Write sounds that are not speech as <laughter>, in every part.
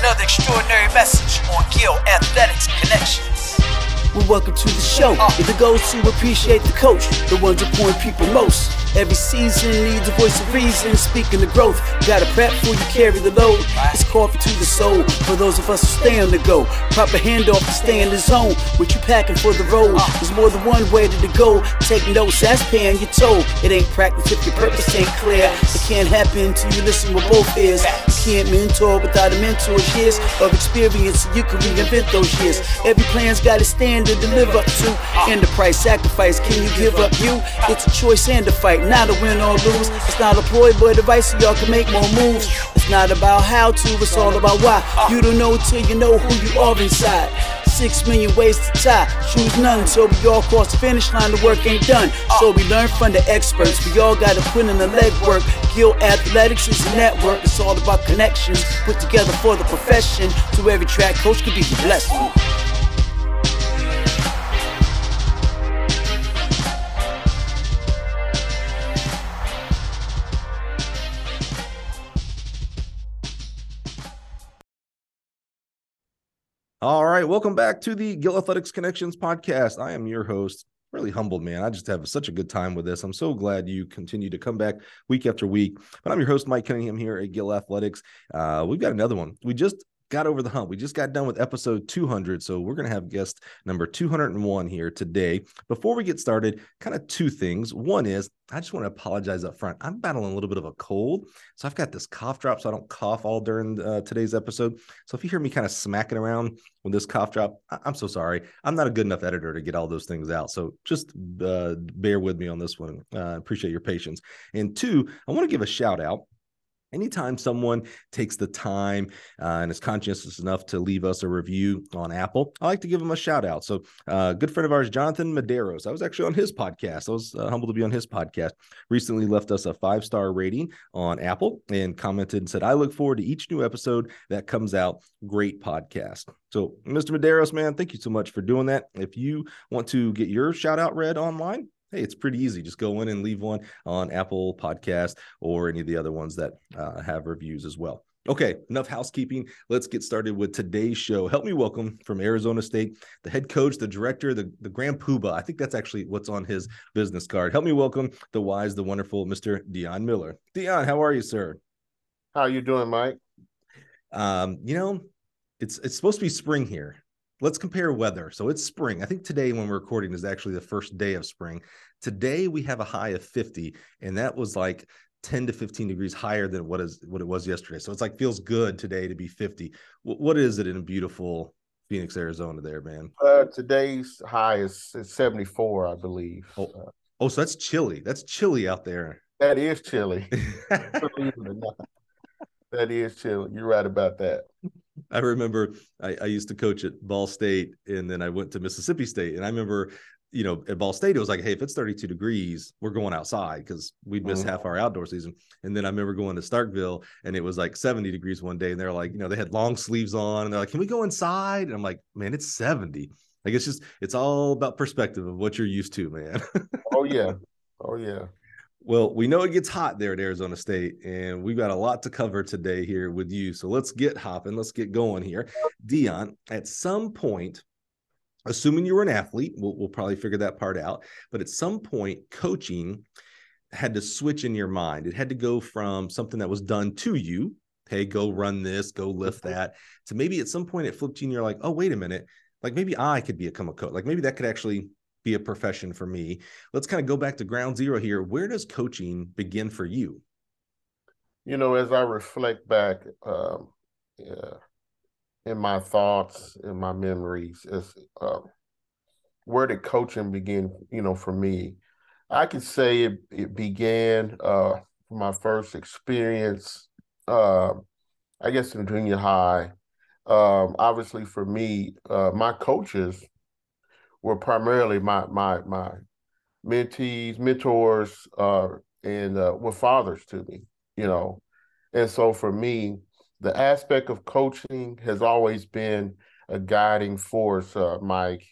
Another extraordinary message on Gill Athletics Connections. Well, welcome to the show. Uh. If it goes to appreciate the coach, the ones who point people most. Every season needs a voice of reason. Speaking the growth, gotta prep before you carry the load. It's coffee to the soul for those of us who stay on the go. Proper handoff to stay in the zone. What you packing for the road? There's more than one way to go. Take notes, that's paying your toll. It ain't practice if your purpose ain't clear. It can't happen till you listen with both ears. You can't mentor without a mentor's years of experience. You can reinvent those years. Every plan's got a standard to live up to. And the price sacrifice, can you give up you? It's a choice and a fight not a win or lose. It's not a ploy, but advice so y'all can make more moves. It's not about how to, it's all about why. You don't know till you know who you are inside. Six million ways to tie, choose none. So we all cross the finish line, the work ain't done. So we learn from the experts. We all gotta put in the legwork. Gill Athletics is a network. It's all about connections put together for the profession. To every track coach could be blessing. All right, welcome back to the Gill Athletics Connections podcast. I am your host, really humbled, man. I just have such a good time with this. I'm so glad you continue to come back week after week. But I'm your host, Mike Cunningham here at Gill Athletics. Uh, we've got another one. We just got over the hump. We just got done with episode 200. So we're going to have guest number 201 here today. Before we get started, kind of two things. One is I just want to apologize up front. I'm battling a little bit of a cold. So I've got this cough drop so I don't cough all during uh, today's episode. So if you hear me kind of smacking around with this cough drop, I- am so sorry. I'm not a good enough editor to get all those things out. So just uh, bear with me on this one. Uh, appreciate your patience. And two, I want to give a shout out anytime someone takes the time uh, and is conscientious enough to leave us a review on Apple, I like to give them a shout out. So, uh, good friend of ours, Jonathan Medeiros, I was actually on his podcast. I was uh, humbled to be on his podcast. Recently left us a five star rating on Apple and commented and said, I look forward to each new episode that comes out. Great podcast. So, Mr. Medeiros, man, thank you so much for doing that. If you want to get your shout out read online, hey, it's pretty easy. Just go in and leave one on Apple Podcast or any of the other ones that uh, have reviews as well. Okay, enough housekeeping. Let's get started with today's show. Help me welcome from Arizona State, the head coach, the director, the, the grand poobah. I think that's actually what's on his business card. Help me welcome the wise, the wonderful Mr. Dion Miller. Dion, how are you, sir? How are you doing, Mike? Um, you know, it's it's supposed to be spring here let's compare weather. So it's spring. I think today, when we're recording, is actually the first day of spring. Today we have a high of 50, and that was like 10 to 15 degrees higher than what is what it was yesterday. So it's like feels good today to be 50. what is it in beautiful Phoenix, Arizona? There, man. Uh, today's high is, is 74, I believe. Oh, uh, oh, so that's chilly. That's chilly out there. That is chilly. <laughs> Believe it or not. That is chilly. You're right about that. I remember I, I, used to coach at Ball State and then I went to Mississippi State. And I remember, you know, at Ball State, it was like, hey, if it's 32 degrees, we're going outside because we'd miss mm-hmm. half our outdoor season. And then I remember going to Starkville and it was like 70 degrees one day. And they're like, you know, they had long sleeves on and they're like, can we go inside? And I'm like, man, it's 70. Like it's just, it's all about perspective of what you're used to, man. <laughs> oh, yeah. Oh, yeah. Well, we know it gets hot there at Arizona State, and we've got a lot to cover today here with you. So let's get hopping. Let's get going here. Dion, at some point, assuming you were an athlete, we'll, we'll probably figure that part out. But at some point, coaching had to switch in your mind. It had to go from something that was done to you, hey, go run this, go lift mm-hmm. that, to maybe at some point it flipped you and you're like, oh, wait a minute. Like maybe I could become a coach. Like maybe that could actually be a profession for me. Let's kind of go back to ground zero here. Where does coaching begin for you? You know, as I reflect back um, yeah, in my thoughts, in my memories, is uh, where did coaching begin? You know, for me, I could say it, it began uh, my first experience, uh, I guess, in junior high. Um, obviously, for me, uh, my coaches were primarily my my my mentees, mentors, uh, and uh, were fathers to me, you know. And so for me, the aspect of coaching has always been a guiding force, uh, Mike,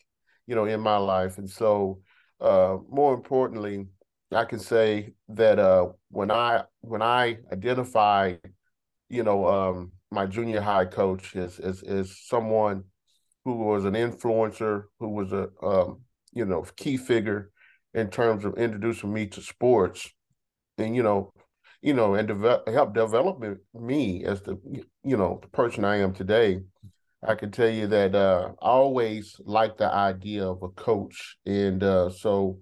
you know, in my life. And so, uh, more importantly, I can say that uh, when I when I identify, you know, um, my junior high coach is is is someone who was an influencer, who was a um, you know key figure in terms of introducing me to sports, and you know, you know, and develop help develop me as the you know the person I am today. I can tell you that uh, I always liked the idea of a coach, and uh, so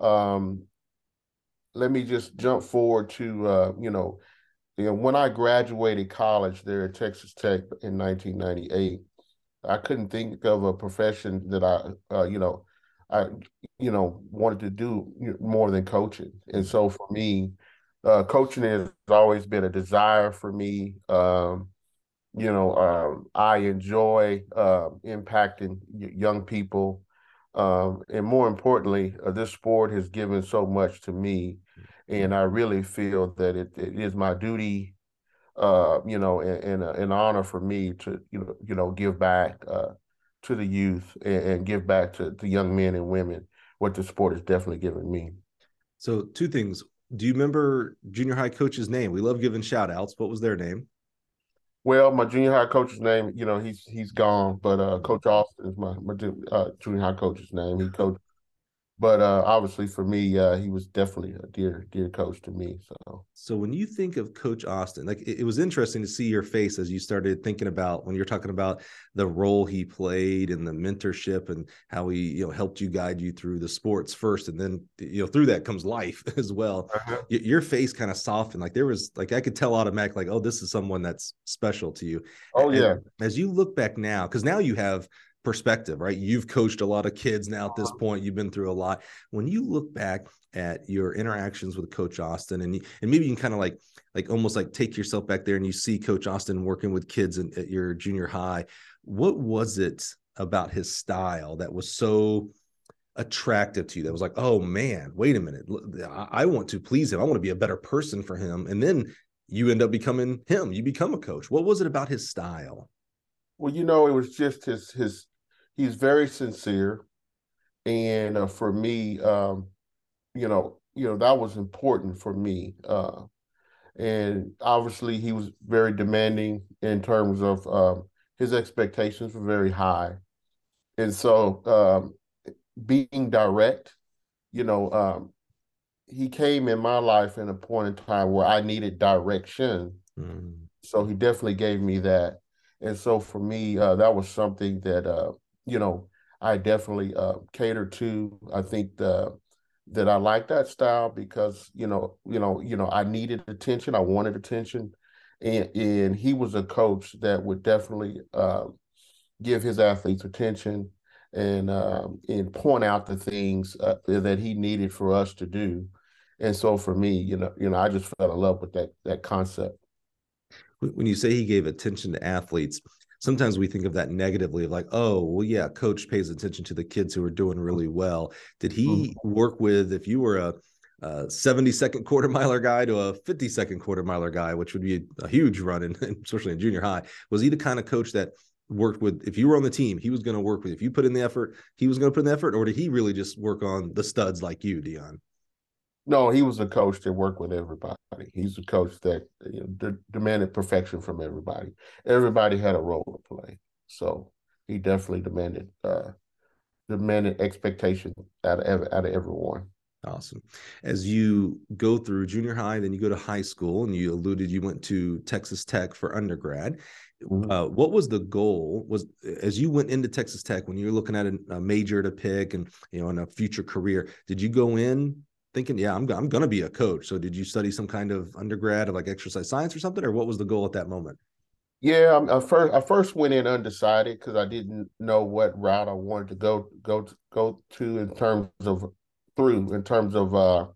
um, let me just jump forward to uh, you know, you know, when I graduated college there at Texas Tech in 1998, I couldn't think of a profession that I, uh, you know, I, you know, wanted to do more than coaching. And so for me, uh, coaching has always been a desire for me. Um, you know, um, I enjoy uh, impacting young people. Um, and more importantly, uh, this sport has given so much to me. And I really feel that it, it is my duty, uh, you know, and, an honor for me to, you know, you know, give back uh, to the youth and, and give back to the young men and women what the sport has definitely given me. So, two things. Do you remember junior high coach's name? We love giving shout outs. What was their name? Well, my junior high coach's name, you know, he's he's gone, but uh, Coach Austin is my, my uh, junior high coach's name. He coached but uh, obviously for me, uh, he was definitely a dear, dear coach to me. So, so when you think of Coach Austin, like it, it, was interesting to see your face as you started thinking about when you're talking about the role he played and the mentorship and how he, you know, helped you guide you through the sports first, and then you know through that comes life <laughs> as well. Uh-huh. Your face kind of softened, like there was, like I could tell automatic, like oh, this is someone that's special to you. Oh yeah. As you look back now, because now you have perspective, right? You've coached a lot of kids now at this uh-huh. point. You've been through a lot. When you look back at your interactions with Coach Austin, and and maybe you can kind of like like almost like take yourself back there and you see Coach Austin working with kids in, at your junior high. What was it about his style that was so attractive to you? That was like, oh man, wait a minute, I want to please him. I want to be a better person for him. And then you end up becoming him. You become a coach. What was it about his style? Well, you know, it was just his his. He's very sincere, and uh, for me, um, you know, you know that was important for me. Uh, and obviously, he was very demanding in terms of um, his expectations were very high, and so um, being direct, you know, um, he came in my life in a point in time where I needed direction. Mm. So he definitely gave me that. And so for me, uh, that was something that uh, you know I definitely uh, catered to. I think the, that I like that style because you know you know you know I needed attention. I wanted attention, and and he was a coach that would definitely uh, give his athletes attention and um, and point out the things uh, that he needed for us to do. And so for me, you know, you know, I just fell in love with that that concept when you say he gave attention to athletes sometimes we think of that negatively of like oh well yeah coach pays attention to the kids who are doing really well did he mm-hmm. work with if you were a, a 70 second quarter miler guy to a 50 second quarter miler guy which would be a, huge run in, especially in junior high was he the kind of coach that worked with if you were on the team he was going to work with if you put in the effort he was going to put in the effort or did he really just work on the studs like you dion no, he was a coach that worked with everybody. He's a coach that you know, de- demanded perfection from everybody. Everybody had a role to play, so he definitely demanded uh, demanded expectation out of out of everyone. Awesome. As you go through junior high, then you go to high school, and you alluded you went to Texas Tech for undergrad. Mm-hmm. Uh, what was the goal? Was as you went into Texas Tech when you were looking at a, a major to pick and you know in a future career? Did you go in thinking, yeah, I'm I'm going to be a coach. So did you study some kind of undergrad of like exercise science or something, or what was the goal at that moment? Yeah, I first I first went in undecided because I didn't know what route I wanted to go go go to in terms of through in terms of uh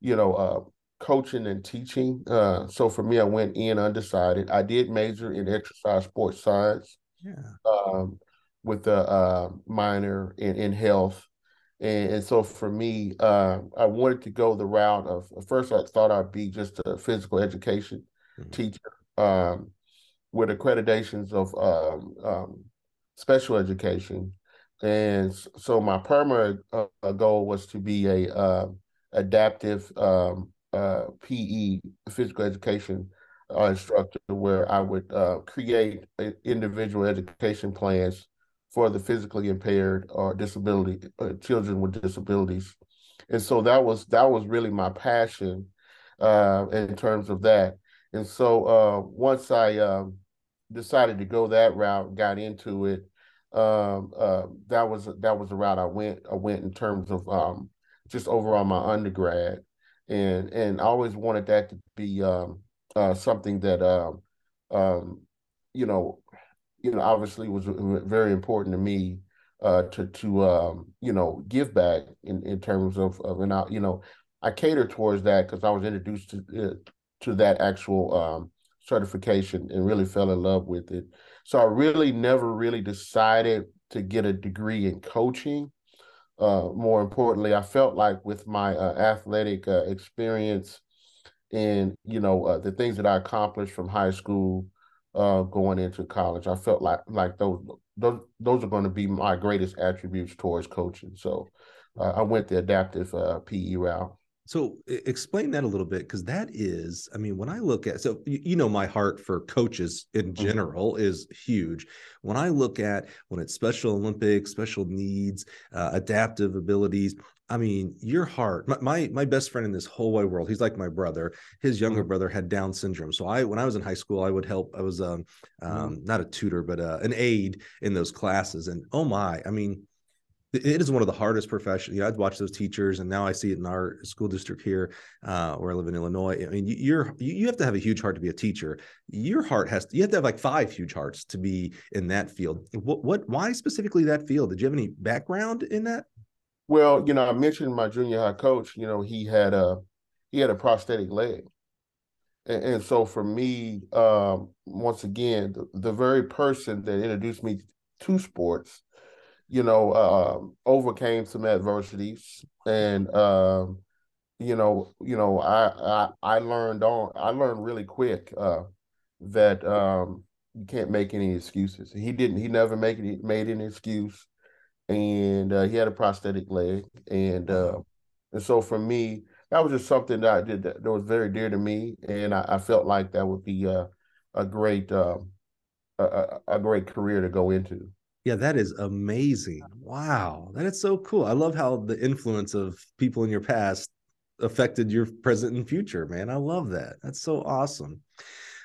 you know uh coaching and teaching. Uh so for me I went in undecided. I did major in exercise sports science. Yeah. Um with a uh, minor in in health and, and so for me, uh, I wanted to go the route of first I thought I'd be just a physical education mm-hmm. teacher um, with accreditations of um, um, special education. And so my primary uh, goal was to be a uh, adaptive um, uh, PE physical education uh, instructor where I would uh, create individual education plans for the physically impaired or disability uh, children with disabilities, and so that was that was really my passion uh, in terms of that. And so uh, once I um, decided to go that route, got into it, um, uh, that was that was the route I went. I went in terms of um, just overall my undergrad, and and I always wanted that to be um, uh, something that um, you know, you know, obviously was very important to me uh, to to um, you know give back in, in terms of of and I, you know I catered towards that because I was introduced to uh, to that actual um, certification and really fell in love with it. So I really never really decided to get a degree in coaching. Uh, more importantly, I felt like with my uh, athletic uh, experience and you know uh, the things that I accomplished from high school uh, going into college, I felt like like those those those are going to be my greatest attributes towards coaching. So uh, I went the adaptive PE route. So explain that a little bit because that is, I mean, when I look at so you, know my heart for coaches in mm-hmm. general mm-hmm. is huge. When I look at when it's Special Olympics, special needs, uh, adaptive abilities, I mean, your heart. My, my, my best friend in this whole wide world. He's like my brother. His younger mm-hmm. brother had Down syndrome. So I, when I was in high school, I would help. I was um, mm-hmm. um not a tutor, but uh, an aide in those classes. And oh my, I mean, it is one of the hardest professions. You know, I'd watch those teachers, and now I see it in our school district here, uh, where I live in Illinois. I mean, you're you have to have a huge heart to be a teacher. Your heart has to, you have to have like five huge hearts to be in that field. What what why specifically that field? Did you have any background in that? Well, you know, I mentioned my junior high coach. You know, he had a he had a prosthetic leg, and, and so for me, um, once again, the, the very person that introduced me to sports you know, uh, overcame some adversities, and um, you know, you know, I, I I learned on I learned really quick uh, that um, you can't make any excuses. He didn't. He never make it, made any excuse, and uh, he had a prosthetic leg, and uh, and so for me, that was just something that I did that, that was very dear to me, and I, I felt like that would be a a great um, a, a great career to go into. Yeah, that is amazing. Wow. That is so cool. I love how the influence of people in your past affected your present and future, man. I love that. That's so awesome.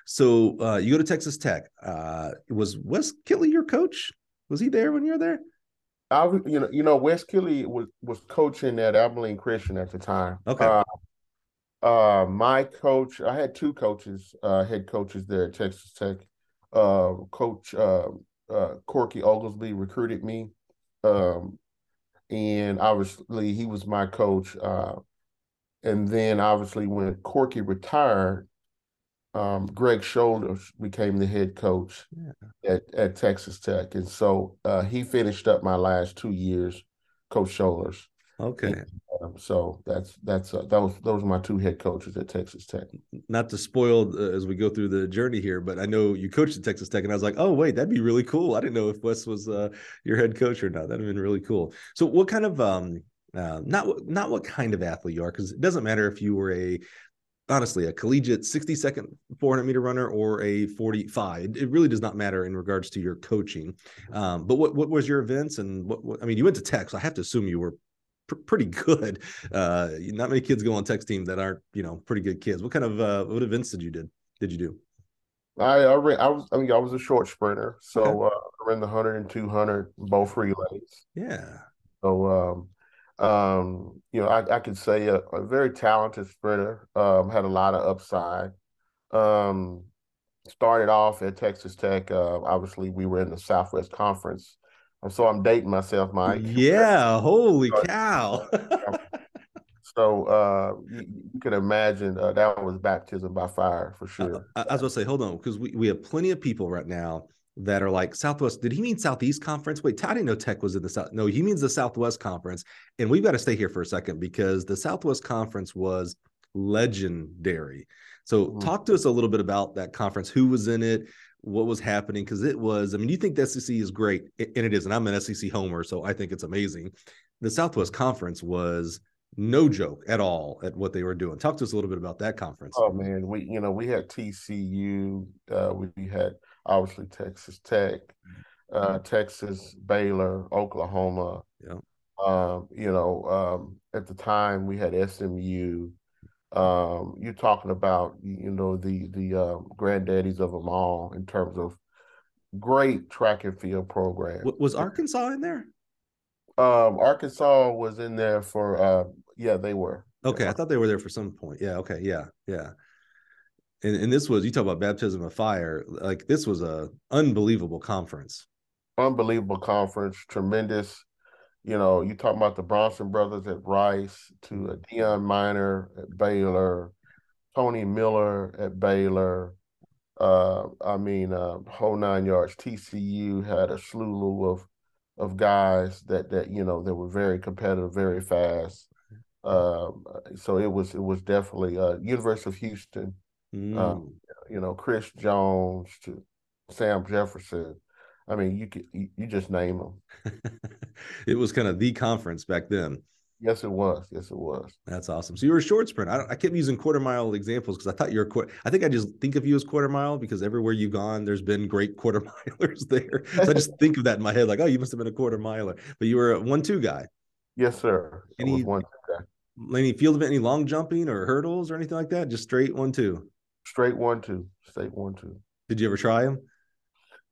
So uh, you go to Texas Tech. Uh, was Wes Kittley your coach? Was he there when you were there? I you know, you know, Wes Kittley was was coaching at Abilene Christian at the time. Okay. Uh, uh, my coach, I had two coaches, uh, head coaches there at Texas Tech. Uh, coach uh, uh, Corky Oglesby recruited me. Um, and obviously he was my coach. Uh, and then obviously when Corky retired, um, Greg Shoulders became the head coach yeah. at, at Texas Tech. And so uh, he finished up my last two years, Coach Shoulders. Okay. Um, so that's that's uh, that was those are my two head coaches at Texas Tech. Not to spoil uh, as we go through the journey here, but I know you coached at Texas Tech, and I was like, oh wait, that'd be really cool. I didn't know if Wes was uh, your head coach or not. That'd have been really cool. So, what kind of um, uh, not not what kind of athlete you are, because it doesn't matter if you were a honestly a collegiate 60 second 400 meter runner or a 45 it really does not matter in regards to your coaching um, but what, what was your events and what, what, i mean you went to tech so i have to assume you were pr- pretty good. Uh, not many kids go on Tech's team that aren't, you know, pretty good kids. What kind of uh, what events did you did did you do? I I, ran, I was I mean I was a short sprinter, so okay. uh, I ran the 100 and 200 both relays. Yeah. So um, um, you know, I, I could say a, a very talented sprinter. Um, had a lot of upside. Um, started off at Texas Tech. Uh, obviously, we were in the Southwest Conference so I'm dating myself, Mike. Yeah, holy <laughs> cow. <laughs> so uh, you, you, can imagine uh, that was baptism by fire for sure. Uh, I was going to say, hold on, because we, we have plenty of people right now that are like Southwest. Did he mean Southeast Conference? Wait, I didn't know Tech was in the South. No, he means the Southwest Conference. And we've got to stay here for a second because the Southwest Conference was legendary. So, mm-hmm. talk to us a little bit about that conference. Who was in it? what was happening because it was. I mean, you think the SEC is great, and it is, and I'm an SEC homer, so I think it's amazing. The Southwest Conference was no joke at all at what they were doing. Talk to us a little bit about that conference. Oh man, we you know we had TCU, uh, we had obviously Texas Tech, uh, Texas, Baylor, Oklahoma. Yeah. Um, you know, um, at the time we had SMU. Um, you're talking about you know the the uh, granddaddies of them all in terms of great track and field program. Was Arkansas in there? Um, Arkansas was in there for uh, yeah, they were. Okay. I thought they were there for some point. Yeah. Okay. Yeah. Yeah. And and this was you talk about baptism of fire. Like this was a unbelievable conference. Unbelievable conference, tremendous. You know, you talk about the Bronson brothers at Rice, to a Deon Minor at Baylor, Tony Miller at Baylor. Uh, I mean, uh, whole nine yards. TCU had a slew of of guys that that you know that were very competitive, very fast. Um, so it was it was definitely uh, University of Houston. Mm. Um, you know, Chris Jones to Sam Jefferson. I mean, you could you, you just name them. <laughs> it was kind of the conference back then. Yes, it was. Yes, it was. That's awesome. So you were a short sprint. I, I kept using quarter mile examples because I thought you were. Qu- I think I just think of you as quarter mile because everywhere you've gone, there's been great quarter <laughs> milers there. So I just think of that in my head, like, oh, you must have been a quarter miler. But you were a one-two guy. Yes, sir. Any one guy. Any field event, any long jumping or hurdles or anything like that? Just straight one-two. Straight one-two. Straight one-two. Did you ever try them?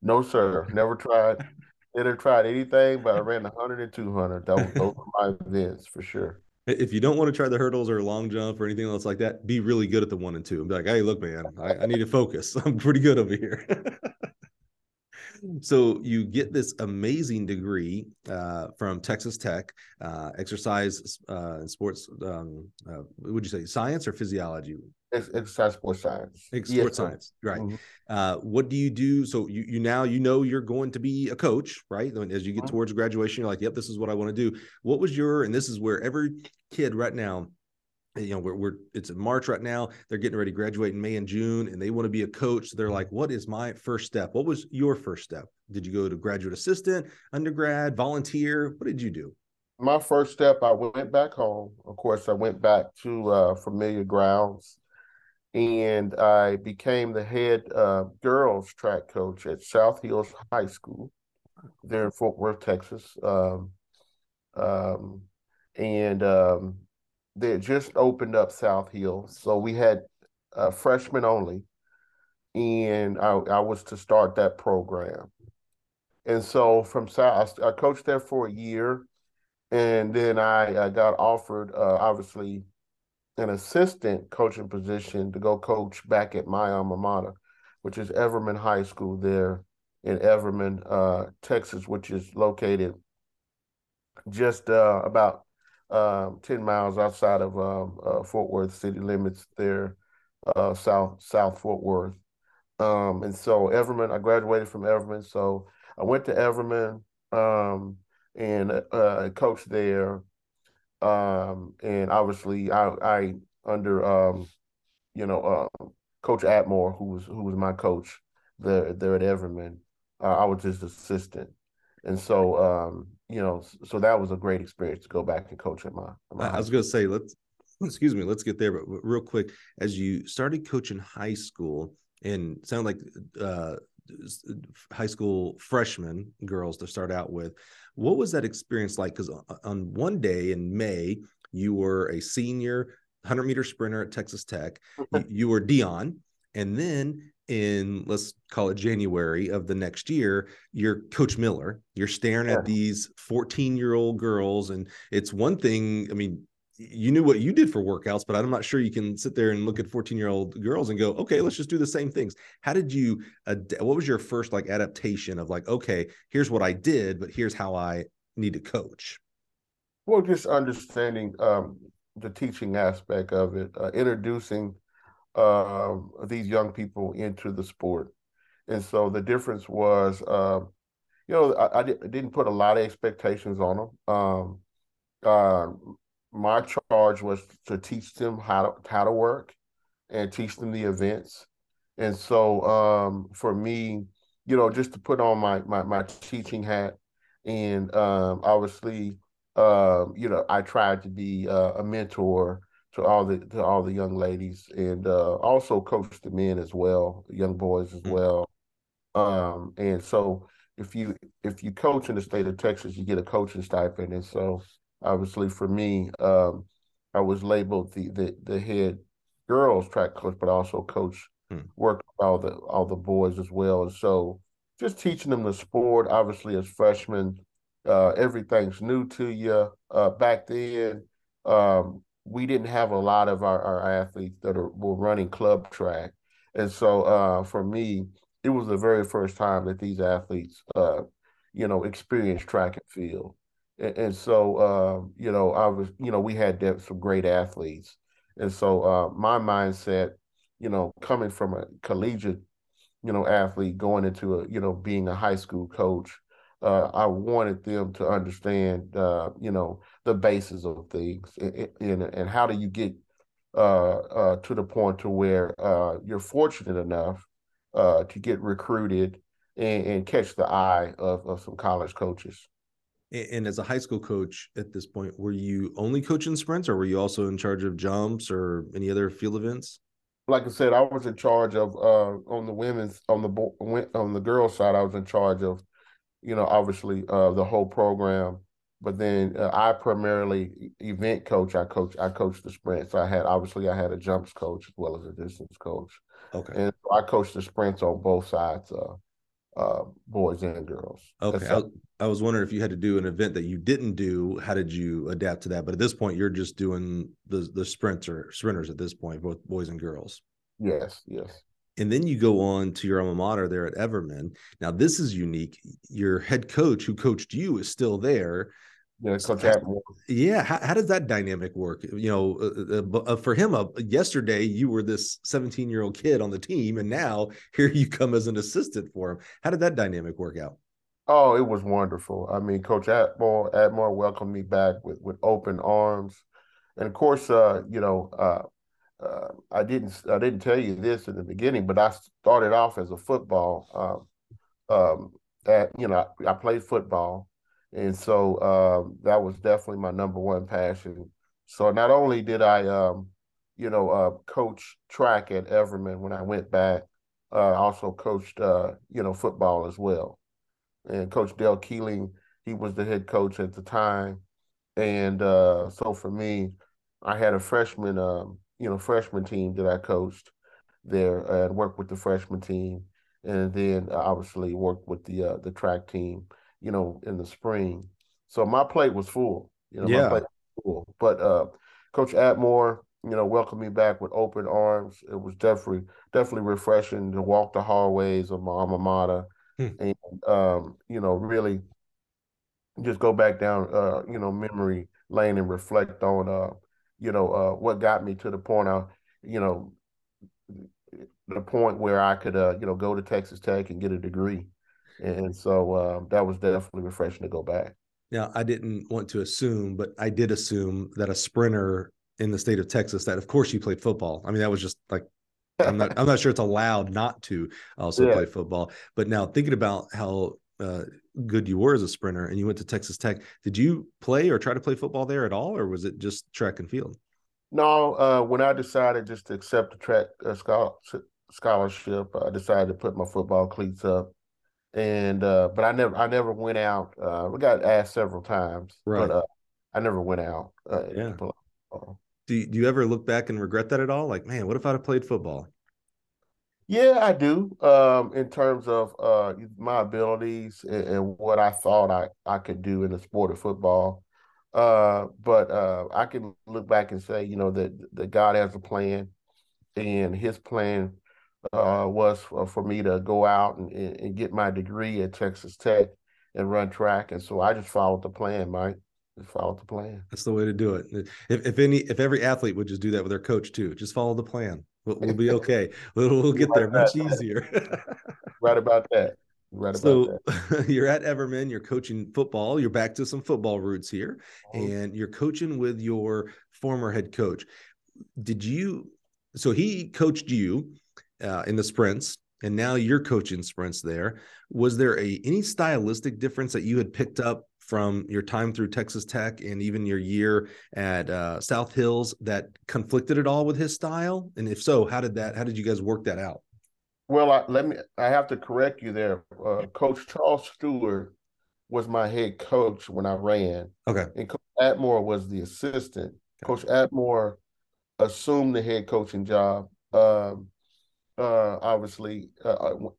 No, sir. Never tried. Never tried anything, but I ran 100 and 200. That was my events for sure. If you don't want to try the hurdles or long jump or anything else like that, be really good at the one and two. And be like, hey, look, man, I, I need to focus. <laughs> I'm pretty good over here. <laughs> so you get this amazing degree uh, from Texas Tech, uh, exercise uh, and sports. Um, uh, would you say science or physiology? Exercise sports science. Sports yes, science, right? Mm-hmm. Uh, what do you do? So you you now you know you're going to be a coach, right? As you get mm-hmm. towards graduation, you're like, "Yep, this is what I want to do." What was your and this is where every kid right now you know, we're, we're it's in March right now. They're getting ready to graduate in May and June, and they want to be a coach. So they're like, "What is my first step? What was your first step? Did you go to graduate assistant, undergrad, volunteer? What did you do?" My first step, I went back home. Of course, I went back to uh, familiar grounds and I became the head uh, girls track coach at South Hills High School there in Fort Worth, Texas. Um, um, and um, they just opened up South Hills, so we had uh, freshmen only, and I, I, was to start that program. And so from South, I, I coached there for a year, and then I, I got offered, uh, obviously an assistant coaching position to go coach back at my alma mater, which is Everman High School there in Everman, uh, Texas, which is located just uh, about um, 10 miles outside of um, uh, Fort Worth city limits there, uh, south South Fort Worth. Um, and so Everman, I graduated from Everman, so I went to Everman um, and uh, coached there um, and obviously I, I under um, you know uh, Coach Atmore, who was who was my coach there there at Everman. Uh, I was his assistant, and so um, you know, so that was a great experience to go back and coach at my. At my I was going to say let's <clears throat> excuse me, let's get there, but real quick, as you started coaching high school and sound like uh, Uh, high school freshmen girls to start out with. What was that experience like? Because on one day in May, you were a senior 100 meter sprinter at Texas Tech. Mm-hmm. you were Dion. And then in let's call it January of the next year, you're Coach Miller. You're staring yeah. at these 14 year old girls, and it's one thing. I mean, you knew what you did for workouts, but I'm not sure you can sit there and look at 14 year old girls and go, okay, let's just do the same things. How did you, ad- what was your first like adaptation of like, okay, here's what I did, but here's how I need to coach? Well, just understanding um, the teaching aspect of it, uh, introducing uh, these young people into the sport. And so the difference was, uh, you know, I, I, didn't put a lot of expectations on them. Um, uh, my charge was to teach them how to how to work and teach them the events. And so um, for me, you know, just to put on my my, my teaching hat and um, obviously um, you know, I tried to be uh, a mentor to all the to all the young ladies, and uh, also coach the men as well, young boys as mm-hmm. well. Um, and so, if you if you coach in the state of Texas, you get a coaching stipend, and so obviously for me, um, I was labeled the the the head girls track coach, but also coach hmm. work all the all the boys as well, and so just teaching them the sport. Obviously, as freshmen, uh, everything's new to you. Uh, back then, um, we didn't have a lot of our, our athletes that are, were running club track. And so uh, for me, it was the very first time that these athletes, uh, you know, experienced track and field. And, and so, uh, you know, I was, you know, we had some great athletes. And so uh, my mindset, you know, coming from a collegiate, you know, athlete going into a, you know, being a high school coach, uh, I wanted them to understand, uh, you know, the basis of things and, and, and how do you get uh, uh, to the point to where you're fortunate enough to get recruited and, and, catch the eye of, of some college coaches. And as a high school coach at this point, were you only coaching sprints, or were you also in charge of jumps or any other field events? Like I said, I was in charge of uh, on the women's on the on the girls side. I was in charge of you know, obviously uh, the whole program. But then uh, I primarily event coach. I coach. I coach the sprints. I had obviously I had a jumps coach as well as a distance coach. Okay. And so I coached the sprints on both sides, uh, uh, boys and girls. Okay. I, I, was wondering if you had to do an event that you didn't do. How did you adapt to that? But at this point, you're just doing the the sprinter sprinters at this point, both boys and girls. Yes. Yes and then you go on to your alma mater there at Everman. Now, this is unique. Your head coach, who coached you, is still there. Yeah, Coach Atmore. Yeah, how, how, does that dynamic work? You know, uh, uh, uh for him, uh, yesterday you were this 17 year old kid on the team, and now <laughs> here you come as an assistant for him. How did that dynamic work out? Oh, it was wonderful. I mean, Coach Atmore, Atmore welcomed me back with with open arms, and of course, uh, you know, uh, uh, I didn't I didn't tell you this in the beginning, but I started off as a football. Um, um, at you know I, I, played football, and so um, that was definitely my number one passion. So not only did I um, you know uh, coach track at Everman when I went back, uh, also coached uh, you know football as well. And Coach Dale Keeling, he was the head coach at the time, and uh, so for me, I had a freshman. Um, you know freshman team that I coached there and worked with the freshman team, and then obviously worked with the uh, the track team. You know, in the spring. So my plate was full. You know, yeah. my plate was full. But uh, Coach Atmore, you know, welcomed me back with open arms. It was definitely definitely refreshing to walk the hallways of my alma mater, hmm. and um, you know, really just go back down, uh, you know, memory lane and reflect on uh, you know, uh, what got me to the point of, you know, the point where I could, uh, you know, go to Texas Tech and get a degree. And so uh, that was definitely refreshing to go back. Now, I didn't want to assume, but I did assume that a sprinter in the state of Texas, that of course you played football. I mean, that was just like I'm not I'm not sure it's allowed not to also <laughs> yeah. play football. But now thinking about how uh, good you were as a sprinter and you went to Texas Tech. Did you play or try to play football there at all, or was it just track and field? No, uh, when I decided just to accept the track uh, scholarship, I decided to put my football cleats up, and uh, but I never, I never went out. Uh, we got asked several times, right. but uh, I never went out. Uh, yeah. Do you, do you ever look back and regret that at all? Like, man, what if I'd have played football? Yeah, I do. Um, in terms of uh, my abilities and, and, what I thought I, I could do in the sport of football. Uh, but uh, I can look back and say, you know, that that God has a plan, and His plan uh, was for, for, me to go out and, and get my degree at Texas Tech and run track, and so I just followed the plan, Mike. Just follow the plan. That's the way to do it. If, if any, if every athlete would just do that with their coach too, just follow the plan. We'll, we'll be <laughs> okay. We'll, we'll get there much easier. <laughs> right about that. Right about so that. <laughs> you're at Everman, you're coaching football, you're back to some football roots here, mm-hmm. and you're coaching with your former head coach. Did you so he coached you uh, in the sprints and now you're coaching sprints there. Was there a any stylistic difference that you had picked up from your time through Texas Tech and even your year at uh, South Hills that conflicted at all with his style? And if so, how did that? How did you guys work that out? Well, I, let me. I have to correct you there. Uh, coach Charles Stewart was my head coach when I ran. Okay. And Coach Atmore was the assistant. Coach Atmore assumed the head coaching job. Um, uh, obviously, uh, uh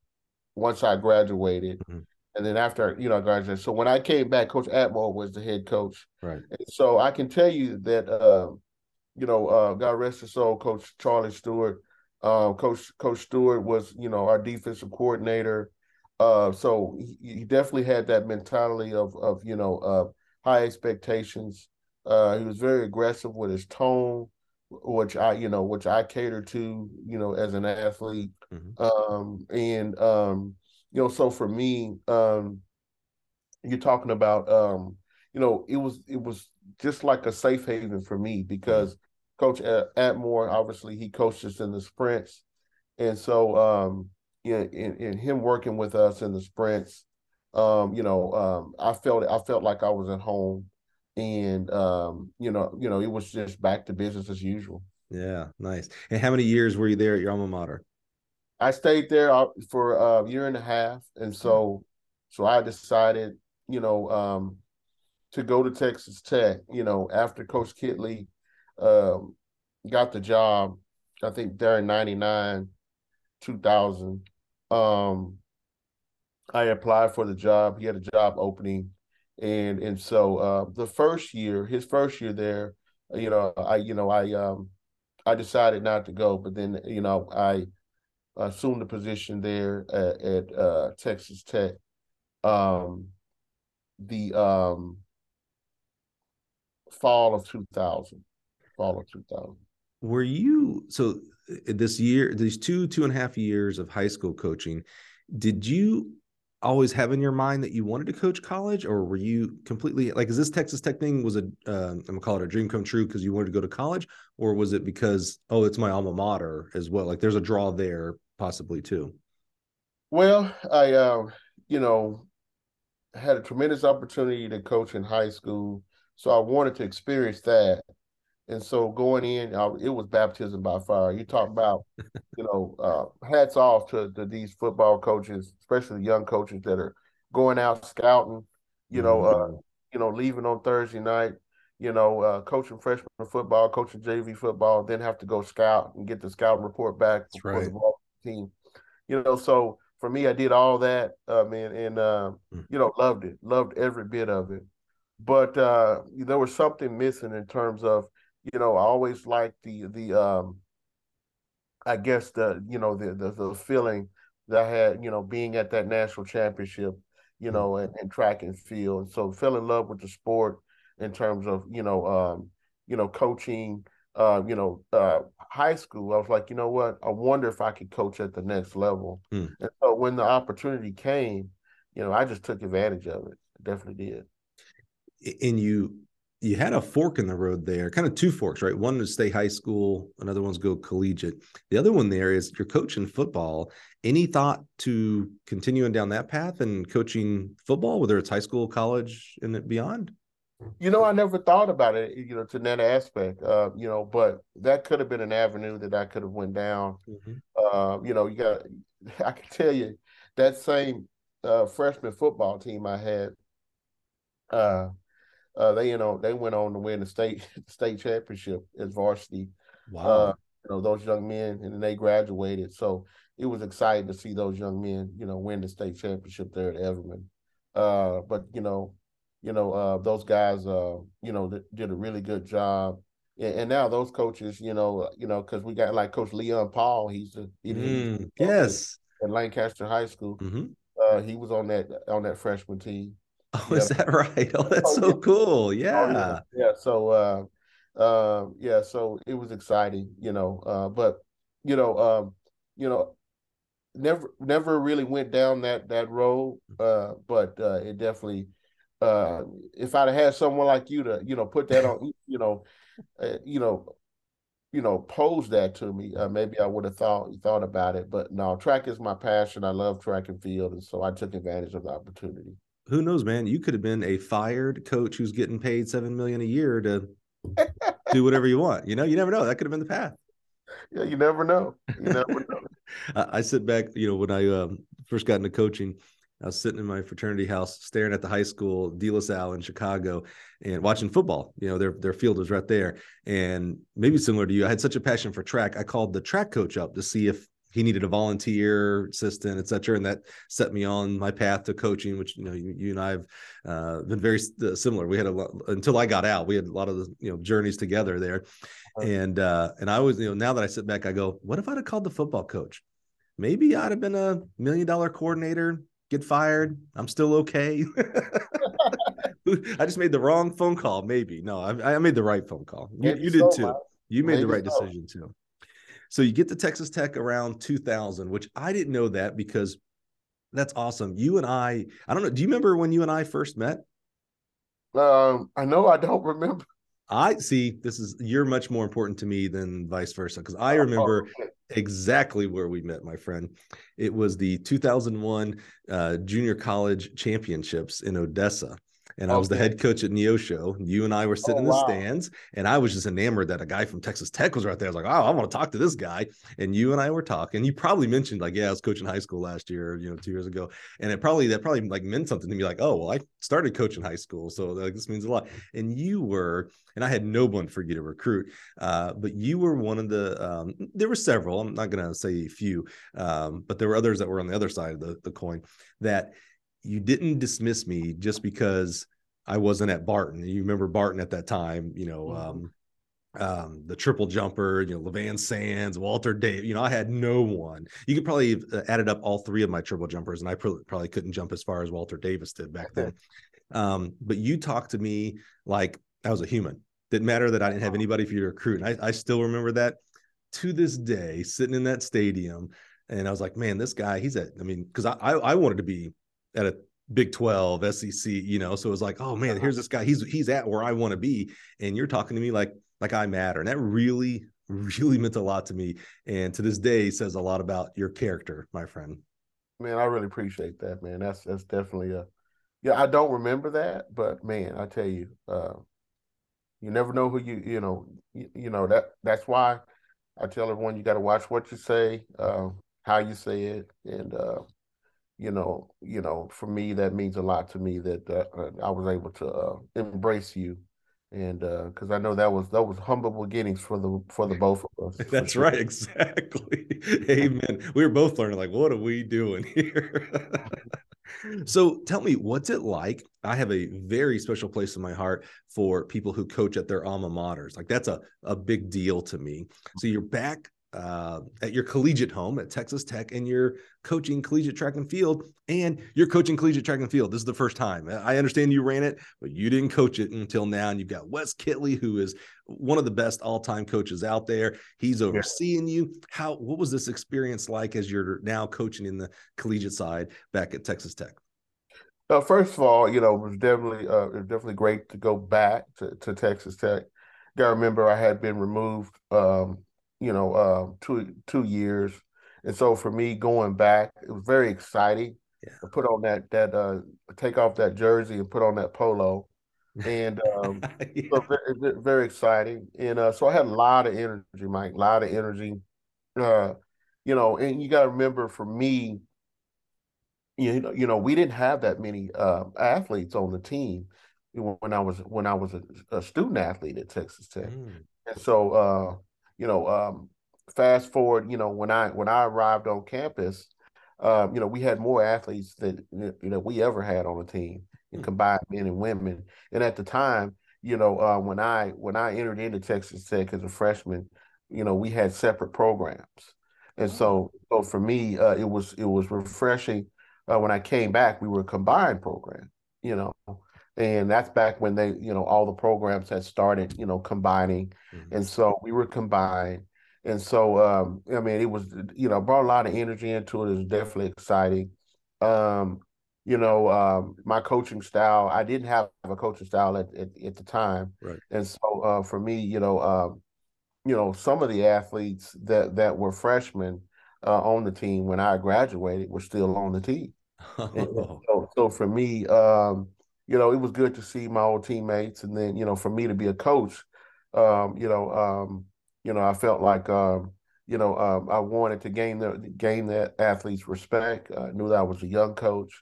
once I graduated, mm-hmm. and then after you know I graduated. So when I came back, Coach Atmore was the head coach. Right. And so I can tell you that, uh, you know, uh, God rest his soul, Coach Charlie Stewart. Uh, Coach Coach Stewart was, you know, our defensive coordinator. Uh, so he, he, definitely had that mentality of of you know uh, high expectations. Uh, he was very aggressive with his tone, which I you know which I cater to you know as an athlete. Mm-hmm. Um, and um, you know so for me, um, you're talking about um, you know it was it was just like a safe haven for me because mm-hmm. Coach Atmore obviously he coaches in the sprints, and so um, in, in, in him working with us in the sprints, um, you know, um, I felt I felt like I was at home, and um, you know, you know, it was just back to business as usual. Yeah, nice. And how many years were you there at your alma mater? I stayed there uh, for a year and a half, and so, so I decided, you know, um, to go to Texas Tech. You know, after Coach Kittley um, got the job, I think during '99, 2000, um, I applied for the job. He had a job opening, and and so uh, the first year, his first year there, you know, I you know I um I decided not to go, but then you know I assumed the position there at, at uh, Texas Tech. Um, the um fall of 2000 fall of 2000 were you so this year, these two, two and a half years of high school coaching, did you always have in your mind that you wanted to coach college or were you completely like is this texas tech thing was a uh, i'm gonna call it a dream come true because you wanted to go to college or was it because oh it's my alma mater as well? Like there's a draw there possibly too. Well i uh, you know had a tremendous opportunity to coach in high school so i wanted to experience that and so going in, uh, it was baptism by fire. You talk about, <laughs> you know, uh, hats off to, to these football coaches, especially young coaches that are going out scouting. You know, uh, mm-hmm. you know, leaving on Thursday night. You know, uh, coaching freshman football, coaching JV football, then have to go scout and get the scouting report back That's for right. the team. You know, so for me, I did all that, uh, man, and uh, mm. you know, loved it, loved every bit of it. But uh, there was something missing in terms of you know, I always like the the um I guess the you know the, the the, feeling that I had, you know, being at that national championship, you know, and, and track and field. And so fell in love with the sport in terms of, you know, um, you know, coaching, uh, you know, uh, high school. I was like, you know what? I wonder if I could coach at the next level. Hmm. And so when the opportunity came, you know, I just took advantage of it. Definitely did. And you you had a fork in the road there, kind of two forks, right? One is stay high school, another one's go collegiate. The other one there is you're coaching football. Any thought to continuing down that path and coaching football, whether it's high school, college, and beyond? You know, I never thought about it, you know, to that aspect, uh, you know, but that could have been an avenue that I could have went down. Mm-hmm. Uh, you know, you got, <laughs> I can tell you that same uh, freshman football team I had, uh, uh, they you know they went on to win the state <laughs> state championship as varsity. Wow. Uh, you know those young men, and then they graduated. So it was exciting to see those young men, you know, win the state championship there at Everman. Uh, but you know, you know, uh, those guys, uh, you know, th- did a really good job. And, and now those coaches, you know, you know, because we got like Coach Leon Paul. He's the he, mm, yes at Lancaster High School. Mm-hmm. Uh, he was on that on that freshman team. Oh, <laughs> is that right? Oh, that's oh, so yeah. cool. Yeah. Oh, yeah. yeah. So, uh, uh, yeah. So it was exciting, you know. Uh, but you know, um, you know, never, never really went down that that road. Uh, but uh, it definitely, uh, if I'd have had someone like you to, you know, put that on, <laughs> you know, uh, you know, you know, pose that to me, uh, maybe I would have thought thought about it. But no, track is my passion. I love track and field, and so I took advantage of the opportunity. Who knows, man? You could have been a fired coach who's getting paid seven million a year to do whatever you want. You know, you never know. That could have been the path. Yeah, you never know. You never <laughs> know. I sit back, you know, when I um, first got into coaching, I was sitting in my fraternity house, staring at the high school, De La Salle in Chicago, and watching football. You know, their their field was right there, and maybe similar to you, I had such a passion for track. I called the track coach up to see if he needed a volunteer assistant, et cetera, and that set me on my path to coaching. Which you know, you, you and I have uh, been very uh, similar. We had a lot until I got out. We had a lot of the you know journeys together there, and uh, and I was you know now that I sit back, I go, what if I'd have called the football coach? Maybe I'd have been a million dollar coordinator get fired. I'm still okay. <laughs> I just made the wrong phone call. Maybe no, I, I made the right phone call. You, you did so, too. You made Maybe the right so. decision too. So you get to Texas Tech around 2000, which I didn't know that because that's awesome. You and I, I don't know. Do you remember when you and I first met? Um, I know I don't remember. I see. This is you're much more important to me than vice versa because I oh, remember oh, okay. exactly where we met, my friend. It was the 2001 uh, Junior College Championships in Odessa and okay. I was the head coach at Neosho. You and I were sitting oh, in the wow. stands, and I was just enamored that a guy from Texas Tech was right there. I was like, oh, I want to talk to this guy. And you and I were talking. You probably mentioned like, yeah, I was coaching high school last year, you know, two years ago, and it probably that probably like meant something to me. Like, oh, well, I started coaching high school, so like this means a lot. And you were, and I had no one for you to recruit, uh, but you were one of the. Um, there were several. I'm not going to say a few, um, but there were others that were on the other side of the, the coin that you didn't dismiss me just because I wasn't at Barton. You remember Barton at that time, you know, mm-hmm. um, um, the triple jumper, you know, Leevan Sands, Walter Davis. You know, I had no one. You could probably have uh, added up all three of my triple jumpers, and I probably couldn't jump as far as Walter Davis did back then. <laughs> Um, but you talked to me like I was a human. Didn't matter that I didn't have anybody for you to recruit. And I, I still remember that to this day, sitting in that stadium. And I was like, man, this guy, he's at, I mean, because I, I, I wanted to be at a Big 12, SEC, you know. So it was like, oh man, uh-huh. here's this guy. He's he's at where I want to be. And you're talking to me like like I matter. And that really, <laughs> really meant a lot to me. And to this day says a lot about your character, my friend. Man, I really appreciate that, man. That's that's definitely a yeah, I don't remember that, but man, I tell you, uh, you never know who you you know you, you know that that's why I tell everyone you got to watch what you say, uh, how you say it, and uh, you know, you know, for me that means a lot to me that uh, uh I was able to uh, embrace you, and because uh, I know that was that was humble beginnings for the for the both of us. That's sure. right, <laughs> exactly. Amen. we were both learning like, what are we doing here? <laughs> so tell me, what's it like? I have a very special place in my heart for people who coach at their alma maters. Like that's a a big deal to me. So you're back uh, at your collegiate home at Texas Tech and you're coaching collegiate track and field and you're coaching collegiate track and field. This is the first time. I understand you ran it, but you didn't coach it until now. And you've got Wes Kittley, who is one of the best all-time coaches out there. He's overseeing yeah. you. How what was this experience like as you're now coaching in the collegiate side back at Texas Tech? Uh, first of all, you know, it was definitely uh, it was definitely great to go back to, to Texas Tech. Got remember I had been removed um, you know, uh, two two years, and so for me going back, it was very exciting. Yeah. To put on that that uh, take off that jersey and put on that polo, and um, <laughs> yeah. so very, very, exciting. And uh, so I had a lot of energy, Mike, a lot of energy. Uh, you know, and you got to remember, for me, you know, you know, we didn't have that many uh, athletes on the team when I was when I was a, a student athlete at Texas Tech, mm. and so uh, you know, um, fast forward, you know, when I when I arrived on campus, um, you know, we had more athletes than you know we ever had on the team, and hmm. combined men and women. And at the time, you know, uh, when I when I entered into Texas Tech as a freshman, you know, we had separate programs, and so so for me, uh, it was it was refreshing. Uh, when I came back, we were a combined program, you know, and that's back when they you know all the programs had started you know combining. Mm-hmm. and so we were combined. And so um i mean it was you know brought a lot of energy into it. It was definitely exciting. Um you know um my coaching style i didn't have a coaching style at, at, at the time. Right. And so uh for me you know um you know some of the athletes that that were freshmen uh, on the team when i graduated were still on the team. <laughs> Oh. So, so, for me, um, you know, it was good to see my old teammates, and then you know, for me to be a coach, um, you know, um, you know, I felt like, um, you know, um, I wanted to gain the gain that athlete's respect. I knew that I was a young coach,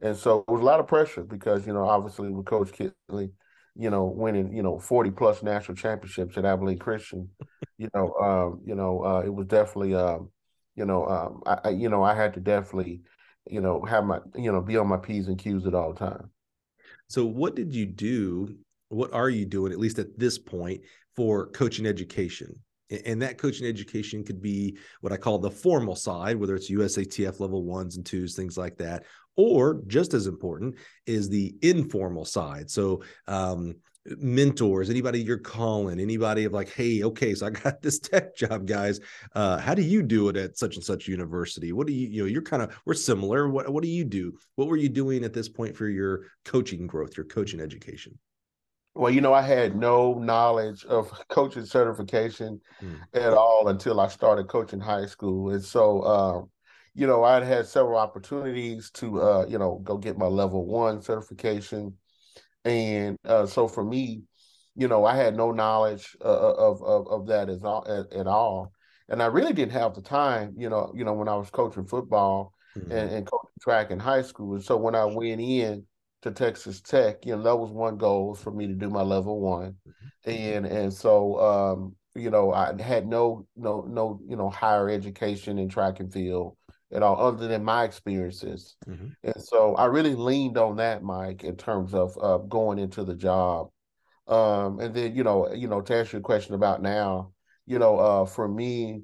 and so it was a lot of pressure because you know, obviously with Coach Kittley, you know, winning you know forty plus national championships at Abilene Christian, you know, um, you know, uh, it was definitely, um, you know, um, I, you know, I had to definitely, you know, have my, you know, be on my p's and q's at all times. So, what did you do? What are you doing, at least at this point, for coaching education? And that coaching education could be what I call the formal side, whether it's USATF level ones and twos, things like that. Or just as important is the informal side. So, um, mentors anybody you're calling anybody of like hey okay so i got <laughs> this tech job guys. Uh how do you do it at such and such university? What do you you know you're kind of we're similar. What what do you do? What were you doing at this point for your coaching growth your coaching education? Well you know i had no knowledge of <laughs> coaching certification hmm. at all until i started coaching high school. And so um you know i had several opportunities to uh you know go get my level one certification and uh, so for me, you know, I had no knowledge uh, uh of, of of that as all, at, at, all, and I really didn't have the time. You know, you know when I was coaching football mm-hmm. and, and coaching track in high school, and so when I went in to Texas Tech, you know, that was one goal for me to do my level one, mm-hmm. and and so um, you know I had no no no you know higher education in track and field at all, other than my experiences. Mm-hmm. And so I really leaned on that, Mike, in terms of uh, going into the job. Um, and then, you know, you know, to answer your question about now, you know, uh, for me,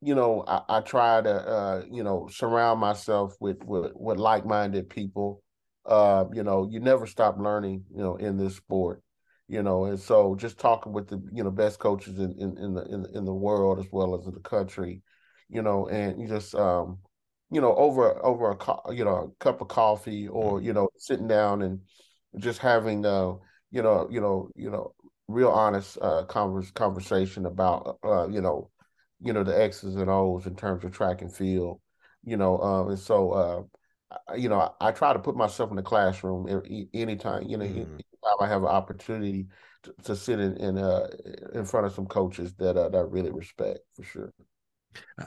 you know, I, I try to, uh, you know, surround myself with with, with like minded people. Uh, you know, you never stop learning, you know, in this sport. You know, and so just talking with the you know best coaches in in, in the in, in the world as well as in the country, you know, and you just um, you know, over over a co- you know a cup of coffee or mm-hmm. you know sitting down and just having uh you know you know you know real honest uh converse, conversation about uh you know you know the X's and O's in terms of track and field, you know, um, and so uh you know I, I, try to put myself in the classroom anytime you know mm. I have an opportunity to, to sit in in, uh, in front of some coaches that uh, that I really respect for sure.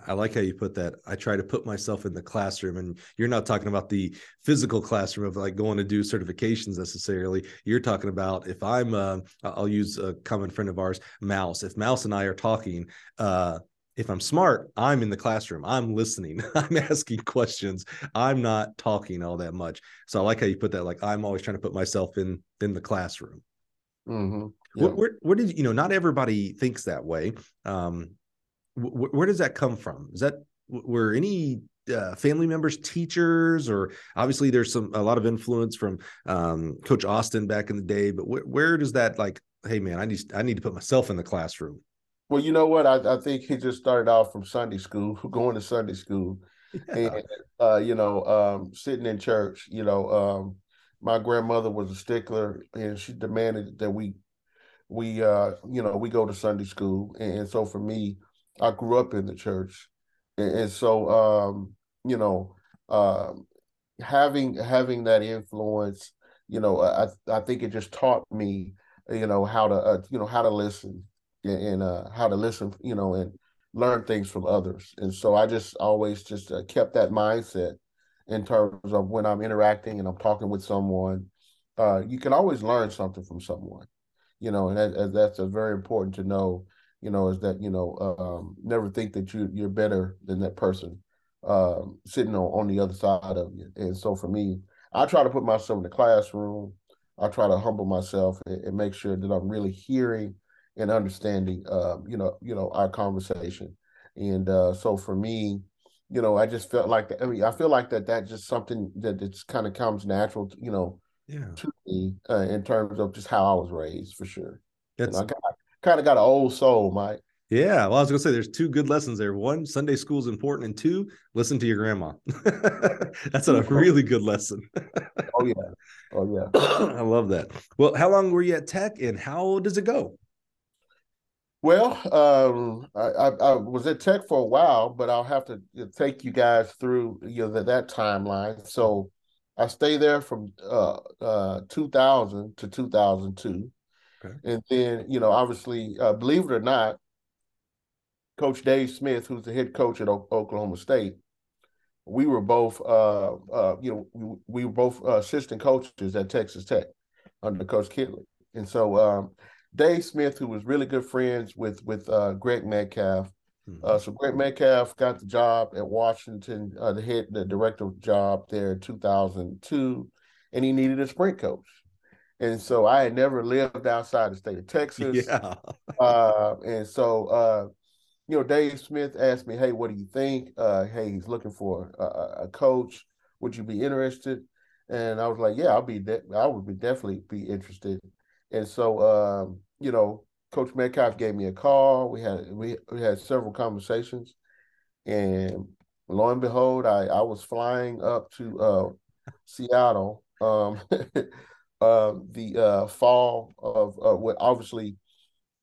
I like how you put that. I try to put myself in the classroom, and you're not talking about the physical classroom of like going to do certifications necessarily. You're talking about if I'm, uh, I'll use a common friend of ours, Mouse. If Mouse and I are talking, uh, if I'm smart, I'm in the classroom. I'm listening. <laughs> I'm asking questions. I'm not talking all that much. So I like how you put that. Like I'm always trying to put myself in in the classroom. Mm-hmm. Yeah. Where, where, where, did you know? Not everybody thinks that way. Um, where does that come from? Is that were any uh, family members teachers, or obviously there's some a lot of influence from um, Coach Austin back in the day, but wh- where does that like? Hey man, I need I need to put myself in the classroom. Well, you know what? I, I think he just started off from Sunday school, <laughs> going to Sunday school, <laughs> yeah. and uh, you know, um, sitting in church. You know, um, my grandmother was a stickler, and she demanded that we we uh, you know we go to Sunday school, and, and so for me, I grew up in the church, and, and so um, you know, um, having having that influence, you know, I I think it just taught me, you know, how to uh, you know how to listen and, and uh, how to listen, you know, and learn things from others. And so I just always just uh, kept that mindset in terms of when I'm interacting and I'm talking with someone. Uh, you can always learn something from someone, you know, and that, that's very important to know you know, is that you know, um, never think that you you're better than that person um, sitting on, on the other side of you. And so for me, I try to put myself in the classroom. I try to humble myself and, and make sure that I'm really hearing and understanding, um, you know, you know, our conversation. And uh, so for me, you know, I just felt like that. I mean, I feel like that that's just something that it's kind of comes natural, to, you know, yeah. to me uh, in terms of just how I was raised, for sure. That's, I got kind of got an old soul, Mike. Yeah, well, I was gonna say there's two good lessons there. One, Sunday school is important, and two, listen to your grandma. <laughs> That's a really good lesson. <laughs> oh yeah, oh yeah. <clears throat> I love that. Well, how long were you at Tech, and how does it go? Well, um, I, I, I, was at Tech for a while, but I'll have to take you guys through you know that, that timeline. So, I stayed there from uh, uh, 2000 to 2002. Okay. And then, you know, obviously, uh, believe it or not, Coach Dave Smith, who's the head coach at o- Oklahoma State, we were both, uh, uh, you know, we, we were both uh, assistant coaches at Texas Tech under Coach Kittley. And so um, Dave Smith, who was really good friends with with uh, Greg Metcalf, mm-hmm. uh, so Greg Metcalf got the job at Washington, uh, the head, the director job there in 2002, and he needed a sprint coach. And so I had never lived outside the state of <laughs> Texas. Yeah. uh, and so uh, you know, Dave Smith asked me, "Hey, what do you think? Uh, hey, he's looking for a, a, coach. Would you be interested?" And I was like, "Yeah, I'll be. De- I would be definitely be interested." And so, um, you know, Coach Metcalf gave me a call. We had we, we had several conversations, and lo and behold, I I was flying up to uh, Seattle. Um, <laughs> uh, the uh, fall of uh, what obviously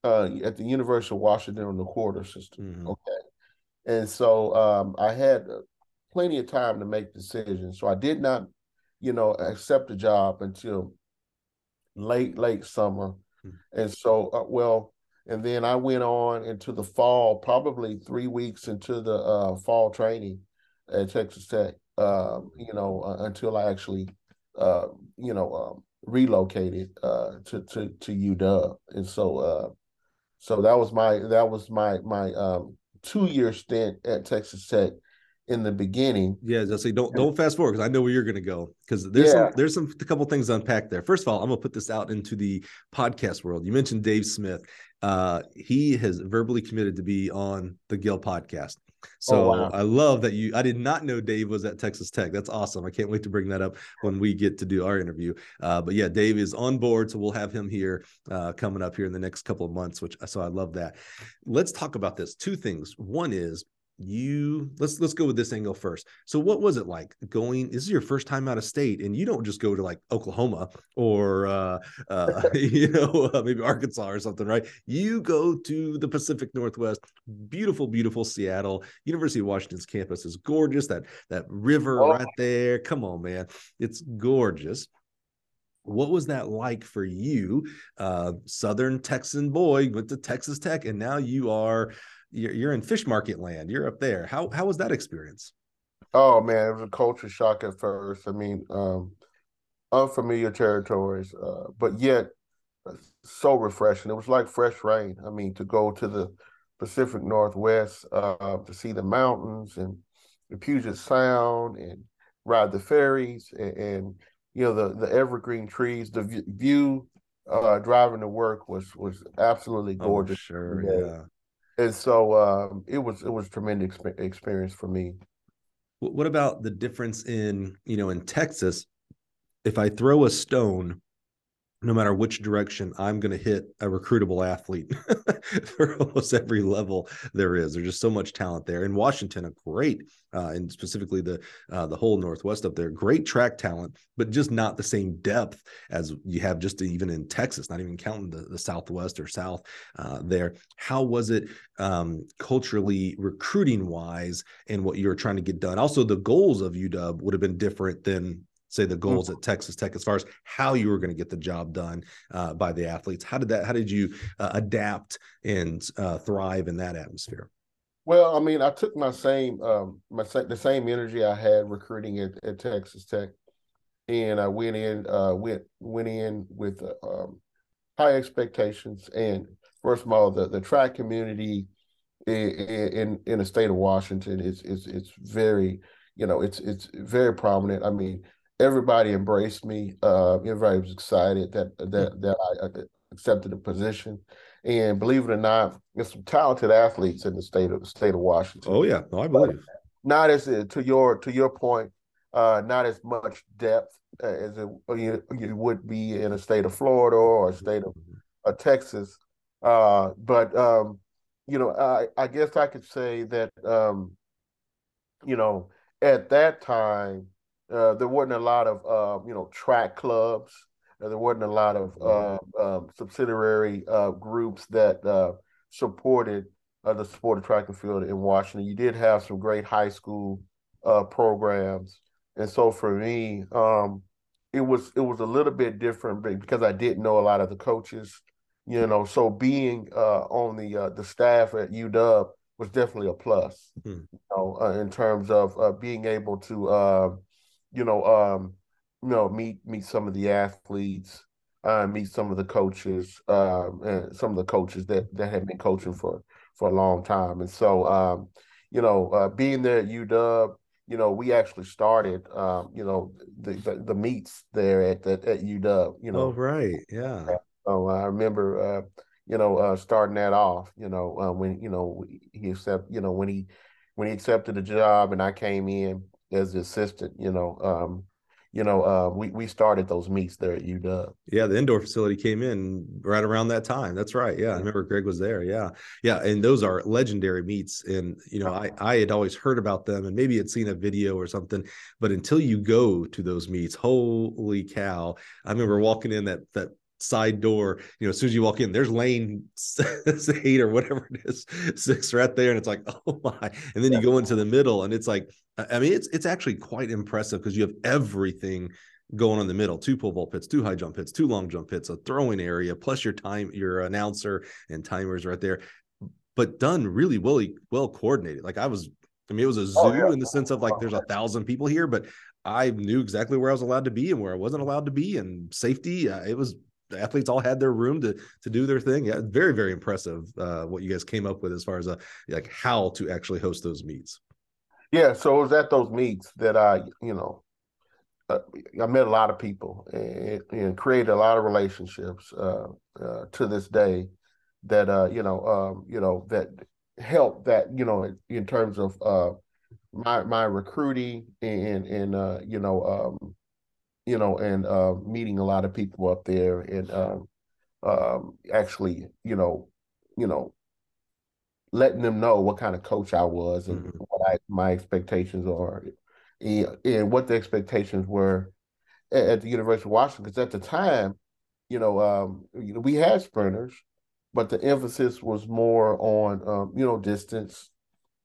uh, at the University of Washington on the quarter system. Mm-hmm. Okay. And so um, I had uh, plenty of time to make decisions. So I did not, you know, accept the job until late, late summer. Mm-hmm. And so, uh, well, and then I went on into the fall, probably three weeks into the uh, fall training at Texas Tech, um, you know, uh, until I actually, uh, you know, um, relocated uh, to to to UW. And so, uh, so that was my that was my my um, two year stint at Texas Tech in the beginning. Yeah, just say don't don't fast forward because I know where you're going to go because there's yeah. some there's some a couple things to unpack there. First of all, I'm going to put this out into the podcast world. You mentioned Dave Smith. Uh, he has verbally committed to be on the Gill podcast. So oh, wow. I love that you. I did not know Dave was at Texas Tech. That's awesome. I can't wait to bring that up when we get to do our interview. Uh, but yeah, Dave is on board, so we'll have him here uh, coming up here in the next couple of months. Which so I love that. Let's talk about this. Two things. One is you let's let's go with this angle first. So what was it like going this is your first time out of state and you don't just go to like oklahoma or uh, uh <laughs> you know uh, maybe arkansas or something right? You go to the pacific northwest beautiful beautiful seattle. University of washington's campus is gorgeous. That that river oh. right there. Come on man. It's gorgeous. What was that like for you uh southern texan boy went to texas tech and now you are you're, you're in fish market land. You're up there. How how was that experience? Oh man, it was a culture shock at first. I mean, um, unfamiliar territories, uh, but yet uh, so refreshing. It was like fresh rain. I mean, to go to the Pacific Northwest uh, to see the mountains and the Puget Sound and ride the ferries and, and you know the the evergreen trees. The view uh, driving to work was was absolutely oh, gorgeous. Oh, sure, yeah and so um, it was it was a tremendous experience for me. What about the difference in you know in Texas? If I throw a stone no matter which direction, I'm going to hit a recruitable athlete <laughs> for almost every level there is. There's just so much talent there. In Washington, a great, uh, and specifically the uh, the whole Northwest up there, great track talent, but just not the same depth as you have just even in Texas. Not even counting the, the Southwest or South uh, there. How was it um, culturally, recruiting wise, and what you were trying to get done? Also, the goals of UW would have been different than say the goals mm-hmm. at Texas Tech as far as how you were going to get the job done uh, by the athletes. How did that? How did you uh, adapt and uh, thrive in that atmosphere? Well, I mean, I took my same um, my the same energy I had recruiting at, at Texas Tech, and I went in uh, went went in with uh, um, high expectations. And first of all, the the track community in in, in the state of Washington is is it's very you know it's it's very prominent. I mean, everybody embraced me. Uh, everybody was excited that that that I accepted the position. And believe it or not, there's some talented athletes in the state of the state of Washington. Oh yeah, no, I believe. Not as to your to your point, uh, not as much depth as it, you, you would be in a state of Florida or a state of uh, Texas. Uh, but um, you know, I, I guess I could say that um, you know at that time uh, there wasn't a lot of uh, you know track clubs. Uh, there wasn't a lot of uh, um, subsidiary uh, groups that uh, supported the sport of track and field in Washington. You did have some great high school programs, and so for me, um, it was it was a little bit different because I didn't know a lot of the coaches, you know. So being uh, on the uh, the staff at UW was definitely a plus, mm-hmm. you know, uh, in terms of uh, being able to, uh, you know, um, you know, meet meet some of the athletes, uh, meet some of the coaches, um, and some of the coaches that that had been coaching for for a long time, and so, um, you know, being there at UW you know, we actually started, um, you know, the, the, the meets there at the, at UW. You know, oh right, yeah. So I remember, uh, you know, uh, starting that off. You know, uh, when you know he accept, you know, when he when he accepted the job and I came in as the assistant. You know, um, you know, uh, we we started those meets there at UW. Yeah, the indoor facility came in right around that time. That's right. Yeah, I remember Greg was there. Yeah, yeah, and those are legendary meets. And you know, I I had always heard about them and maybe had seen a video or something, but until you go to those meets, holy cow! I remember walking in that that side door. You know, as soon as you walk in, there's lane <laughs> eight or whatever it is, six right there, and it's like, <laughs> oh my! And then you go into the middle, and it's like, I mean, it's it's actually quite impressive because you have everything going on in the middle two pole vault pits two high jump pits two long jump pits a throwing area plus your time your announcer and timers right there but done really well well coordinated like i was i mean it was a oh, zoo oh, yeah. in the sense of like there's a thousand people here but i knew exactly where i was allowed to be and where i wasn't allowed to be and safety uh, it was the athletes all had their room to to do their thing. Yeah, very very impressive uh, what you guys came up with as far as a uh, like how to actually host those meets. Yeah, so it was at those meets that I you know uh, I met a lot of people and, and created a lot of relationships uh, uh, to this day that you know um, you know that help that you know in, in terms of my my recruiting and and you know um, you know, and uh, meeting a lot of people up there and um, um, actually, you know, you know, letting them know what kind of coach I was and mm-hmm. what I, my expectations are, and, and, what the expectations were at, at the University of Washington. Because at the time, you know, um, we had sprinters, but the emphasis was more on, um, you know, distance,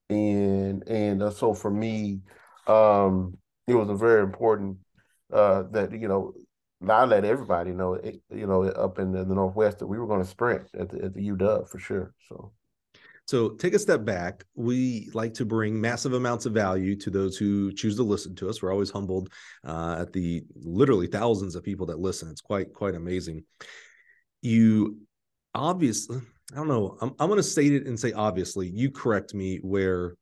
and and uh, so for me, um, it was a very important uh, that you know I let everybody know, eh, you know, up in the, northwest that we were going to sprint at the, at the UW for sure. So. So take a step back. We like to bring massive amounts of value to those who choose to listen to us. We're always humbled uh, at the literally thousands of people that listen. It's quite quite amazing. You obviously, I don't know. I'm, I'm going to state it and say obviously. You correct me where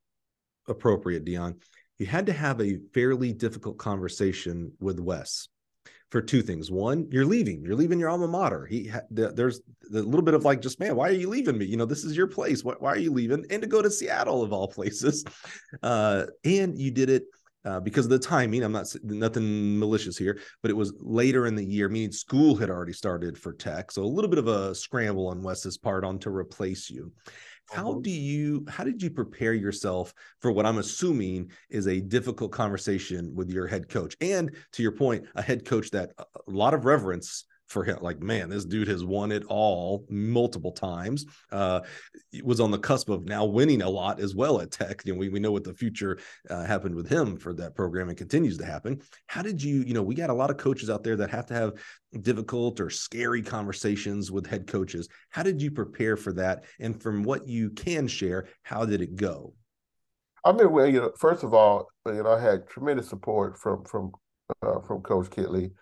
appropriate, Dion you had to have a fairly difficult conversation with Wes for two things. One, you're leaving. You're leaving your alma mater. He there's a little bit of like, just man, why are you leaving me? You know, this is your place. Why, why are you leaving? And to go to Seattle of all places, <laughs> uh, and you did it uh, because of the timing. I'm not nothing malicious here, but it was later in the year, meaning school had already started for tech. So a little bit of a scramble on Wes's part on to replace you. How mm-hmm. do you how did you prepare yourself for what I'm assuming is a difficult conversation with your head coach? And to your point, a head coach that a lot of reverence for him. Like, man, this dude has won it all multiple times. Uh, was on the cusp of now winning a lot as well at Tech. You know, we, we know what the future uh, happened with him for that program and continues to happen. How did you, you know, we got a lot of coaches out there that have to have difficult or scary conversations with head coaches. How did you prepare for that? And from what you can share, how did it go? I mean, well, you know, first of all, you know, I had tremendous support from from uh, from Coach Kittley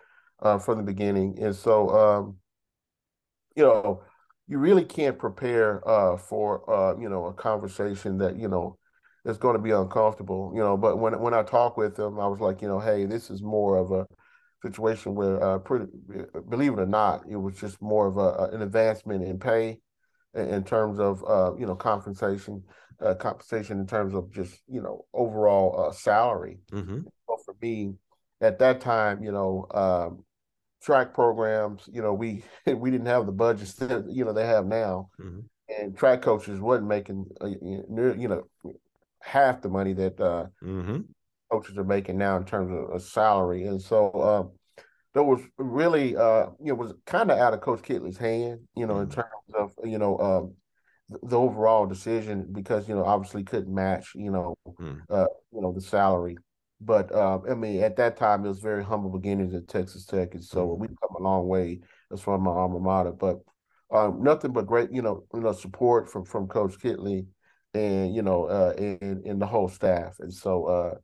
uh, from the beginning. And so, um, you know, you really can't prepare uh, for, uh, you know, a conversation that, you know, is going to be uncomfortable, you know. But when when I talk with them, I was like, you know, hey, this is more of a situation where, uh, pretty, believe it or not, it was just more of a, an advancement in pay in, in terms of, uh, you know, compensation, uh, compensation in terms of just, you know, overall uh, salary. Mm-hmm. So for me, at that time, you know, um, track programs, you know, we <laughs> we didn't have the budgets that you know they have now, mm-hmm. and track coaches wasn't making uh, you know half the money that uh, mm-hmm. coaches are making now in terms of a salary, and so uh, that was really uh, you know was kind of out of Coach Kittley's hand, you know, mm-hmm. in terms of you know. Um, the overall decision because you know obviously couldn't match you know mm. uh you know the salary but uh, I mean, at that time, it was very humble beginnings at Texas Tech, and so Mhm. we've come a long way as far as my alma mater. But um, nothing but great, you know, you know, support from from Coach Kittley, and you know, uh, and and the whole staff, and so uh,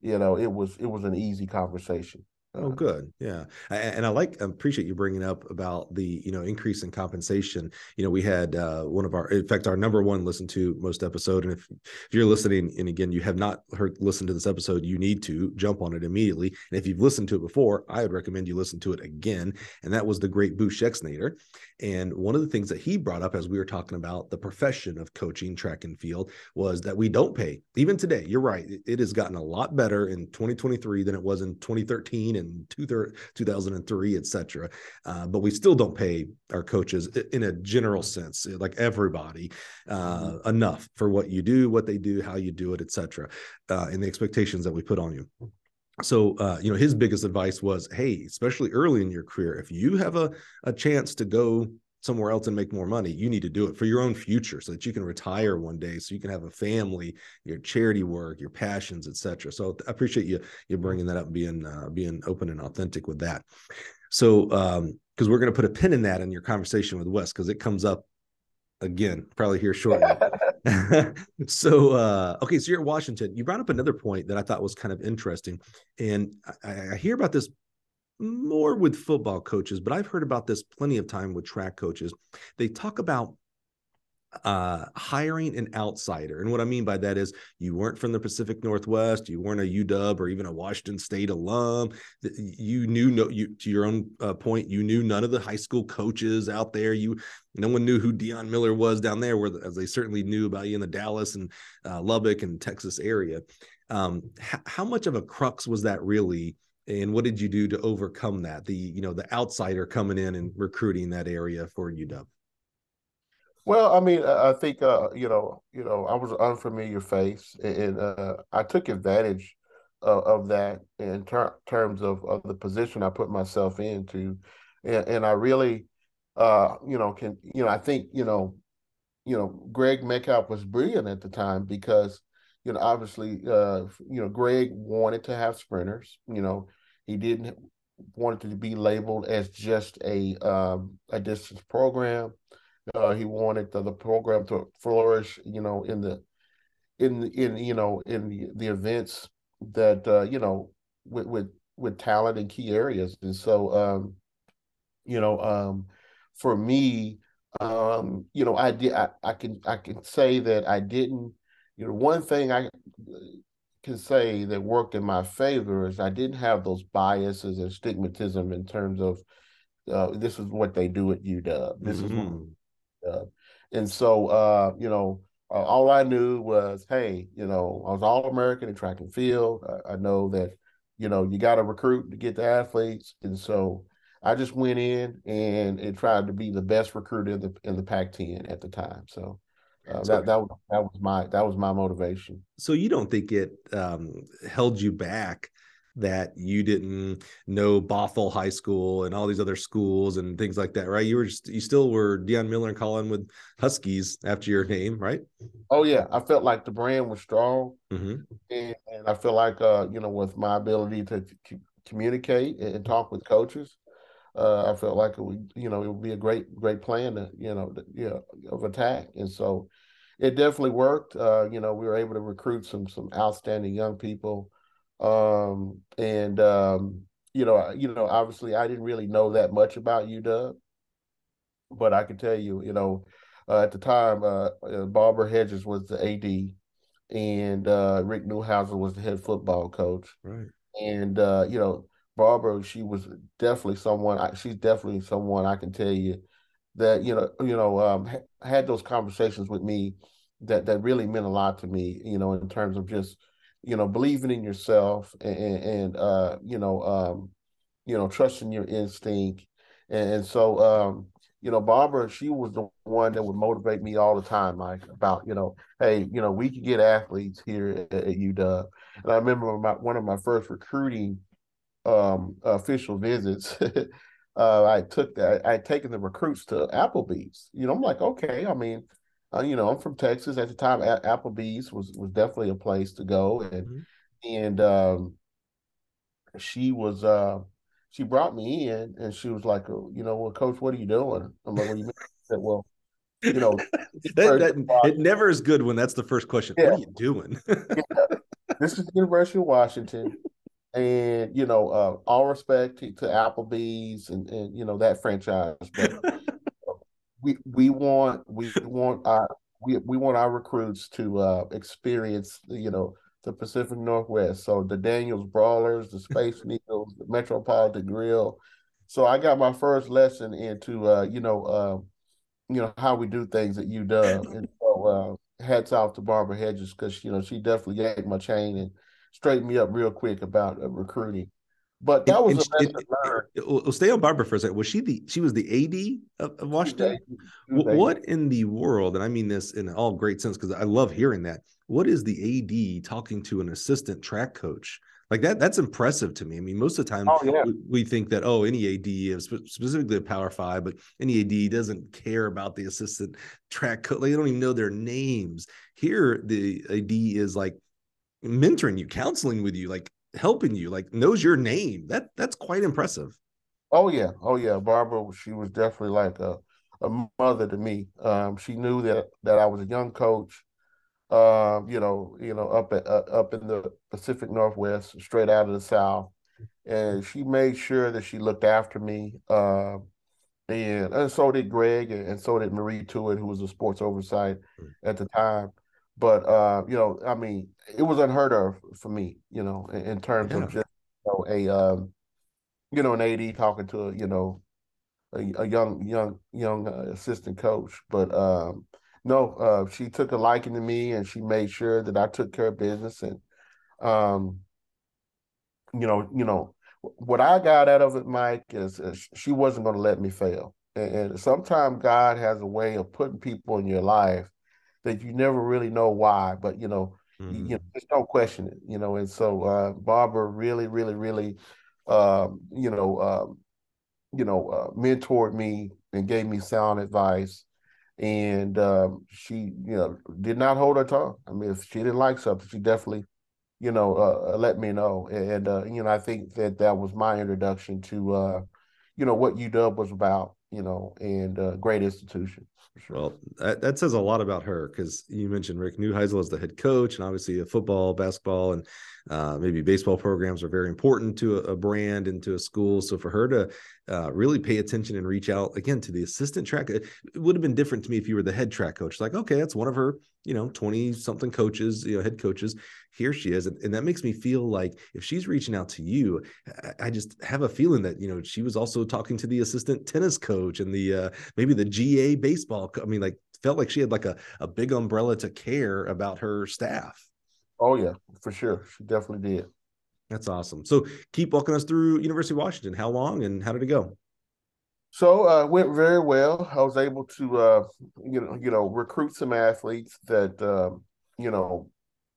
you know, it was it was an easy conversation. Oh, Uh, good. Yeah. And I like, I appreciate you bringing up about the, you know, increase in compensation. You know, we had uh, one of our, in fact, our number one listened to most episode. And if, if you're listening, and again, you have not heard, listened to this episode, you need to jump on it immediately. And if you've listened to it before, I would recommend you listen to it again. And that was the great Boo Schexnayder. And one of the things that he brought up as we were talking about the profession of coaching track and field was that we don't pay even today. You're right. It, it has gotten a lot better in 2023 than it was in 2013 and two thir- 2003, et cetera. Uh, but we still don't pay our coaches in a general sense, like everybody, uh, enough for what you do, what they do, how you do it, et cetera, uh, and the expectations that we put on you so uh, you know his biggest advice was hey especially early in your career if you have a, a chance to go somewhere else and make more money you need to do it for your own future so that you can retire one day so you can have a family your charity work your passions etc so i appreciate you you bringing that up being uh, being open and authentic with that. So um because we're going to put a pin in that in your conversation with wes because it comes up again probably here shortly <laughs> <laughs> so uh okay so you're at washington. You brought up another point that i thought was kind of interesting and I, I hear about this more with football coaches but i've heard about this plenty of time with track coaches. They talk about uh hiring an outsider and what i mean by that is you weren't from the pacific northwest you weren't a uw or even a washington state alum you knew no you to your own uh, point you knew none of the high school coaches out there you no one knew who Dion Miller was down there, where as they certainly knew about you in the Dallas and uh, Lubbock and Texas area. Um, h- how much of a crux was that really, and what did you do to overcome that? The you know the outsider coming in and recruiting that area for UW. Well, I mean, I think uh, you know, you know, I was an unfamiliar face, and uh, I took advantage of, of that in ter- terms of, of the position I put myself into, and, and I really, uh, you know, can you know, I think you know, you know, Greg Metcalf was brilliant at the time because, you know, obviously, uh, you know, Greg wanted to have sprinters. You know, he didn't want it to be labeled as just a um, a distance program. Uh, he wanted the, the program to flourish, you know, in the in in you know in the, the events that uh, you know with with with talent in key areas, and so um, you know um, for me, um, you know, I did I, I can I can say that I didn't, you know, one thing I can say that worked in my favor is I didn't have those biases and stigmatism in terms of uh, this is what they do at UW. This is what Mhm. Uh, and so, uh, you know, uh, all I knew was, hey, you know, I was all American in track and field. I, I know that, you know, you got to recruit to get the athletes, and so I just went in and, and tried to be the best recruiter in the in the Pac-10 at the time. So. Uh, So- that that was that was my that was my motivation. So you don't think it um, held you back that you didn't know Bothell High School and all these other schools and things like that, right? You were just, you still were Dion Miller and Colin with Huskies after your name, right? Oh yeah, I felt like the brand was strong, hmm and, and I feel like uh, you know, with my ability to c- communicate and, and talk with coaches, uh, I felt like it would, you know, it would be a great, great plan to, you know, to, you know, of attack. And so it definitely worked. Uh, you know, we were able to recruit some some outstanding young people. Um, and um, you know, you know, obviously I didn't really know that much about UW, but I can tell you, you know, uh, at the time, uh, uh, Barbara Hedges was the AD, and uh, Rick Neuheisel was the head football coach Right. and uh, you know, Barbara, she was definitely someone. I, she's definitely someone I can tell you that you know, you know, um, ha- had those conversations with me that that really meant a lot to me. You know, in terms of just you know believing in yourself and, and, uh, you know, um, you know, trusting your instinct. And, and so, um, you know, Barbara, she was the one that would motivate me all the time, like about, you know, hey, you know, we could get athletes here at, at UW. And I remember my, one of my first recruiting um, official visits. <laughs> uh, I took that. I had taken the recruits to Applebee's. You know, I'm like, okay. I mean, uh, you know, I'm from Texas at the time. A- Applebee's was was definitely a place to go, and Mhm. and um, she was uh she brought me in and she was like, oh, you know, well, coach, what are you doing? I'm like, what do you mean? I said, well, you know, <laughs> that, that, it never is good when that's the first question. Yeah. What are you doing? <laughs> yeah. This is the University of Washington. And you know, uh, all respect to, to Applebee's and, and you know that franchise, but we we want we want our we we want our recruits to uh, experience you know the Pacific Northwest. So the Daniel's Broilers, the Space <laughs> Needles, the Metropolitan Grill. So I got my first lesson into uh, you know uh, you know how we do things at UW, and so uh, hats off to Barbara Hedges because you know she definitely gave my chain and straightened me up real quick about uh, recruiting. But that was and, a lesson learned. We'll stay on Barbara for a second. Was she the she was the AD of, of Washington? What, what in the world? And I mean this in all great sense because I love hearing that. What is the AD talking to an assistant track coach? like that that's impressive to me i mean most of the time oh, yeah. we, we, think that oh any ad specifically a power five but any ad doesn't care about the assistant track coach like, they don't even know their names here the ad is like mentoring you counseling with you like helping you like knows your name that that's quite impressive oh yeah oh yeah barbara she was definitely like a, a mother to me um, she knew that that i was a young coach um, you know, you know, up at, uh, up in the Pacific Northwest, straight out of the South, and she made sure that she looked after me. Uh, and and so did Greg, and, and so did Marie Tuite, who was a sports oversight mm. at the time. But uh, you know, I mean, it was unheard of for me, you know, in, in terms yeah. of just you know, a um, you know, an AD talking to a, you know, a, a young young young uh, assistant coach. But um, no, uh, she took a liking to me and she made sure that I took care of business and um, you know, you know, what I got out of it, Mike, is, is she wasn't going to let me fail. And, and sometimes God has a way of putting people in your life that you never really know why, but you know, mm-hmm. you, you know, just don't question it, you know. And so uh, Barbara really, really, really, um, you know, um, you know, uh, mentored me and gave me sound advice and um, she you know did not hold her tongue. I mean, if she didn't like something, she definitely you know uh, uh let me know. And uh, you know, I think that that was my introduction to uh, you know what UW was about. You know, and uh, great institution. Sure. Well, that, that, says a lot about her because you mentioned Rick Neuheisel as the head coach, and obviously the football, basketball, and uh, maybe baseball programs are very important to a, a, brand and to a school. So for her to uh, really pay attention and reach out again to the assistant track, it would have been different to me if you were the head track coach. Like, okay, that's one of her, you know, 20 something coaches, you know, head coaches. Here she is. And, and, that makes me feel like if she's reaching out to you, I, I, just have a feeling that, you know, she was also talking to the assistant tennis coach and the, uh, maybe the GA baseball. I mean, like, felt like she had like a, a big umbrella to care about her staff. Oh yeah, for sure. She definitely did. That's awesome. So keep walking us through University of Washington. How long and how did it go? So uh went very well. I was able to uh you know, you know, recruit some athletes that um, you know,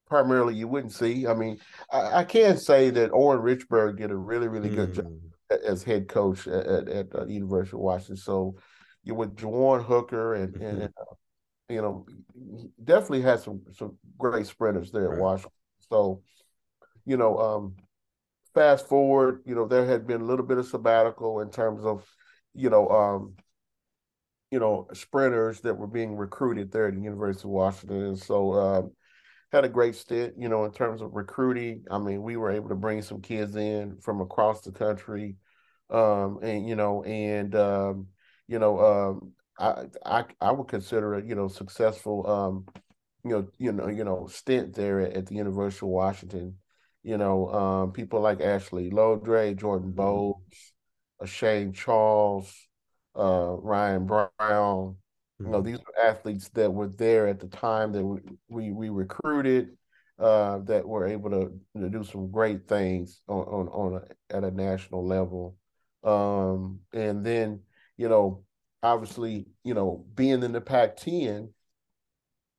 primarily you wouldn't see. I mean, I, I can say that Orin Richburg did a really, really good mm. job as head coach at, at, at uh, University of Washington. So you with Jawan Hooker and, mm-hmm. and uh, you know, definitely had some some great sprinters there right. at Washington. So, you know, um, fast forward, you know, there had been a little bit of sabbatical in terms of, you know, um, you know, sprinters that were being recruited there at the University of Washington, and so um, had a great stint, you know, in terms of recruiting. I mean, we were able to bring some kids in from across the country, um, and you know, and um, you know, um, I I I would consider a you know successful um you know you know you know stint there at, at the University of Washington. You know, um, people like Ashley Lodree, Jordan mm-hmm. Bowles, uh, Shane Charles, uh, Ryan Brown. You know, mm-hmm. these were athletes that were there at the time that we we, we recruited. Uh, that were able to, to do some great things on on, on a, at a national level, um, and then you know obviously, you know, being in the Pac-10,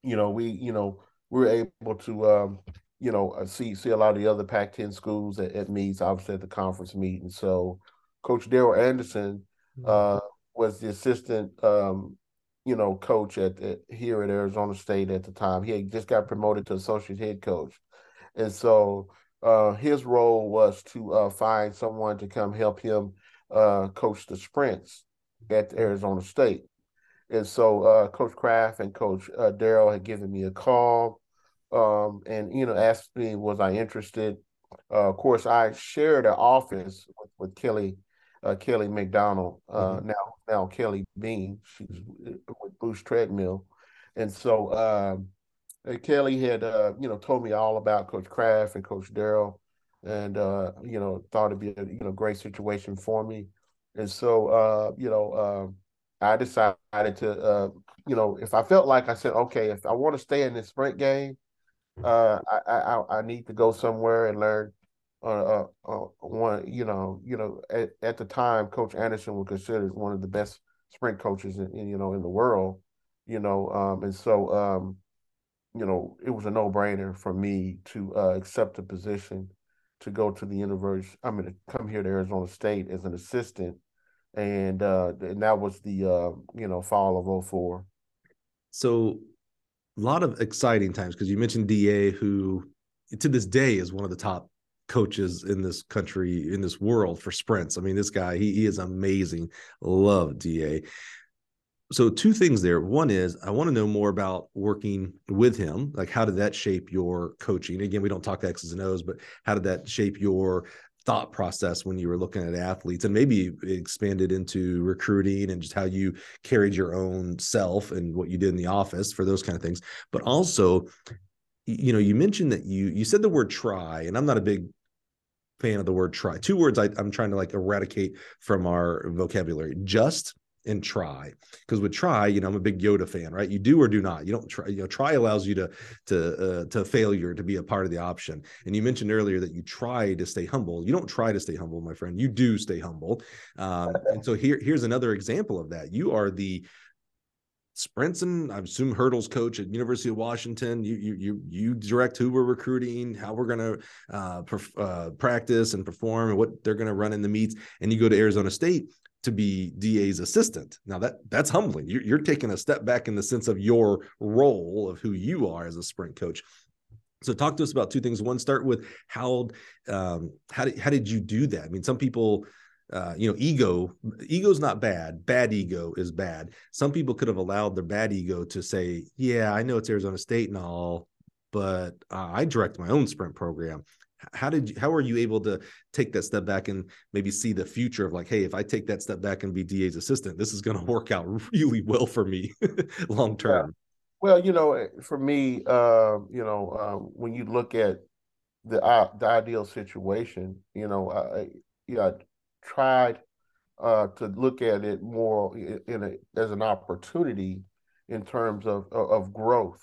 you know, we, you know, we are able to, um, you know, uh, see see a lot of the other Pac-10 schools at, at meets, obviously at the conference meeting. So, Coach Daryl Anderson mm-hmm. uh, was the assistant, um, you know, coach at, at here at Arizona State at the time. He had just got promoted to associate head coach, and so uh, his role was to uh, find someone to come help him uh, coach the sprints at Arizona State. And so uh, Coach Kraft and Coach uh, Darryl had given me a call um, and, you know, asked me, was I interested? Uh, of course, I shared an office with, with Kelly Kelly McDonald, mm-hmm. now now Kelly Bean. She's with Boost Treadmill. And so um, Kelly had, uh, you know, told me all about Coach Kraft and Coach Darryl and uh, you know, thought it'd be a you know great situation for me. And so, uh, you know, uh, I decided to, uh, you know, if I felt like I said, okay, if I want to stay in this sprint game, uh, I, I I need to go somewhere and learn. Uh, uh, uh, one, you know, you know, at, at the time, Coach Anderson was considered one of the best sprint coaches in, in you know in the world, you know, um, and so um, you know, it was a no brainer for me to uh, accept the position to go to the university. I'm going to come here to Arizona State as an assistant, and uh, and that was the uh, you know fall of 04. So, a lot of exciting times because you mentioned Da, who to this day is one of the top coaches in this country in this world for sprints. I mean, this guy he, he is amazing. Love Da so two things there one is i want to know more about working with him like how did that shape your coaching again we don't talk x's and o's but how did that shape your thought process when you were looking at athletes and maybe expanded into recruiting and just how you carried your own self and what you did in the office for those kind of things. But also you know you mentioned that you you said the word try and i'm not a big fan of the word try. Two words I, i'm trying to like eradicate from our vocabulary just and try because with try you know i'm a big yoda fan right? You do or do not. You don't try you know try allows you to to uh, to failure to be a part of the option. And you mentioned earlier that you try to stay humble. You don't try to stay humble my friend. You do stay humble. Um, <laughs> and so here here's another example of that. You are the sprints and I assume hurdles coach at University of Washington. You you you you direct who we're recruiting, how we're going to uh, perf- uh, practice and perform, and what they're going to run in the meets. And you go to Arizona State to be DA's assistant. Now that that's humbling. You're, you're taking a step back in the sense of your role of who you are as a sprint coach. So talk to us about two things. One, start with how um, how did how did you do that? I mean, some people, uh, you know, ego ego's not bad. Bad ego is bad. Some people could have allowed their bad ego to say, "Yeah, I know it's Arizona State and all, but uh, I direct my own sprint program how did you, how are you able to take that step back and maybe see the future of like hey if i take that step back and be da's assistant this is going <laughs> to work out really well for me <laughs> long term? Well you know eh, for me uh, you know um, when you look at the uh, the ideal situation you know i you know, I tried uh, to look at it more in a, as an opportunity in terms of of growth.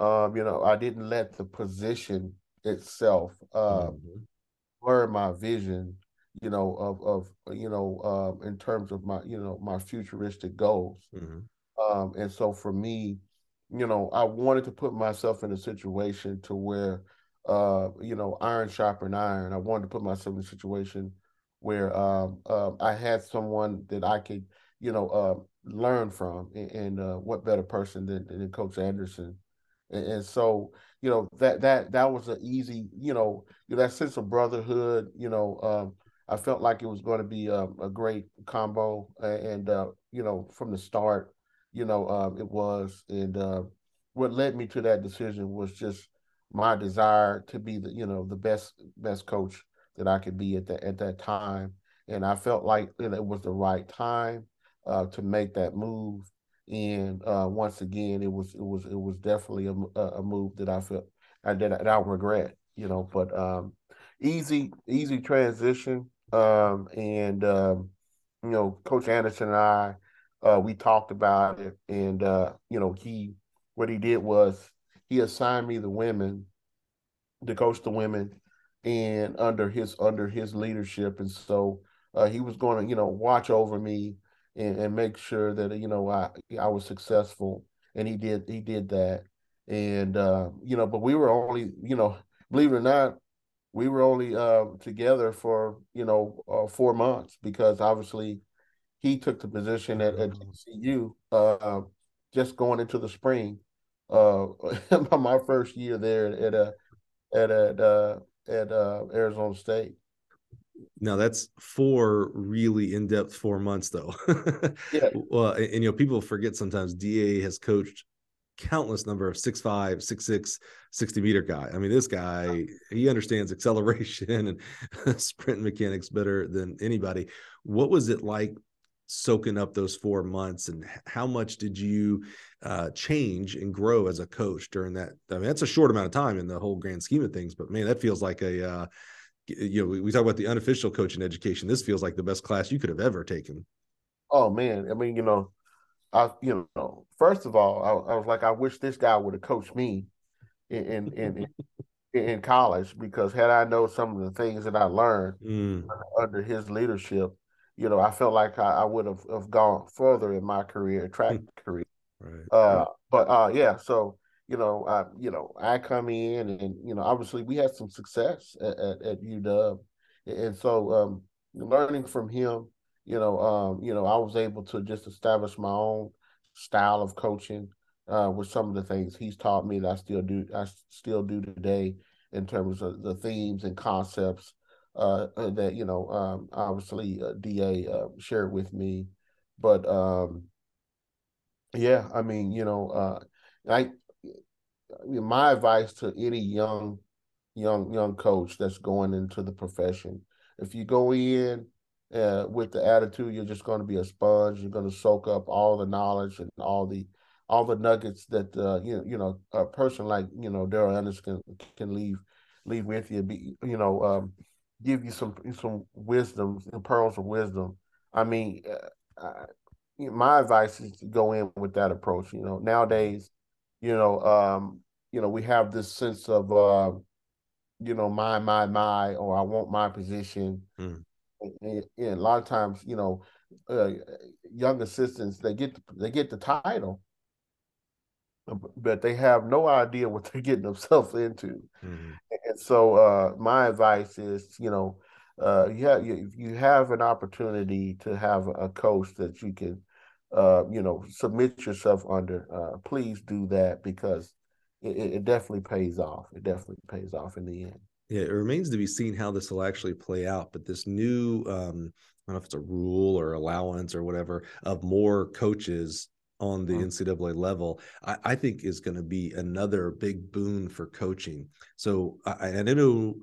Um, you know i didn't let the position itself uh, mm-hmm. blur my vision you know of of you know um, in terms of my you know my futuristic goals mm-hmm. um, and so for me you know i wanted to put myself in a situation to where uh, you know iron sharpened iron i wanted to put myself in a situation where um, uh, i had someone that i could you know uh, learn from and, and uh, what better person than, than coach anderson and, and so you know that that that was an easy you know that sense of brotherhood you know um, i felt like it was going to be a, a great combo and uh, you know from the start you know um, it was and uh, what led me to that decision was just my desire to be the you know the best best coach that i could be at that at that time and i felt like it was the right time uh, to make that move and uh, once again, it was it was it was definitely a, a move that I felt I that that I regret, you know. But um, easy easy transition, um, and um, you know, Coach Anderson and I, uh, we talked about it, and uh, you know, he what he did was he assigned me the women to coach the women, and under his under his leadership, and so uh, he was going to you know watch over me and, and make sure that you know I I was successful, and he did he did that, and uh, you know, but we were only you know, believe it or not, we were only uh, together for you know uh, four months because obviously he took the position at, at TCU uh, just going into the spring. Uh, <laughs> my first year there at a at uh, at uh, Arizona State. Now that's four really in-depth four months though. <laughs> yeah. Well, and, and, you know, people forget sometimes Da has coached countless number of six five, six six, 60 meter guy. I mean, this guy, he understands acceleration and <laughs> sprint mechanics better than anybody. What was it like soaking up those four months and how much did you uh, change and grow as a coach during that i mean that's a short amount of time in the whole grand scheme of things but man that feels like a uh, you know we, we talk about the unofficial coaching education this feels like the best class you could have ever taken oh man i mean you know i you know first of all i, I was like i wish this guy would have coached me in in in, in college because had i know some of the things that i learned mm. under his leadership you know, I felt like I, I would have, have gone further in my career, track <laughs> career. Right. Uh, but uh, yeah, so you know, I you know, I come in and you know, obviously we had some success at, at, at UW, and so um, learning from him, you know, um, you know, I was able to just establish my own style of coaching uh, with some of the things he's taught me that I still do, I still do today in terms of the themes and concepts uh, uh, that you know um, obviously uh, Da uh, shared with me, but um, yeah, I mean you know uh, I, my advice to any young young young coach that's going into the profession, if you go in uh, with the attitude you're just going to be a sponge, you're going to soak up all the knowledge and all the all the nuggets that uh, you you know a person like you know Darryl Anderson can can leave leave with you. Be you know um, give you some some wisdom, some pearls of wisdom. I mean, uh, I, my advice is to go in with that approach. You know, nowadays, you know, um, you know, we have this sense of, uh, you know, my, my, my, or I want my position. Mm. And, and, a lot of times, you know, uh, young assistants they get they get the title, but they have no idea what they're getting themselves into. Mm-hmm. And so, uh, my advice is, you know, uh, you have you, you have an opportunity to have a coach that you can, uh, you know, submit yourself under. Uh, please do that because it, it definitely pays off. It definitely pays off in the end. Yeah, it remains to be seen how this will actually play out. But this new, um, I don't know if it's a rule or allowance or whatever, of more coaches on the NCAA level, I, I think is going to be another big boon for coaching. So I, I know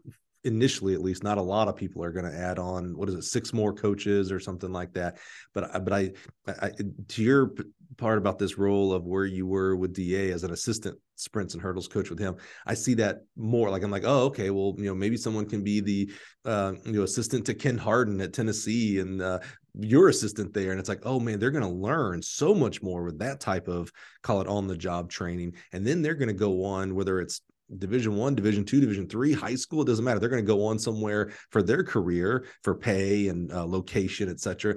initially at least not a lot of people are going to add on what is it six more coaches or something like that. But but I, I to your part about this role of where you were with da as an assistant sprints and hurdles coach with him i see that more like i'm like oh okay well you know maybe someone can be the uh, you know assistant to ken harden at tennessee and uh, your assistant there. And it's like oh man they're going to learn so much more with that type of call it on the job training. And then they're going to go on whether it's division one division two division three high school it doesn't matter. They're going to go on somewhere for their career for pay and uh, location etc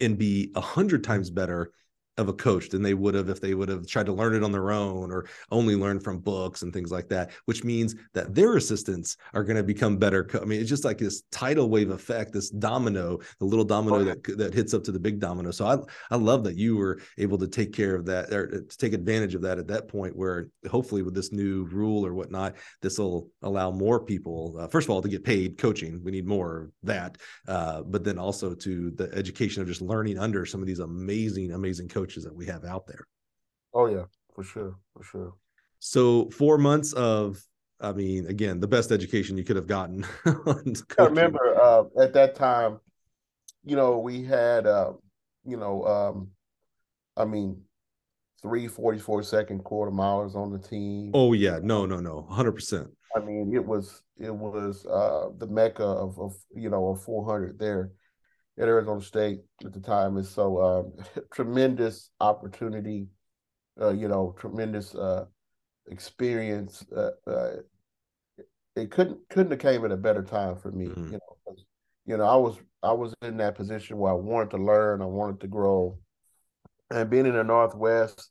and be a hundred times better of a coach than they would have if they would have tried to learn it on their own or only learn from books and things like that which means that their assistants are going to become better co- i mean it's just like this tidal wave effect this domino the little domino oh, that that hits up to the big domino. So i i love that you were able to take care of that or to take advantage of that at that point where hopefully with this new rule or whatnot this will allow more people uh, first of all to get paid coaching. We need more of that uh, but then also to the education of just learning under some of these amazing amazing coaches coaches that we have out there. Oh yeah, for sure, for sure. So four months of, I mean, again, the best education you could have gotten. <laughs> I remember uh, at that time, you know, we had, uh, you know, um, I mean, three 44 second quarter miles on the team. Oh yeah, no, no, no, hundred percent. I mean, it was it was uh, the mecca of, of you know of 400 there at Arizona State at the time. And so uh, <laughs> tremendous opportunity, uh, you know, tremendous uh, experience. Uh, uh, it couldn't couldn't have came at a better time for me. Mm-hmm. You know, you know, I was I was in that position where I wanted to learn, I wanted to grow, and being in the Northwest.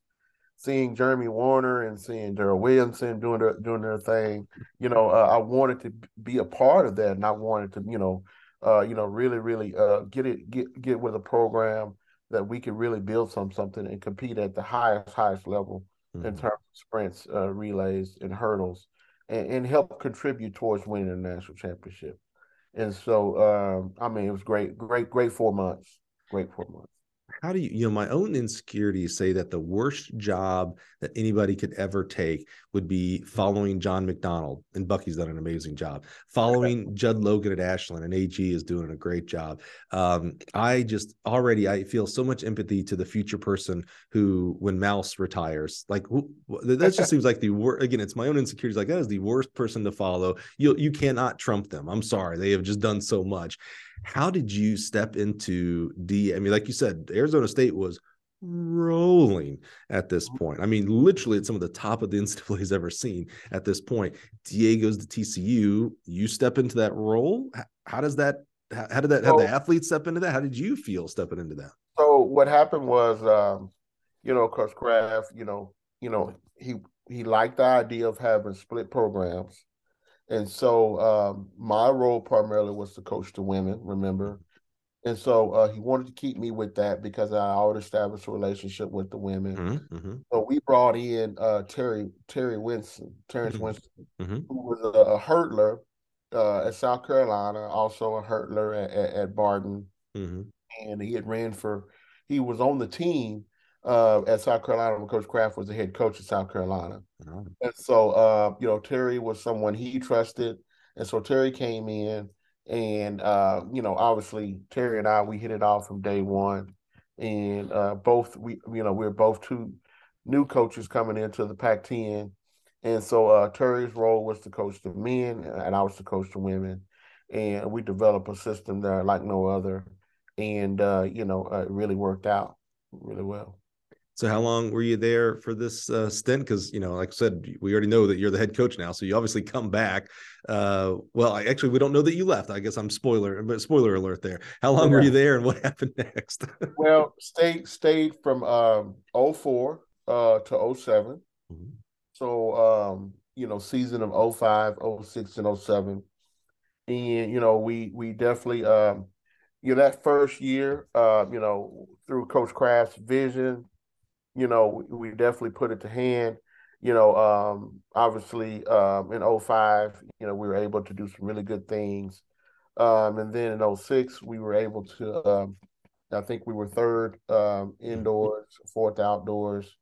Seeing Jeremy Wariner and seeing Darold Williamson doing their doing their thing, you know, uh, I wanted to be a part of that, and I wanted to, you know, uh, you know, really, really uh, get it, get get with a program that we can really build some something and compete at the highest, highest level mm-hmm. in terms of sprints, uh, relays, and hurdles. and, and help contribute towards winning a national championship. And so, um, I mean, it was great, great, great four months. Great four months how do you you know my own insecurities say that the worst job that anybody could ever take would be following john mcdonnell and bucky's done an amazing job following <laughs> jud logan at ashland and ag is doing a great job. Um, i just already i feel so much empathy to the future person who when mouse retires like that just <laughs> seems like the worst again it's my own insecurities like that is the worst person to follow. You you cannot trump them. I'm sorry they have just done so much how did you step into D? I mean, like you said, Arizona State was rolling at this mm-hmm. point. I mean, literally at some of the top of the <laughs> NCAA's ever seen at this point. Diego's to TCU. You step into that role. How does that? How, did that? How the athletes step into that? How did you feel stepping into that? So what happened was, um, you know, Coach Kraft, you know, you know, he he liked the idea of having split programs. And so um, my role primarily was to coach the women, remember? And so uh, he wanted to keep me with that because I already established a relationship with the women. Mm-hmm. mm-hmm. So we brought in uh, Terry Terry Winston, Terrence mm-hmm. Winston, mm-hmm. who was a, a hurdler uh, at South Carolina, also a hurdler at, at, at Barton, mm-hmm. and he had ran for. He was on the team uh, at South Carolina when Coach Kraft was the head coach of South Carolina. Oh. And so, uh, you know, Terry was someone he trusted. And so Terry came in and, uh, you know, obviously Terry and I, we hit it off from day one. And uh, both, we, you know, we we're both two new coaches coming into the Pac 10. And so uh, Terry's role was to coach the men, and I was to coach the women. And we developed a system there like no other. And, uh, you know, uh, it really worked out really well. So how long were you there for this uh, stint? Because you know, like I said, we already know that you're the head coach now, so you obviously come back. Uh, well, I, actually, we don't know that you left. I guess I'm spoiler, but spoiler alert there. How long yeah. were you there, and what <laughs> happened next? well, stayed stayed from um, 04 uh, to 7 mm-hmm. So um, you know, season of 05, 06, and 07. and you know, we we definitely um, you know that first year, uh, you know, through Coach Kraft's vision you know, we, definitely put it to hand. You know, um, obviously um, in 05, you know, we were able to do some really good things. Um, and then in 06, we were able to, um, I think we were third um, indoors, fourth outdoors.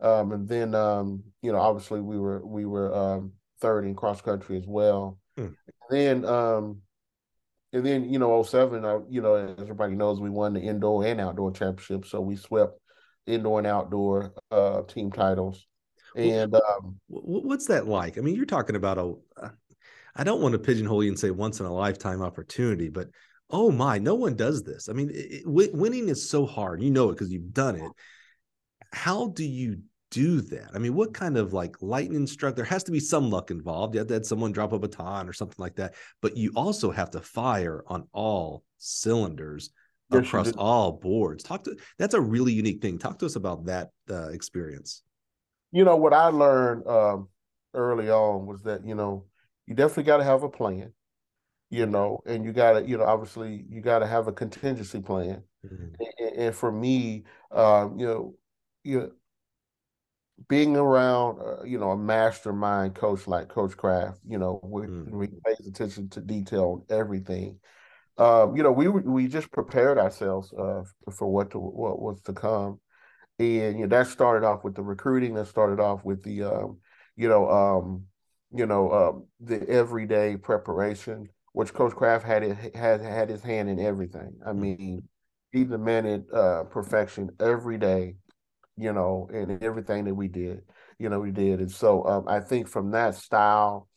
Um, and then, um, you know, obviously we were we were um, third in cross country as well. Mm. then, um, and then you know, 07, uh, you know, as everybody knows, we won the indoor and outdoor championship, so we swept indoor and outdoor uh, team titles. And um, what's that like? I mean, you're talking about a. Uh, don't want to pigeonhole you and say once in a lifetime opportunity, but oh my, no one does this. I mean, it, winning is so hard. You know it because you've done it. How do you do that? I mean, what kind of like lightning struck? There has to be some luck involved. You have to have someone drop a baton or something like that. But you also have to fire on all cylinders yes, across all boards. Talk to that's a really unique thing. Talk to us about that uh, experience. You know what I learned um, early on was that you know you definitely got to have a plan. You know, and you got to you know obviously you got to have a contingency plan. Mm-hmm. And, and, for me, um, you know, you know, being around, uh, you know, a mastermind coach like Coach Kraft, you know, where mm. he pays attention to detail on everything um, you know, we we just prepared ourselves uh, for what to what was to come, and you know that started off with the recruiting. That started off with the, um, you know, um, you know, um, the everyday preparation, which Coach Kraft had it, had had his hand in everything. I mean, he demanded uh, perfection every day, you know, in everything that we did, you know, we did, and so um, I think from that style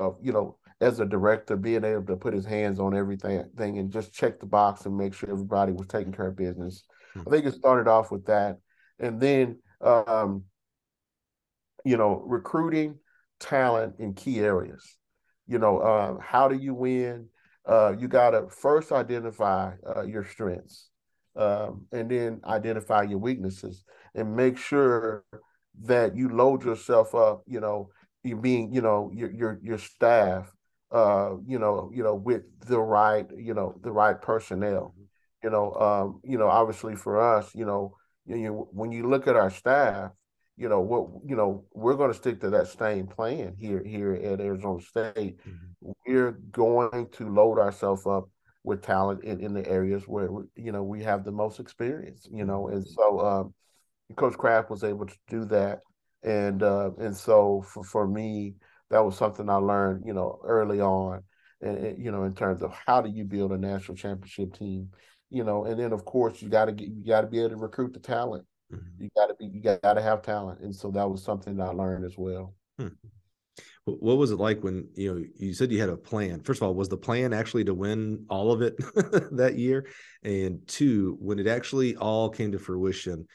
of you know as a director, being able to put his hands on everything thing and just check the box and make sure everybody was taking care of business. Mm-hmm. I think it started off with that. And then, um, you know, recruiting talent in key areas. You know, uh, how do you win? Uh, you got to first identify uh, your strengths um, and then identify your weaknesses and make sure that you load yourself up, you know, you being, you know, your your your staff uh, you know, you know, with the right, you know, the right personnel. Mm-hmm. You know, um, you know, obviously for us, you know, you know, when you look at our staff, you know what you know we're going to stick to that same plan here here at Arizona State. Mm-hmm. We're going to load ourselves up with talent in, in the areas where you know we have the most experience. You know, and so um, Coach Kraft was able to do that, and uh, and so for for me that was something I learned you know early on, and you know in terms of how do you build a national championship team, you know, and then of course you got to get you got to be able to recruit the talent Mm-hmm. You got to be, you got to have talent, and so that was something I learned as well. Hmm. What was it like when you know you said you had a plan? First of all, was the plan actually to win all of it <laughs> that year? And two, when it actually all came to fruition,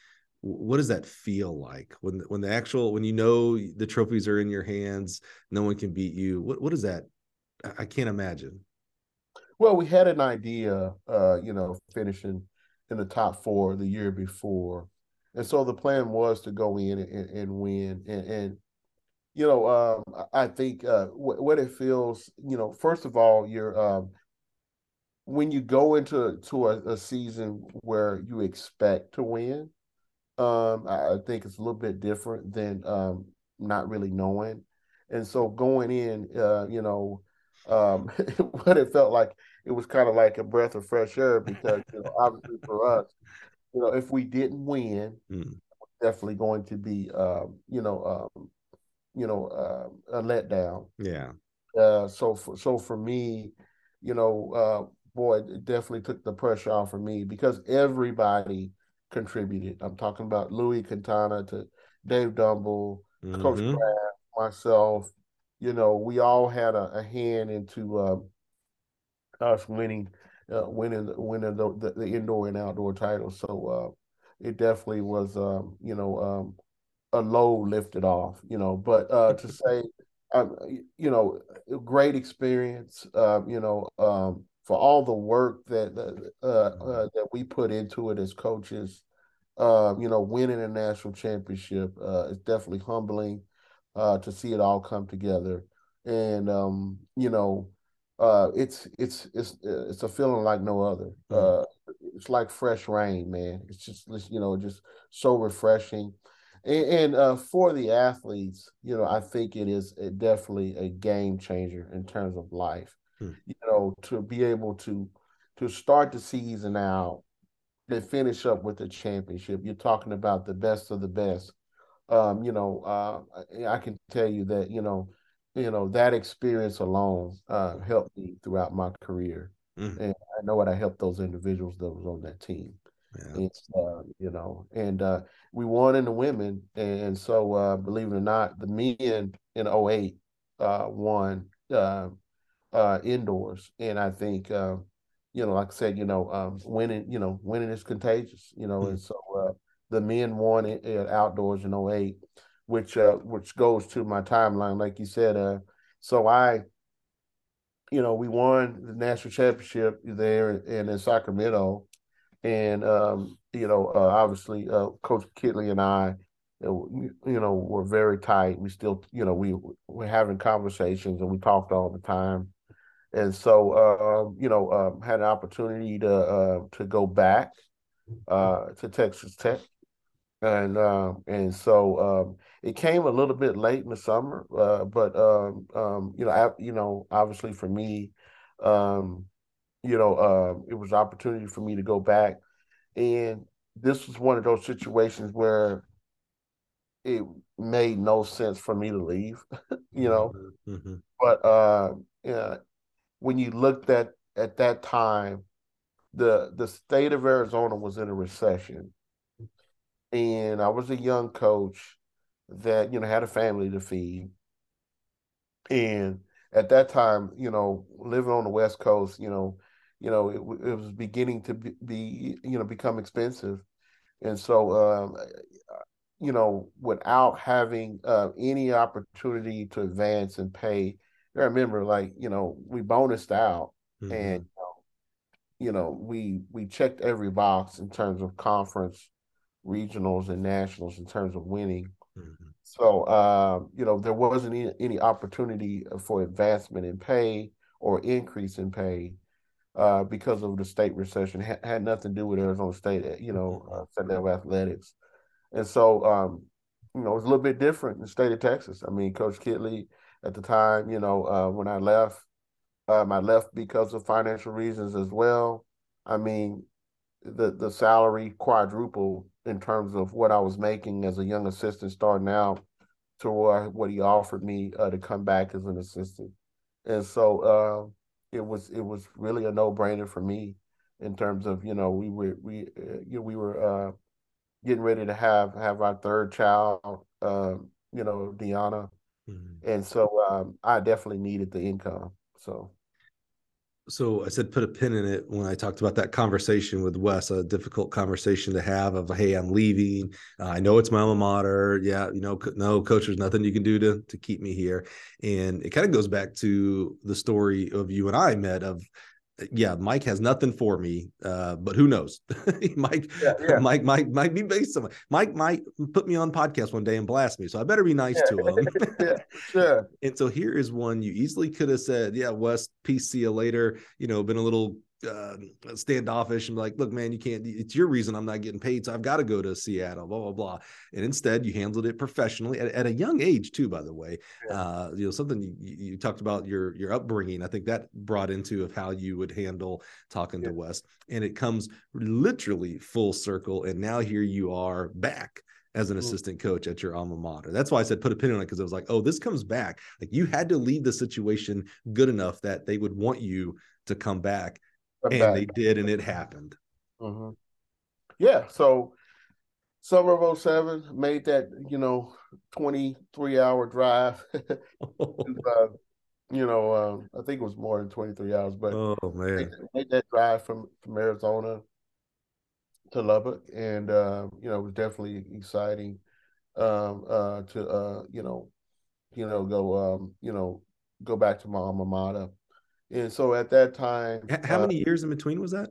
what does that feel like when when the actual when you know the trophies are in your hands, no one can beat you? What what is that? I can't imagine. Well, we had an idea, uh, you know, finishing in the top four the year before, and so the plan was to go in and, and win. And, and, you know, um, I think uh, what, what, it feels, you know, first of all, you're um, when you go into to a, a, season where you expect to win. Um, I think it's a little bit different than um, not really knowing. And so going in, uh, you know, um, <laughs> what it felt like, it was kind of like a breath of fresh air because you know, obviously for us, you know, if we didn't win, mm. definitely going to be, um, you know, um, you know, uh, a letdown. Yeah. Uh, so for so for me, you know, uh, boy, it definitely took the pressure off of me because everybody contributed. I'm talking about Louis Quintana to Dave Dumble, mm-hmm. Coach Kraft, myself. You know, we all had a, a hand into um, us winning uh, winning winning the, the, the, indoor and outdoor titles. So uh, it definitely was, um, you know, um, a load lifted off. You know, but uh, to <laughs> say, um, you know, great experience. Uh, you know, um, for all the work that uh, uh, that we put into it as coaches. Um, you know, winning a national championship uh, is definitely humbling uh, to see it all come together. And um, you know, uh, it's it's it's it's a feeling like no other. Mm. Uh, it's like fresh rain, man. It's just you know just so refreshing, and, and uh, for the athletes, you know, I think it is definitely a game changer in terms of life. Mm. You know, to be able to to start the season out and finish up with the championship. You're talking about the best of the best. Um, you know, uh, I can tell you that you know you know that experience alone uh, helped me throughout my career, mm. and I know what I helped those individuals that was on that team. Yeah. And, uh, you know, and uh, we won in the women, and so uh, believe it or not, the men in 08 uh, won uh, indoors, and I think uh, you know, like I said, you know, um, winning, you know, winning is contagious, you know, mm. and so the men won it, it outdoors in 08 which uh, which goes to my timeline, like you said. Uh, so I, you know, we won the national championship there and in Sacramento, and um, you know, uh, obviously, uh, Coach Kittley and I, you know, were very tight. We still, you know, we were having conversations and we talked all the time, and so uh, you know, um, had an opportunity to uh, to go back uh, to Texas Tech and uh, and so um, it came a little bit late in the summer, uh, but um, um, you know, I, you know, obviously for me, um, you know, uh, it was an opportunity for me to go back, and this was one of those situations where it made no sense for me to leave, <laughs> you know, mm-hmm. mm-hmm. but uh, yeah, when you looked at at that time, the the state of Arizona was in a recession. And I was a young coach that you know had a family to feed, and at that time, you know, living on the West Coast, you know, you know, it, it was beginning to be, be, you know become expensive, and so um, you know, without having uh, any opportunity to advance and pay, I remember like you know we bonused out mm-hmm. and you know we we checked every box in terms of conference regionals and nationals in terms of winning. Mm-hmm. So, uh, you know, there wasn't any, any, opportunity for advancement in pay or increase in pay uh, because of the state recession. Had nothing to do with Arizona State, you know, mm-hmm. uh, Center of Athletics. And so, um, you know, it's a little bit different in the state of Texas. I mean, Coach Kittley at the time, you know, uh, when I left, um, I left because of financial reasons as well. I mean, the the salary quadrupled in terms of what I was making as a young assistant starting out to what, he offered me uh, to come back as an assistant. And so uh, it was it was really a no brainer for me in terms of you know we were we uh, you know, we were uh, getting ready to have have our third child, um, you know, Deanna, mm-hmm. and so um, I definitely needed the income. So so I said put a pin in it when I talked about that conversation with Wes, a difficult conversation to have of hey, I'm leaving. Uh, I know it's my alma mater. Yeah, you know, no, coach, there's nothing you can do to to keep me here. And it kind of goes back to the story of you and I met of yeah, Mike has nothing for me, uh, but who knows? <laughs> Mike, yeah, yeah. Mike, Mike might be based on Mike might put me on podcast one day and blast me, so I better be nice yeah. to him. <laughs> yeah, sure. <laughs> And so here is one you easily could have said, "Yeah, Wes, peace, see you later." You know, been a little uh, standoffish and like, look, man, you can't. It's your reason I'm not getting paid, so I've got to go to Seattle. Blah blah blah. And instead, you handled it professionally at, at a young age too. By the way, yeah. uh, you know something you, you, talked about your your upbringing. I think that brought into of how you would handle talking yeah. to Wes, and it comes literally full circle. And now here you are back as an mm-hmm. assistant coach at your alma mater. That's why I said put a pin on it because I was like, oh, this comes back. Like you had to leave the situation good enough that they would want you to come back and they did, and it happened. Mm-hmm. Yeah. So summer of 07 made that you know 23 hour drive <laughs> and, <laughs> uh, you know um, i think it was more than 23 hours but oh man made, made that drive from from arizona to lubbock and uh, you know it was definitely exciting um, uh, to uh, you know you know go um, you know go back to my alma mater and so at that time, how uh, many years in between was that?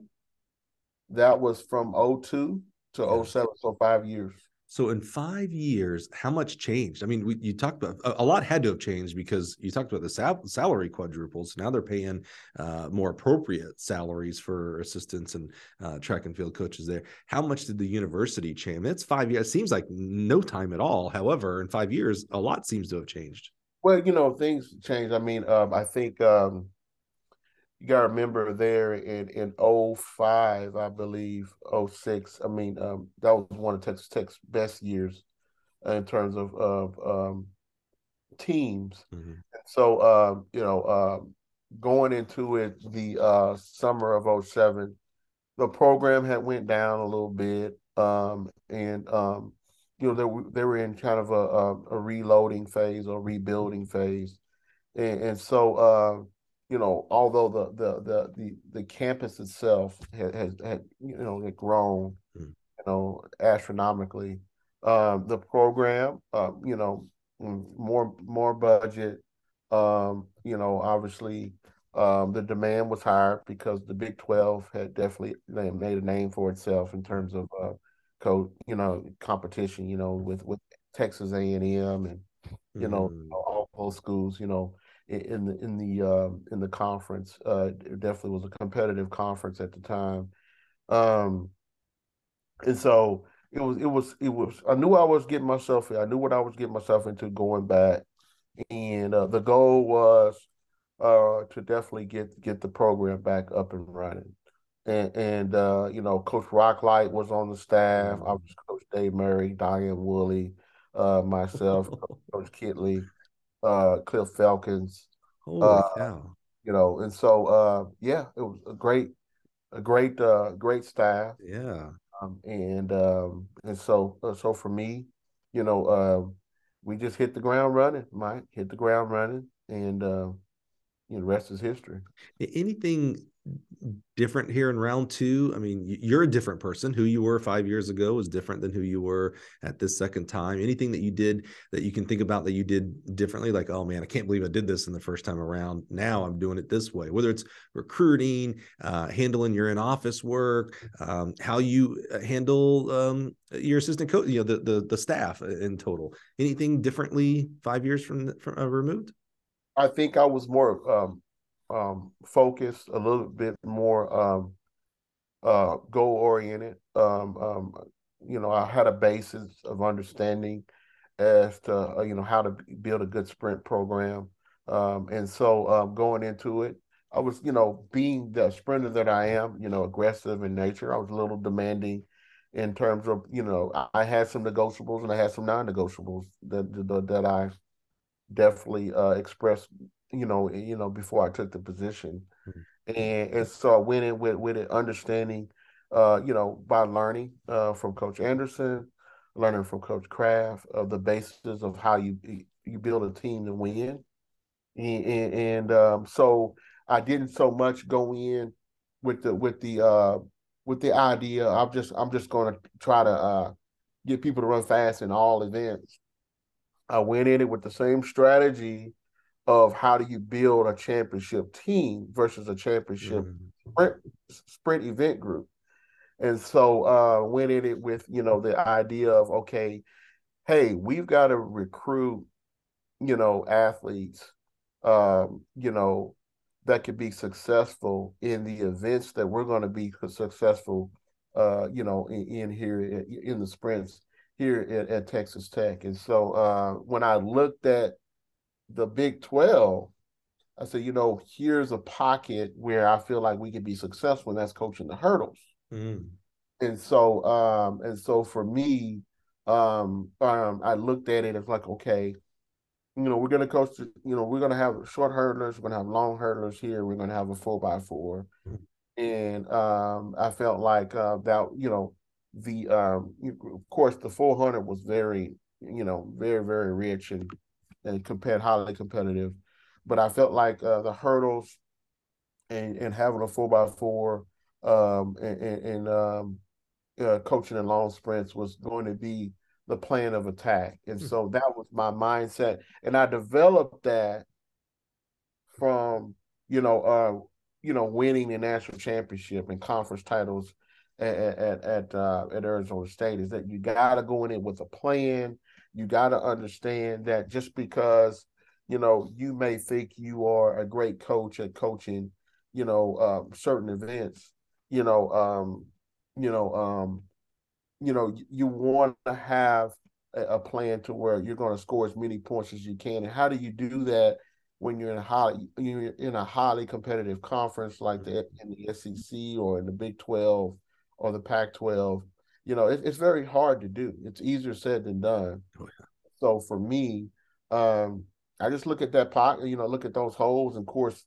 That was from 02 to 07, so five years. So in five years, how much changed? I mean, we, you talked about a, a, lot had to have changed because you talked about the sal- salary quadruples. Now they're paying uh, more appropriate salaries for assistants and uh, track and field coaches there. How much did the university change? It's five years. It seems like no time at all. However, in five years, a lot seems to have changed. Well, you know, things change. I mean, um, I think um, you got to remember there in in 05, I believe, 06. I mean, um, that was one of Texas Tech's best years in terms of of um, teams. Mm-hmm. So, um, you know, um, going into it the uh, summer of 07, the program had went down a little bit, um, and um, you know they were they were in kind of a, a, a reloading phase or rebuilding phase, and, and so. Uh, you know, although the the the the, the campus itself has, has had you know had grown, mm. you know, astronomically, um, the program, uh, you know, more more budget, um, you know, obviously, um, the demand was higher because the Big Twelve had definitely made a name for itself in terms of uh, code, you know, competition, you know, with with Texas A and M and you know mm. all those schools, you know in the in the uh, in the conference. Uh, it definitely was a competitive conference at the time, um, and so it was it was it was. I knew I was getting myself. I knew what I was getting myself into going back, and uh, the goal was uh, to definitely get get the program back up and running. And, and uh, you know, Coach Rocklight was on the staff. I was Coach Dave Murray, Diane Woolley, uh, myself, <laughs> Coach Kittley uh, Cliff Falcons. Holy uh, cow! You know, and so uh, yeah, it was a great, a great, uh, great staff. Yeah. Um, and um, and so uh, so for me, you know, uh, we just hit the ground running, Mike. Hit the ground running, and uh, you know, the rest is history. Anything different here in round two? I mean, you're a different person. Who you were five years ago is different than who you were at this second time. Anything that you did that you can think about that you did differently, like, oh man, I can't believe I did this in the first time around. Now I'm doing it this way. Whether it's recruiting, uh, handling your in office work, um, how you uh, handle um, your assistant coach, you know, the, the the staff in total. Anything differently five years from from uh, removed? I think I was more um, um, focused, a little bit more um, uh, goal oriented. Um, um, you know, I had a basis of understanding as to uh, you know how to build a good sprint program. Um, and so um, going into it, I was you know being the sprinter that I am, you know, aggressive in nature. I was a little demanding in terms of you know I had some negotiables and I had some non-negotiables that that, that I definitely uh, expressed you know you know before I took the position, mm-hmm. and and so I went in with with an understanding uh, you know by learning uh, from Coach Anderson, learning from Coach Kraft of the basis of how you you build a team to win, and, and, and um, so I didn't so much go in with the with the uh, with the idea I'm just I'm just going to try to uh, get people to run fast in all events. I went in it with the same strategy of how do you build a championship team versus a championship mm-hmm. sprint, sprint event group. And so uh went in it with, you know, the idea of okay, hey, we've got to recruit, you know, athletes um, you know, that could be successful in the events that we're going to be successful, uh, you know, in, in here in the sprints here at, at, Texas Tech. And so uh, when I looked at the Big 12, I said, you know, here's a pocket where I feel like we could be successful, and that's coaching the hurdles. Mm. And so, um, and so for me, um, um, I looked at it as like, okay, you know, we're going to coach, you know, we're going to have short hurdlers, we're going to have long hurdlers here, we're going to have a four by 4 mm-hmm. And um, I felt like uh, that, you know, the, um, of course, the 400 was very, you know, very, very rich and, and compared, highly competitive. But I felt like uh, the hurdles and, and having a four by four um, and, and, um, uh, coaching in long sprints was going to be the plan of attack. And hmm. so that was my mindset. And I developed that from, you know, uh, you know, winning the national championship and conference titles at at at, uh, at Arizona State is that you got to go in it with a plan. You got to understand that just because you know you may think you are a great coach at coaching, you know, uh, certain events, you know, um, you know, um, you know, you want to have a plan to where you're going to score as many points as you can. And how do you do that when you're in a highly you're in a highly competitive conference like the in the SEC or in the Big Twelve or the Pac twelve? You know, it, it's very hard to do. It's easier said than done. Oh, yeah. So for me, um, I just look at that pocket. You know, look at those holes. And of course,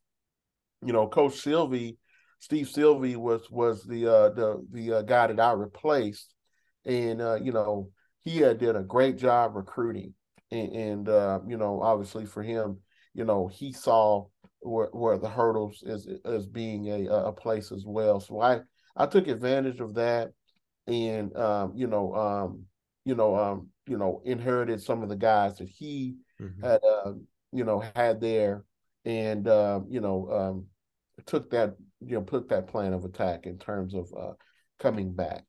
you know, Coach Sylvie, Steve Sylvie was was the uh, the the uh, guy that I replaced and uh, you know he had did a great job recruiting, and, and uh, you know obviously for him, you know he saw where, where the hurdles is as being a a place as well. So I I took advantage of that, and um, you know um, you know um, you know inherited some of the guys that he mm-hmm. had uh, you know had there, and uh, you know um, took that you know put that plan of attack in terms of uh, coming back.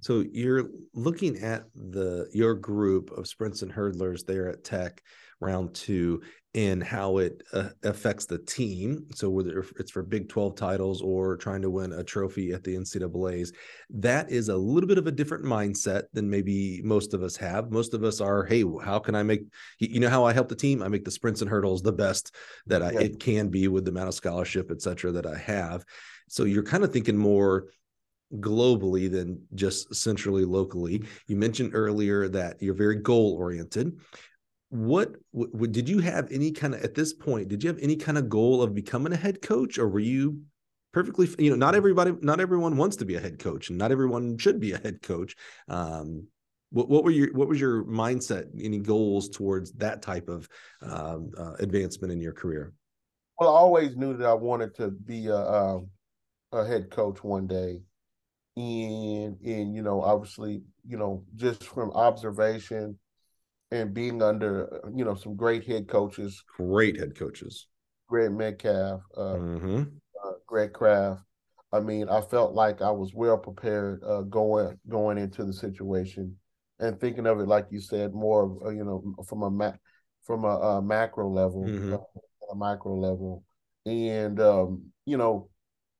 So you're looking at the your group of sprints and hurdlers there at Tech round two and how it uh, affects the team. So whether it's for Big 12 titles or trying to win a trophy at the NCAA's, that is a little bit of a different mindset than maybe most of us have. Most of us are, hey, how can I make you know how I help the team? I make the sprints and hurdles the best that I, yeah. it can be with the amount of scholarship, et cetera, that I have. So you're kind of thinking more globally than just centrally locally. You mentioned earlier that you're very goal oriented. What w- did you have any kind of at this point? Did you have any kind of goal of becoming a head coach, or were you perfectly? You know, not everybody, not everyone wants to be a head coach, and not everyone should be a head coach. Um, what, what were your what was your mindset? Any goals towards that type of um, uh, advancement in your career? Well, I always knew that I wanted to be a, a, a head coach one day and and you know obviously you know just from observation and being under you know some great head coaches great head coaches greg metcalf uh, mm-hmm. uh, greg kraft i mean i felt like i was well prepared uh, going going into the situation and thinking of it like you said more uh, you know from a ma- from a, a macro level mm-hmm. Uh, a micro level and um, you know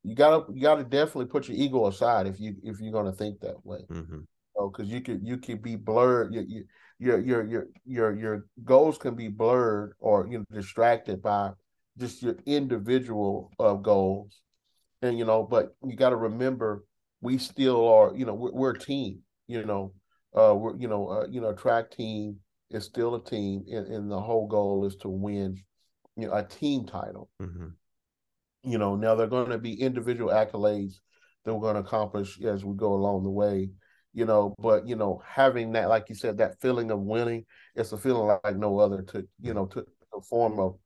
you gotta you gotta definitely put your ego aside if you if you're gonna think that way. Mm-hmm. because you, you could you could be blurred. You, you, your your your your your goals can be blurred or you know distracted by just your individual uh, goals, and you know, but you got to remember we still are. You know, we're, we're a team. You know, uh, we're you know uh, you know track team is still a team, and, and the whole goal is to win you know a team title. Mm-hmm. You know, now they're going to be individual accolades that we're going to accomplish as we go along the way you know but you know having that like you said that feeling of winning it's a feeling like no other to you know to a form of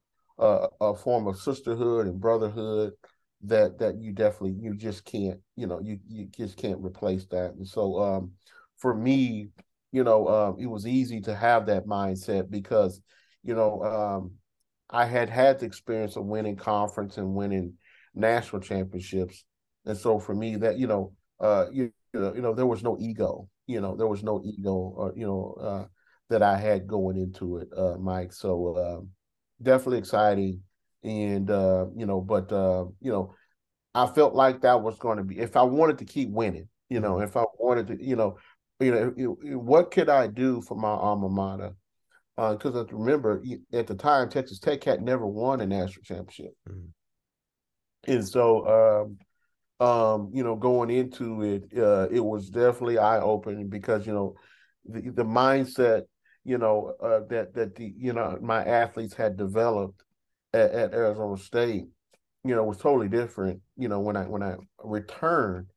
uh, a form of sisterhood and brotherhood that that you definitely you just can't you know you you just can't replace that. And so um for me you know um it was easy to have that mindset because you know um I had had the experience of winning conference and winning national championships. And so for me that you know uh you you know, you know, there was no ego. You know, there was no ego, or you know, uh, that I had going into it, uh, Mike. So uh, definitely exciting, and uh, you know, but uh, you know, I felt like that was going to be if I wanted to keep winning. You know, mm-hmm. if I wanted to, you know, you know, what could I do for my alma mater? Because uh, remember, at the time, Texas Tech had never won a national championship, mm-hmm. and so um, um, you know, going into it, uh, it was definitely eye opening because you know, the the mindset, you know, uh, that that the you know my athletes had developed at, at Arizona State, you know, was totally different. You know, when I when I returned,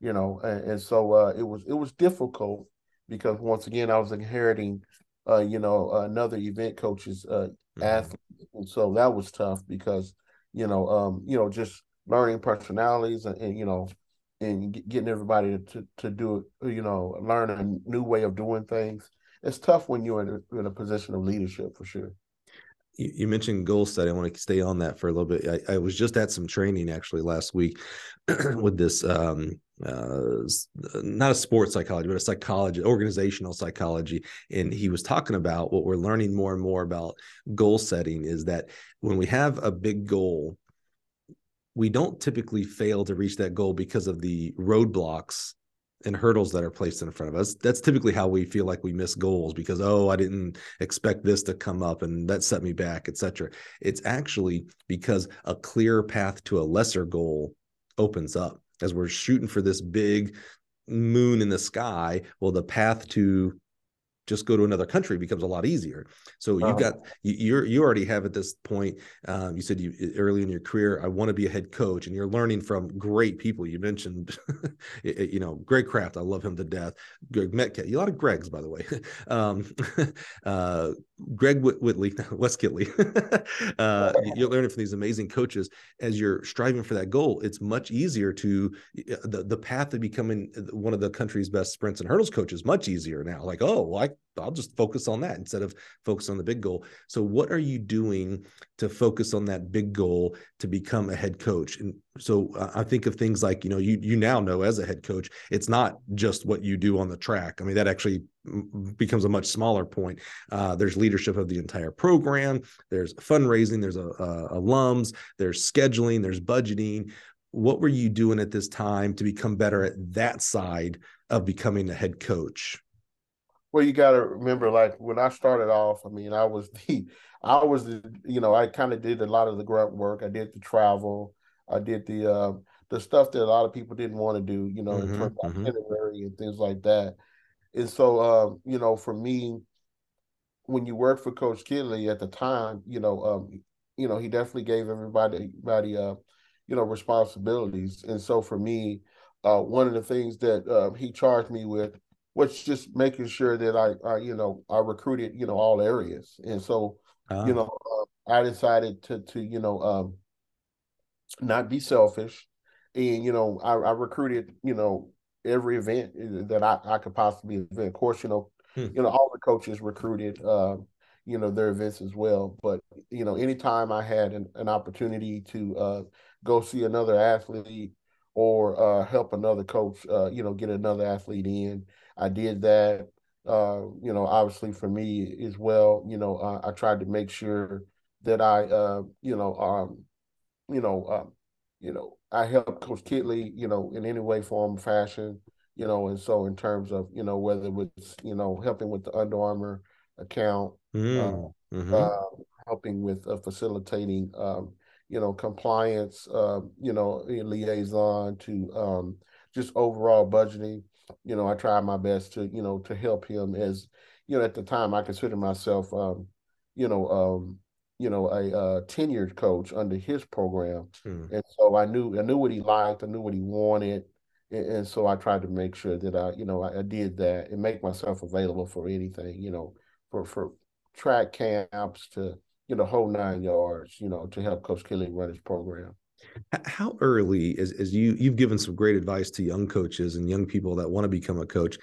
you know, and, and so uh, it was it was difficult because once again I was inheriting, uh, you know, another event coach's uh, mm-hmm. athlete, and so that was tough because you know, um, you know, just learning personalities and, and you know and getting everybody to, to do it, you know, learn a new way of doing things. It's tough when you're in a, in a position of leadership for sure. You, you, mentioned goal setting. I want to stay on that for a little bit. I, I was just at some training actually last week <clears throat> with this, um, uh, not a sports psychology, but a psychology, organizational psychology. And he was talking about what we're learning more and more about goal setting is that when we have a big goal, we don't typically fail to reach that goal because of the roadblocks and hurdles that are placed in front of us. That's typically how we feel like we miss goals because oh, I didn't expect this to come up and that set me back, etc. It's actually because a clear path to a lesser goal opens up as we're shooting for this big moon in the sky. Well, the path to just go to another country becomes a lot easier. So you've uh-huh. got you, you're you already have at this point. Um, you said you early in your career, I want to be a head coach, and you're learning from great people. You mentioned, <laughs> you know, Greg Kraft. I love him to death. Greg Metcalf. A lot of Gregs, by the way. <laughs> um, <laughs> uh, Greg Whitley, Wes Kittley. uh, you're learning from these amazing coaches as you're striving for that goal. It's much easier to the the path to becoming one of the country's best sprints and hurdles coaches. Much easier now. Like, oh, well, I I'll just focus on that instead of focus on the big goal. So, what are you doing to focus on that big goal to become a head coach? And so, uh, I think of things like you know, you you now know as a head coach, it's not just what you do on the track. I mean, that actually becomes a much smaller point. Uh, there's leadership of the entire program. There's fundraising. There's a, a alums. There's scheduling. There's budgeting. What were you doing at this time to become better at that side of becoming a head coach? Well, you got to remember, like when I started off, I mean, I was <laughs> the, I was the, you know, I kind of did a lot of the grunt work. I did the travel. I did the uh, the stuff that a lot of people didn't want to do, you know, mm-hmm, in terms of mm-hmm. itinerary and things like that. And so, um, you know, for me, when you worked for Coach Kittley at the time, you know, um, you know, he definitely gave everybody, everybody, uh, you know, responsibilities. And so for me, uh, one of the things that uh, he charged me with was just making sure that I, I you know, I recruited, you know, all areas. And so, uh-huh. you know, uh, I decided to, to, you know, um, not be selfish. And, you know, I, I recruited, you know, every event uh, that I, I could possibly event. Of course, you know, hmm. you know, all the coaches recruited, uh, you know, their events as well. But, you know, anytime I had an, an opportunity to uh, go see another athlete or uh, help another coach, uh, you know, get another athlete in, I did that. Uh, you know, obviously for me as well, you know, uh, I tried to make sure that I, uh, you know, um, you know, um, you know, I helped Coach Kittley, you know, in any way, form, fashion, you know, and so in terms of you know whether it was, you know helping with the Under Armour account, mm. uh, mm-hmm. uh, helping with uh, facilitating um, you know compliance, um, you know liaison to um, just overall budgeting. You know, I tried my best to you know to help him as you know at the time I considered myself um, you know um, you know a, a, tenured coach under his program, hmm. and so I knew I knew what he liked, I knew what he wanted, and, and so I tried to make sure that I you know I, I, did that and make myself available for anything you know for for track camps to you know whole nine yards you know to help Coach Kittley run his program. How early, as, as you you've given some great advice to young coaches and young people that want to become a coach,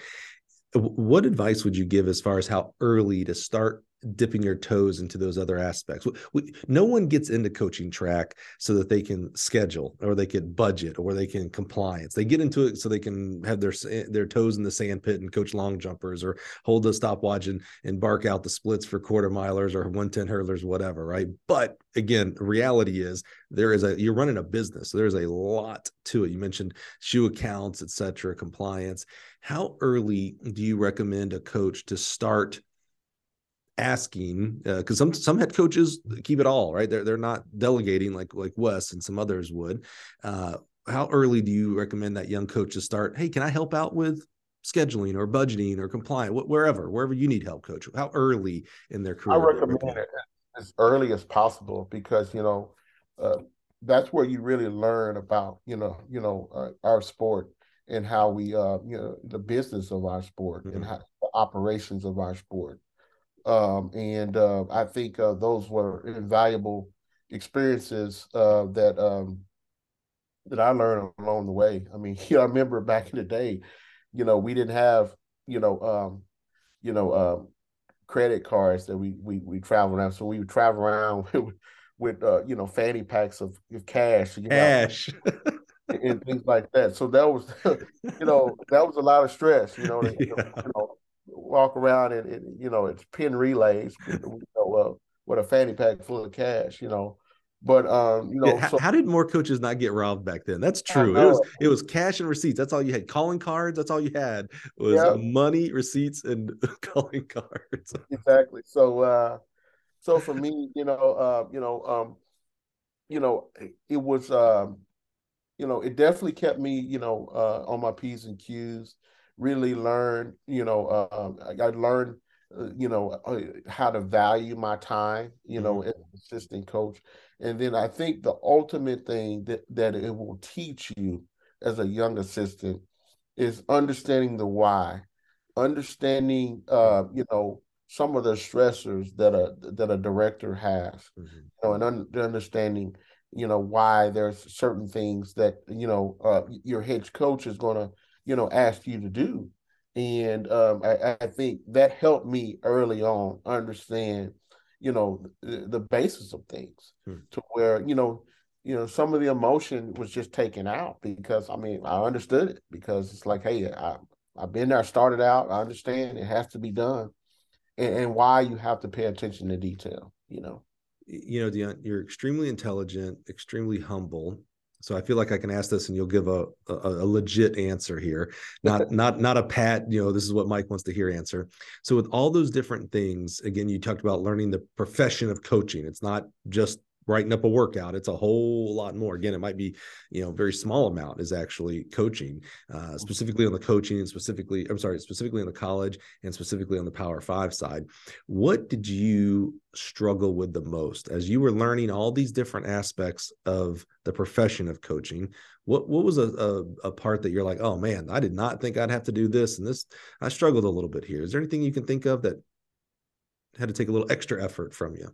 what advice would you give as far as how early to start dipping your toes into those other aspects. We, no one gets into coaching track so that they can schedule or they can budget or they can compliance. They get into it so they can have their their toes in the sand pit and coach long jumpers or hold the stopwatch and, and bark out the splits for quarter milers or 110 hurdlers whatever, right? But again, reality is there is a you're running a business. So there's a lot to it. You mentioned shoe accounts, etc., compliance. How early do you recommend a coach to start asking because uh, some some head coaches keep it all right? They're they're not delegating like like Wes and some others would. Uh, how early do you recommend that young coach to start hey can I help out with scheduling or budgeting or compliance wherever wherever you need help coach? How early in their career I recommend? it as early as possible because you know uh, that's where you really learn about you know you know uh, our sport and how we uh you know the business of our sport mm-hmm. and how the operations of our sport um, and uh, I think uh, those were invaluable experiences uh, that um, that I learned along the way. I mean, <laughs> you know, I remember back in the day, you know, we didn't have, you know, um, you know, um, credit cards that we we we travel around. So we would travel around <laughs> with, with uh, you know, fanny packs of, of cash, cash. And things like that. So that was, <laughs> you know, that was a lot of stress. You know, <laughs> yeah. you know walk around and, and you know it's Penn Relays with, you know, uh, with a fanny pack full of cash, you know. But um, you know, yeah, how, so, how, did more coaches not get robbed back then? That's true. It was it was cash and receipts. That's all you had. Calling cards. That's all you had was yeah. money, receipts, and <laughs> calling cards. exactly. So, uh, so for me, you know, uh, you know, um, you know, it was, um, you know, it definitely kept me, you know, uh, on my p's and q's really learn, you know, uh, I learned, uh, you know, uh, how to value my time, you know, mm-hmm. as an assistant coach. And then I think the ultimate thing that, that it will teach you as a young assistant is understanding the why, understanding, uh, you know, some of the stressors that a that a director has, mm-hmm. you know, and un- understanding, you know, why there's certain things that you know uh, your head coach is going to you know, ask you to do. And um, I, I, think that helped me early on understand, you know, the, the basis of things hmm. to where, you know, you know, some of the emotion was just taken out because I mean, I understood it because it's like, hey, I, I've been there, I started out, I understand it has to be done. And, and why you have to pay attention to detail, you know. You know, you're extremely intelligent, extremely humble, so I feel like I can ask this and you'll give a, a, a, legit answer here, not <laughs> not not a pat. You know, this is what Mike wants to hear answer. So with all those different things, again, you talked about learning the profession of coaching. It's not just writing up a workout it's a whole lot more. Again it might be you know very small amount is actually coaching uh, mm-hmm. specifically on the coaching and specifically i'm sorry specifically on the college and specifically on the power five side. What did you struggle with the most? As you were learning all these different aspects of the profession of coaching what what was a, a, a part that you're like oh man i did not think i'd have to do this and this i struggled a little bit here. Is there anything you can think of that had to take a little extra effort from you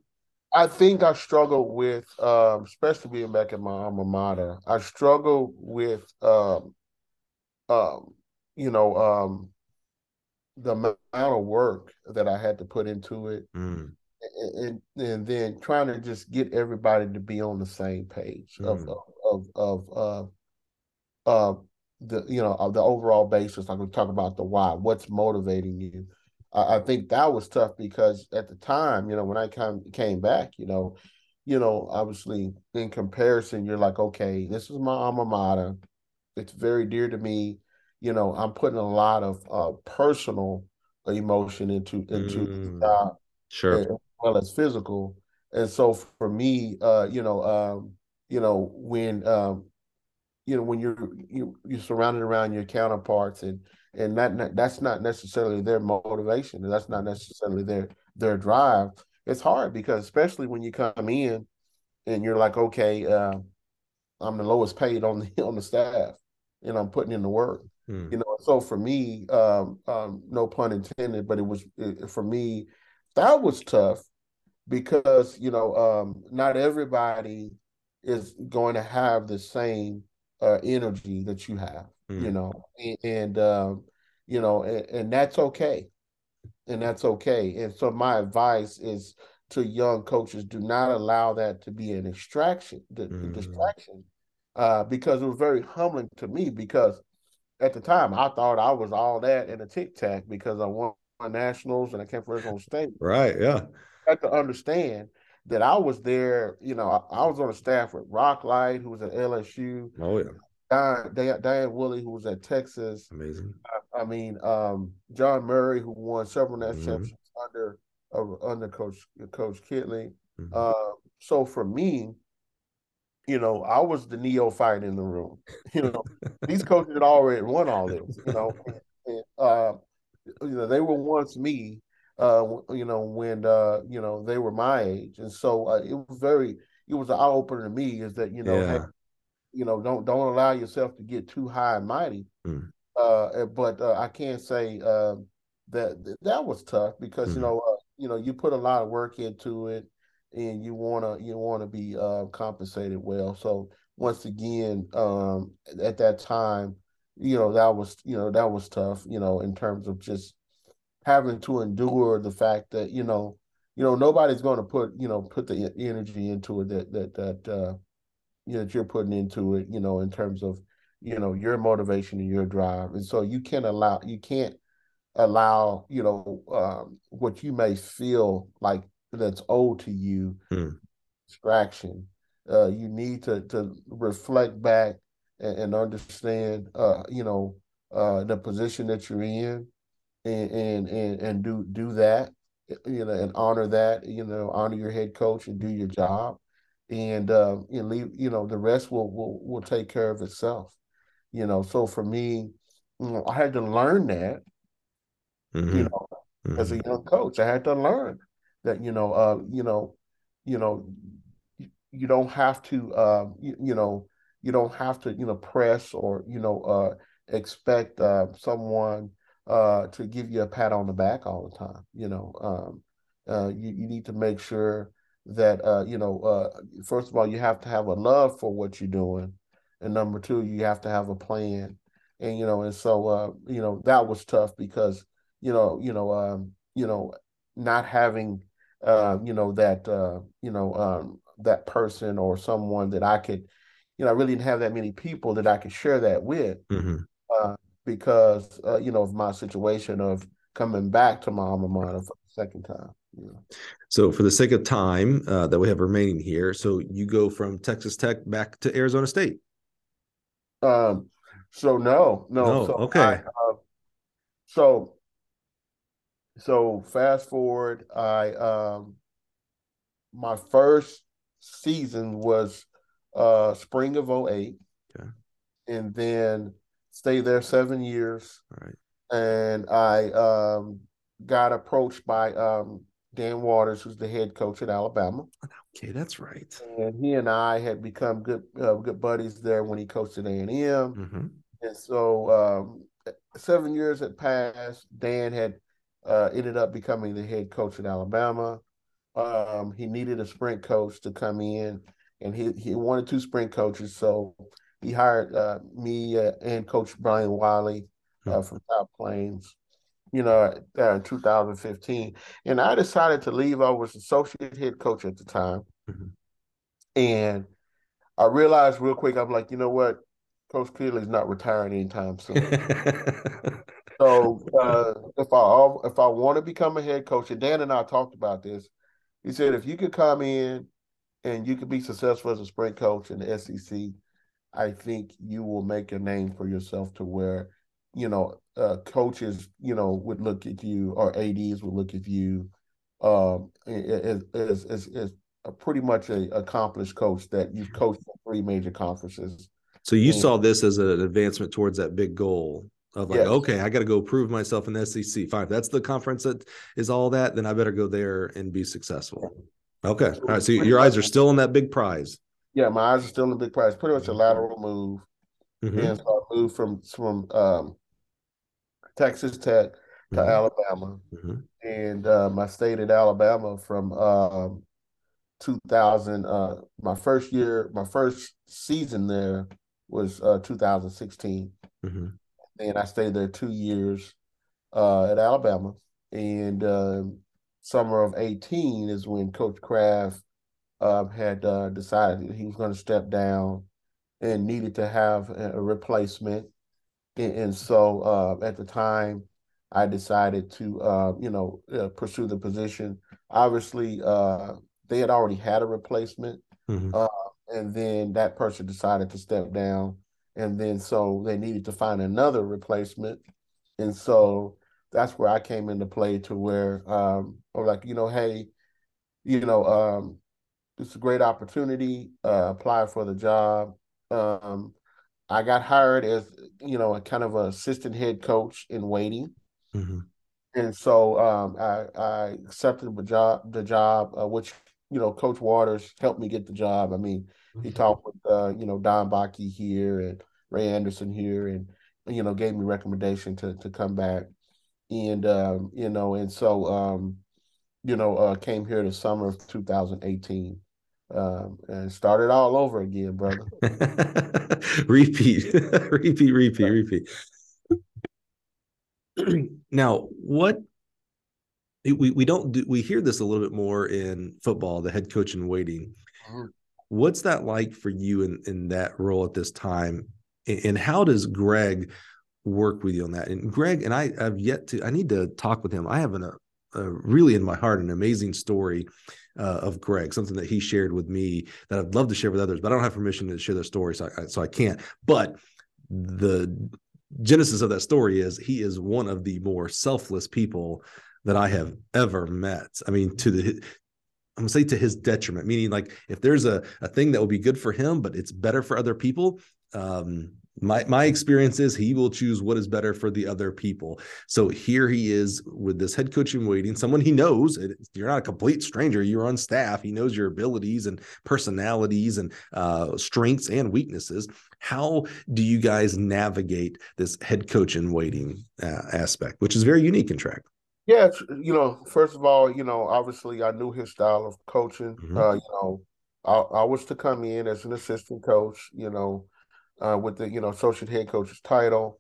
I think I struggle with, um, especially being back at my alma mater. I struggle with, um, um, you know, um, the amount of work that I had to put into it, mm. and, and then trying to just get everybody to be on the same page mm. of of of of uh, the you know of the overall basis. Like we talk about the why, what's motivating you I, I think that was tough because at the time, you know, when I came came back, you know, you know, obviously in comparison, you're like, okay, this is my alma mater. It's very dear to me. you know, I'm putting a lot of uh, personal emotion into into Mm, the job Sure. as well as physical. And so for me, uh, you know, um, you know, when um, you know, when you're you you're surrounded around your counterparts and and that that's not necessarily their motivation, and that's not necessarily their their drive. It's hard because especially when you come in and you're like, okay, uh, I'm the lowest paid on the <laughs> on the staff, and I'm putting in the work. Hmm. You know, so for me, um, um, no pun intended, but it was it, for me that was tough because you know um, not everybody is going to have the same uh, energy that you have. Hmm. You know, and, and um, you know, and, and that's okay, and that's okay. And so my advice is to young coaches: do not allow that to be an distraction. The, the Mm. distraction, uh, because it was very humbling to me because at the time I thought I was all that in a tic tac because I won nationals and I came from Arizona State. Right. Yeah. I had to understand that I was there. You know, I, I was on a staff with Rock Light, who was at LSU, Oh, yeah. Diane, Diane, Diane Woolley, who was at Texas. Amazing. I mean, um, John Murray, who won several national Mhm. championships under uh, under Coach Coach Kittley. Mhm. Uh, so for me, you know, I was the neophyte in the room. <laughs> You know, these coaches had already won all this. You know, <laughs> and, uh, you know they were once me. Uh, you know when uh, you know they were my age, and so uh, it was very. It was an eye opener to me. Is that you know, hey, Yeah. You know, don't don't allow yourself to get too high and mighty. Mm. Uh, but uh, I can't say uh, that that was tough because you Mhm. know uh, you know you put a lot of work into it, and you wanna you wanna be uh, compensated well. So once again, um, at that time, you know that was you know that was tough. You know in terms of just having to endure the fact that you know you know nobody's going to put you know put the energy into it that that that uh, you know that you're putting into it. You know in terms of you know your motivation and your drive, and so you can't allow you can't allow you know um, what you may feel like that's owed to you Hmm. distraction. Uh, you need to to reflect back and, and understand uh, you know uh, the position that you're in and and and, and do do that you know and honor that you know honor your head coach and do your job and uh, you leave you know the rest will will will take care of itself you know so for me you know, I had to learn that you Mhm. know as a Mhm. young coach I had to learn that you know uh you know you know you, you don't have to uh you, you know you don't have to you know press or you know uh expect uh someone uh to give you a pat on the back all the time you know um uh you, you need to make sure that uh you know uh first of all you have to have a love for what you're doing and number two you have to have a plan and you know and so uh you know that was tough because you know you know um you know not having uh you know that uh you know um that person or someone that I could you know I really didn't have that many people that I could share that with Mhm. uh because uh you know of my situation of coming back to my alma mater for the second time So, for the sake of time uh, that we have remaining here, so you go from Texas Tech back to Arizona State. um so no no, No, so okay. I, uh, so so fast forward I um my first season was uh spring of 08 Okay. and then stayed there seven years All right. and I um got approached by um Dan Waters who's the head coach at Alabama. Okay, that's right. and he and I had become good uh, good buddies there when he coached at A&M hmm and so um seven years had passed. Dan had uh ended up becoming the head coach at Alabama. Um, he needed a sprint coach to come in, and he he wanted two sprint coaches, so he hired uh, me uh, and Coach Brian Wiley uh, from South Plains. You know, uh, in 2015, and I decided to leave. I was associate head coach at the time, Mhm. and I realized real quick. I'm like, you know what, Coach Kittley's not retiring anytime soon. <laughs> So uh, if I if I want to become a head coach, and Dan and I talked about this, he said if you could come in and you could be successful as a sprint coach in the SEC, I think you will make a name for yourself to where you know, uh, coaches, you know, would look at you or ads would look at you um, as as as, as a pretty much a accomplished coach that you've coached three major conferences. So you and, saw this as an advancement towards that big goal of like, yes. okay, I got to go prove myself in the SEC. Fine, if that's the conference that is all that, then I better go there and be successful. Okay, all right. So your eyes are still on that big prize. Yeah, my eyes are still on the big prize. Pretty much a lateral move, mm-hmm. and so I moved from from um, Texas Tech to mm-hmm. Alabama, mm-hmm. and um, I stayed at Alabama from um, 2000. Uh, my first year, my first season there was uh, 2016, mm-hmm. and I stayed there two years uh, at Alabama. And uh, summer of 18 is when Coach Kraft uh, had uh, decided he was going to step down and needed to have a replacement. And, and so uh, at the time, I decided to, uh, you know, uh, pursue the position. Obviously, uh, they had already had a replacement, mm-hmm. Uh, and then that person decided to step down, and then so they needed to find another replacement, and so that's where I came into play to where um, I'm like, you know, hey, you know, um, it's a great opportunity. Uh, apply for the job. Um, I got hired as you know a kind of an assistant head coach in waiting, mm-hmm. and so um, I, I, accepted the job. The job, uh, which you know, Coach Waters helped me get the job. I mean, he mm-hmm. talked with uh, you know Don Bakke here and Ray Anderson here, and you know gave me recommendation to to come back, and um, you know, and so um, you know uh, came here the summer of 2018 um, and it all over again, brother. <laughs> <laughs> repeat, repeat, repeat, repeat. <clears throat> now, what we we don't do, we hear this a little bit more in football, the head coach in waiting. Mm-hmm. What's that like for you in in that role at this time, and how does Greg work with you on that? And Greg and I have yet to. I need to talk with him. I have an, a, a really in my heart an amazing story uh, of Greg, something that he shared with me that I'd love to share with others, but I don't have permission to share their story, so I, so I can't. But the genesis of that story is he is one of the more selfless people that I have ever met. I mean, to the I'm gonna say to his detriment, meaning like if there's a, a thing that will be good for him, but it's better for other people, um, my my experience is he will choose what is better for the other people. So here he is with this head coach in waiting, someone he knows. You're not a complete stranger. You're on staff. He knows your abilities and personalities and uh, strengths and weaknesses. How do you guys navigate this head coach in waiting uh, aspect, which is very unique in track? Yeah, you know, first of all, you know, obviously I knew his style of coaching. Mm-hmm. Uh, you know, I, I was to come in as an assistant coach. You know uh, with the you know associate head coach's title.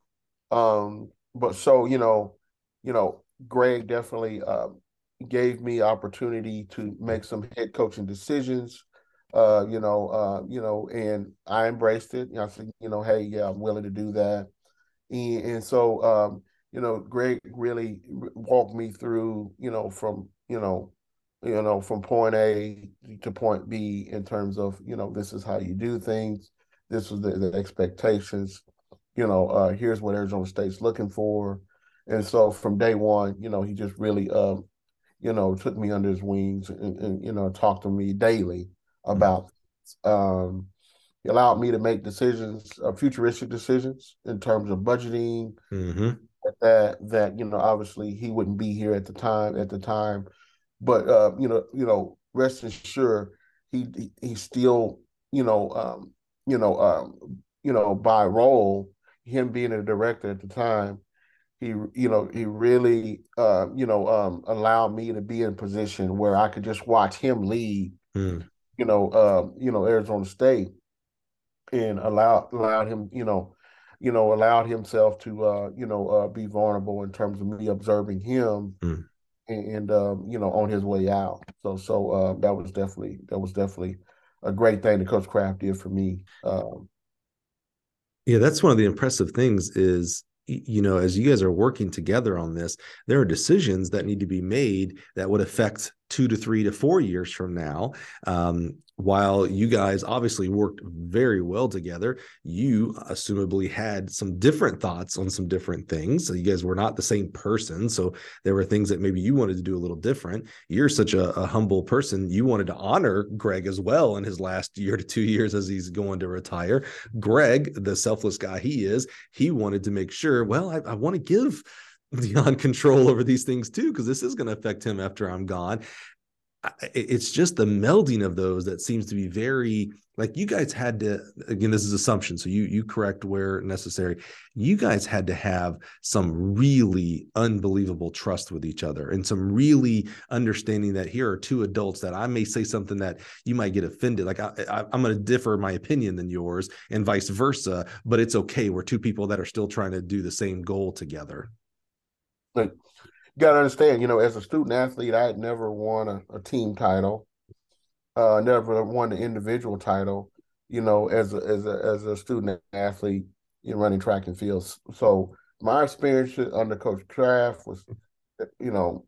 Um, but so you know, you know, Greg definitely uh, gave me opportunity to make some head coaching decisions. Uh, you know, uh, you know, and I embraced it. You know, I said, you know, hey, yeah, I'm willing to do that. And, and so, um, you know, Greg really walked me through, you know, from you know, you know, from point A to point B in terms of, you know, this is how you do things. This was the, the expectations. You know, uh, here's what Arizona State's looking for. And so from day one, you know, he just really, um, you know, took me under his wings and, and you know, talked to me daily about. Um, he allowed me to make decisions, uh, futuristic decisions in terms of budgeting. Mm-hmm. That that you know, obviously he wouldn't be here at the time. At the time, but uh, you know, you know, rest assured, he he, he still you know um, you know, um, you know, by role, him being a director at the time, he, you know, he really, uh, you know, um, allowed me to be in position where I could just watch him lead, mm. you know, uh, you know, Arizona State, and allow allowed him, you know, you know, allowed himself to, uh, you know, uh, be vulnerable in terms of me observing him. Mm. And, and um, you know, on his way out, so so uh, that was definitely that was definitely a great thing that Coach Kraft did for me. Um, yeah, that's one of the impressive things is you know as you guys are working together on this there are decisions that need to be made that would affect two to three to four years from now. Um, while you guys obviously worked very well together, you assumably had some different thoughts on some different things. So you guys were not the same person. So there were things that maybe you wanted to do a little different. You're such a, a humble person. You wanted to honor Greg as well in his last <laughs> year to two years as he's going to retire. Greg, the selfless guy he is, he wanted to make sure, well, I, I want to give <laughs> Dion control over these things too, because this is going to affect him after I'm gone. It's just the melding of those that seems to be very like you guys had to again this is assumption so you you correct where necessary. You guys had to have some really unbelievable trust with each other and some really understanding that here are two adults that i may say something that you might get offended like i I, am going to differ my opinion than yours and vice versa but it's okay we're two people that are still trying to do the same goal together like got to understand, you know, as a student athlete, I had never won a, a team title, uh, never won an individual title. You know, as a, as a as a student athlete in running track and field. So my experience under Coach Kraft was, you know,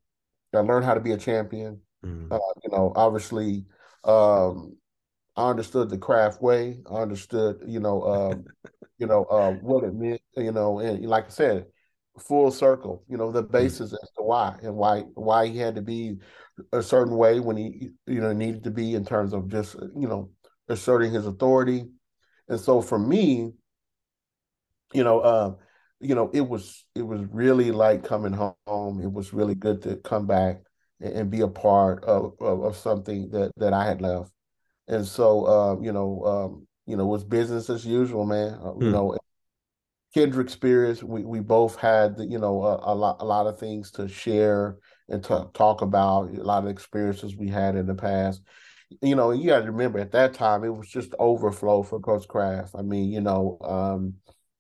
I learned how to be a champion. Mm. Uh, you know, obviously, um, I understood the Kraft way. I understood, you know, um, <laughs> you know, uh, what it meant. You know, and like I said, full circle, you know, the mm. basis as to why and why why he had to be a certain way when he you know needed to be in terms of just you know asserting his authority. And so for me, you know, uh, you know, it was it was really like coming home. It was really good to come back and, and be a part of, of, of something that that I had left. And so uh, you know, um, you know, it was business as usual, man. Mm. You know, kindred spirits. We we both had you know a, a, lot a lot of things to share and to talk about. A lot of experiences we had in the past. You know, you got to remember at that time it was just overflow for Coach Kraft. I mean, you know, um,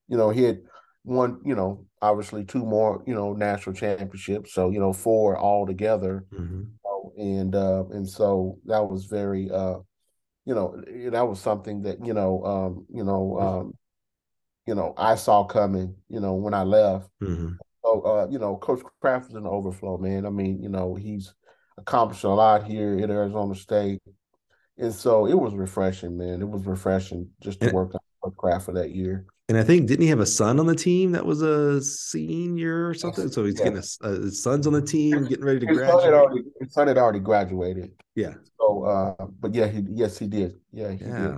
you know he had won, you know, obviously two more, you know, national championships. So you know, four altogether. Mm-hmm. and uh, and so that was very, uh, you know, that was something that you know, um, you know, um, you know, I saw coming, you know, when I left. Mm-hmm. So, uh, you know, Coach Kraft is an overflow, man. I mean, you know, he's accomplished a lot here at Arizona State. And so it was refreshing, man. It was refreshing just to work on Coach Kraft for that year. And I think didn't he have a son on the team that was a senior or something? So he's getting a, uh, his son's on the team, getting ready to his graduate. Son already, his son had already graduated. Yeah. So, uh, but yeah, he, yes, he did. Yeah, he yeah. did.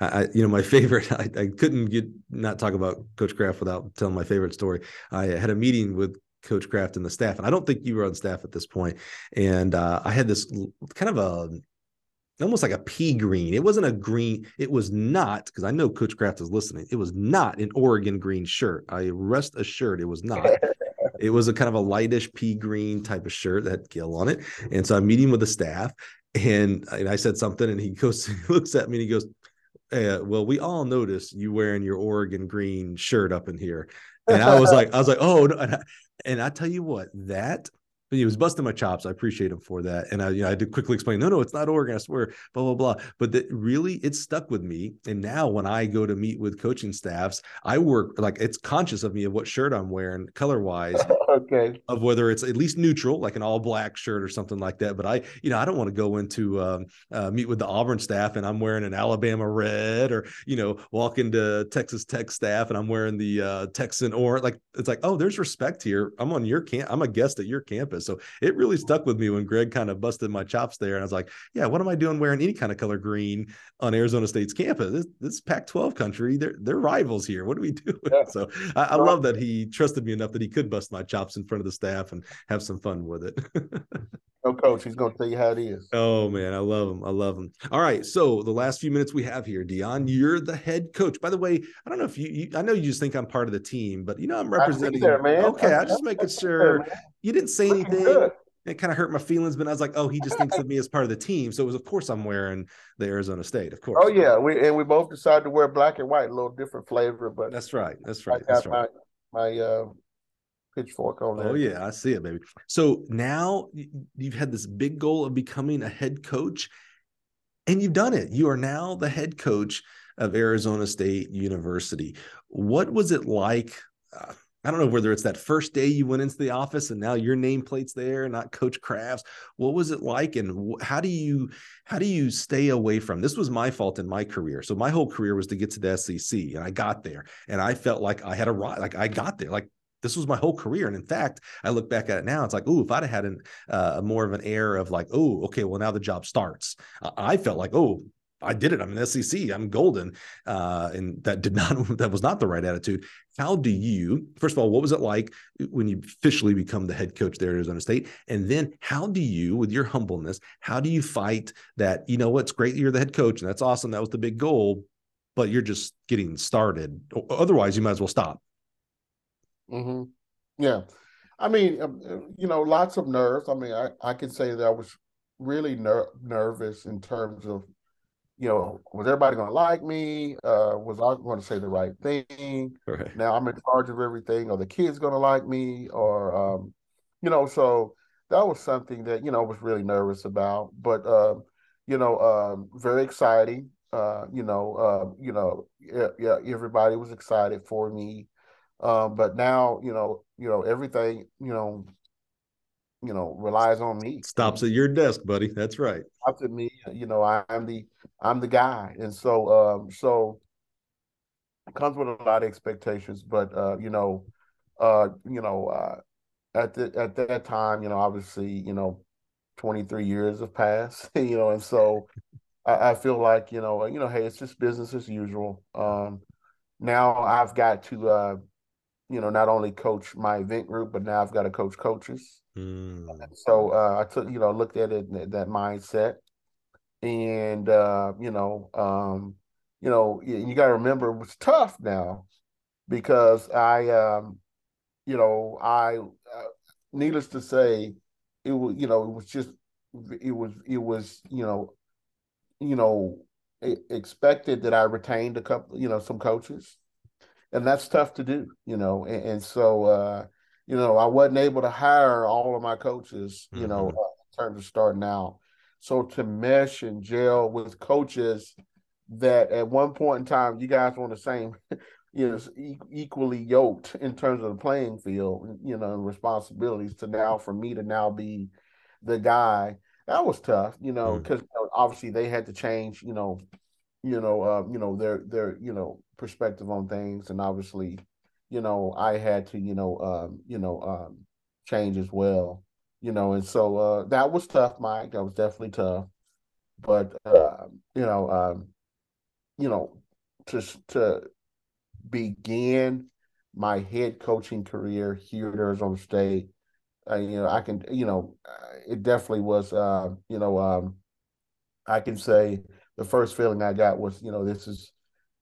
I, you know, my <laughs> favorite, I, I couldn't get not talk about Coach Kraft without telling my favorite story. I had a meeting with Coach Kraft and the staff, and I don't think you were on staff at this point. And uh, I had this kind of a almost like a pea green. It wasn't a green. It was not because I know Coach Kraft is listening. It was not an Oregon green shirt. I rest assured it was not. <laughs> it was a kind of a lightish pea green type of shirt that had gill on it. And so I'm meeting with the staff, and, and I said something, and he goes, <laughs> he looks at me, and he goes, uh, well, we all noticed you wearing your Oregon green shirt up in here. And I was like, I <laughs> was like, oh, no. and, I, and I tell you what, that he was busting my chops. I appreciate him for that. And I, you know, I did quickly explain, no, no, it's not Oregon. I swear, blah, blah, blah. But that really, it stuck with me. And now when I go to meet with coaching staffs, I work like it's conscious of me of what shirt I'm wearing color wise. <laughs> okay. Of whether it's at least neutral, like an all black shirt or something like that. But I, you know, I don't want to go into um, uh, meet with the Auburn staff and I'm wearing an Alabama red or, you know, walk into Texas Tech staff and I'm wearing the uh, Texan or like, it's like, oh, there's respect here. I'm on your camp. I'm a guest at your campus. So it really stuck with me when Greg kind of busted my chops there. And I was like, yeah, what am I doing wearing any kind of color green on Arizona State's campus? This, this Pac 12 country, they're, they're rivals here. What are we <laughs> doing? Yeah. So I, I love that he trusted me enough that he could bust my chops in front of the staff and have some fun with it. <laughs> no coach, he's going to tell you how it is. Oh man, I love him. I love him. All right, so the last few minutes we have here, Dion, you're the head coach. By the way, I don't know if you, you I know you just think I'm part of the team, but you know I'm representing. There, man. Okay, I'm, just making sure there, you didn't say anything. It kind of hurt my feelings, but I was like, oh, he just thinks of me as part of the team. So it was, of course, I'm wearing the Arizona State, of course. Oh yeah, we and we both decided to wear black and white, a little different flavor, but that's right. That's right. That's right. My, my uh, pitchfork on there. Oh yeah, I see it, baby. So now you've had this big goal of becoming a head coach, and you've done it. You are now the head coach of Arizona State University. What was it like? Uh, I don't know whether it's that first day you went into the office and now your nameplate's there, not Coach Kraft's. What was it like, and how do you how do you stay away from? This was my fault in my career. So my whole career was to get to the SEC, and I got there, and I felt like I had a right, like I got there, like this was my whole career. And in fact, I look back at it now, it's like, oh, if I'd have had an, uh, more of an air of like, oh, okay, well, now the job starts. I felt like, oh, I did it. I'm an SEC. I'm golden. Uh, and that did <laughs> not, that was not the right attitude. How do you, first of all, what was it like when you officially become the head coach there at Arizona State? And then how do you, with your humbleness, how do you fight that, you know, what's great you're the head coach and that's awesome. That was the big goal, but you're just getting started. Otherwise, you might as well stop. Mm-hmm. Yeah. I mean, um, uh, you know, lots of nerves. I mean, I, I can say that I was really ner- nervous in terms of you know, was everybody going to like me? Uh, was I going to say the right thing? Right. Now I'm in charge of everything. Are the kids going to like me? Or, um, you know, so that was something that you know I was really nervous about. But uh, you know, um, very exciting. Uh, you know, uh, you know, yeah, yeah, everybody was excited for me. Um, but now, you know, you know, everything, you know, you know relies on me. Stops at your desk, buddy. That's right. Stops at me. You know, I, am the I'm the guy, and so um, so it comes with a lot of expectations. But uh, you know, uh, you know, uh, at the at that time, you know, obviously, you know, 23 years have passed. You know, and so I, I feel like you know, you know, hey, it's just business as usual. Um, now I've got to uh, you know, not only coach my event group, but now I've got to coach coaches. Mm. So uh, I took, you know, looked at it that mindset, and uh, you know, um, you know, you, you got to remember it was tough now because I, um, you know, I, uh, needless to say, it was, you know, it was just, it was, it was, you know, you know, expected that I retained a couple, you know, some coaches and that's tough to do, you know. And, and so, uh, you know, I wasn't able to hire all of my coaches, you mm-hmm. know, uh, in terms of starting out. So to mesh and gel with coaches that at one point in time you guys were on the same, you know, equally yoked in terms of the playing field, you know, and responsibilities. To now for me to now be the guy that was tough, you know, because mm-hmm. you know, obviously they had to change, you know, you know, uh, you know their their you know perspective on things, and obviously, you know, I had to you know um, you know um, change as well, you know, and so uh, that was tough, Mike. That was definitely tough, but uh, you know, um, you know, to to begin my head coaching career here at Arizona State, uh, you know, I can, you know, uh, it definitely was, uh, you know, um, I can say the first feeling I got was, you know, this is,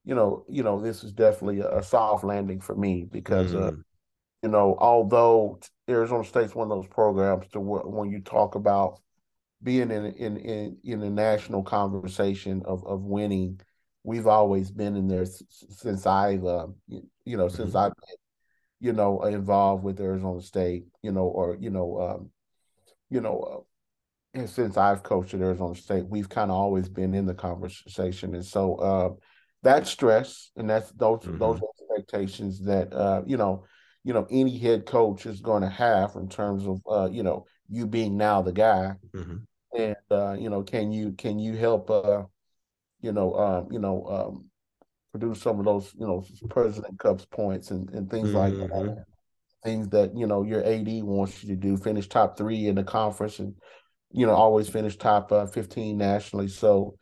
you know, you know, this is definitely a, a soft landing for me because, uh, mm. uh, you know, although Arizona State's one of those programs to where, when you talk about being in in in in a national conversation of of winning, we've always been in there since I've uh, you, you know since mm-hmm. I've been you know involved with Arizona State, you know, or you know, um, you know, uh, and since I've coached at Arizona State, we've kind of always been in the conversation, and so uh, that stress and that's those mm-hmm. those expectations that uh, you know, you know, any head coach is going to have in terms of uh, you know you being now the guy, mm-hmm. and uh, you know, can you can you help uh, you know, um, you know, um, produce some of those you know President Cups points and and things mm-hmm. like that mm-hmm. things that you know your AD wants you to do, finish top three in the conference and you know, always finish top uh, 15 nationally. So,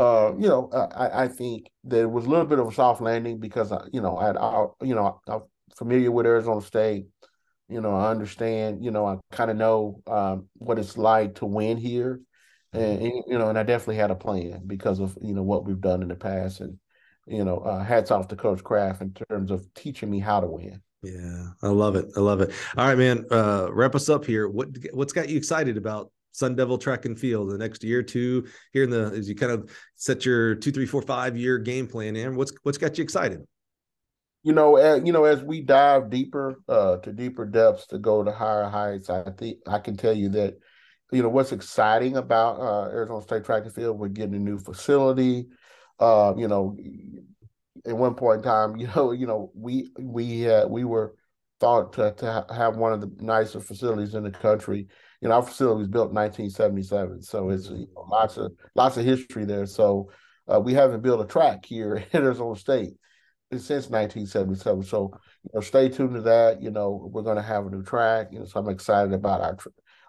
uh, you know, I, I think there was a little bit of a soft landing because, I, you know, I, I you know, I'm familiar with Arizona State. You know, I understand, you know, I kind of know um, what it's like to win here. And, and, you know, and I definitely had a plan because of, you know, what we've done in the past. And, you know, uh, hats off to Coach Kraft in terms of teaching me how to win. Yeah, I love it. I love it. All right, man. Uh, wrap us up here. What what's got you excited about Sun Devil track and field the next year two here in the as you kind of set your two, three, four, five year game plan in? What's what's got you excited? You know, uh, you know, as we dive deeper uh, to deeper depths to go to higher heights, I think I can tell you that, you know, what's exciting about uh, Arizona State Track and Field, we're getting a new facility. Uh, you know, at one point in time, <laughs> you know, you know, we we uh, we were thought to, to have one of the nicer facilities in the country. You know, our facility was built in 1977, so it's you know, lots of lots of history there. So uh, we haven't built a track here at Arizona State since 1977. So you know, stay tuned to that. You know, we're going to have a new track. You know, so I'm excited about our,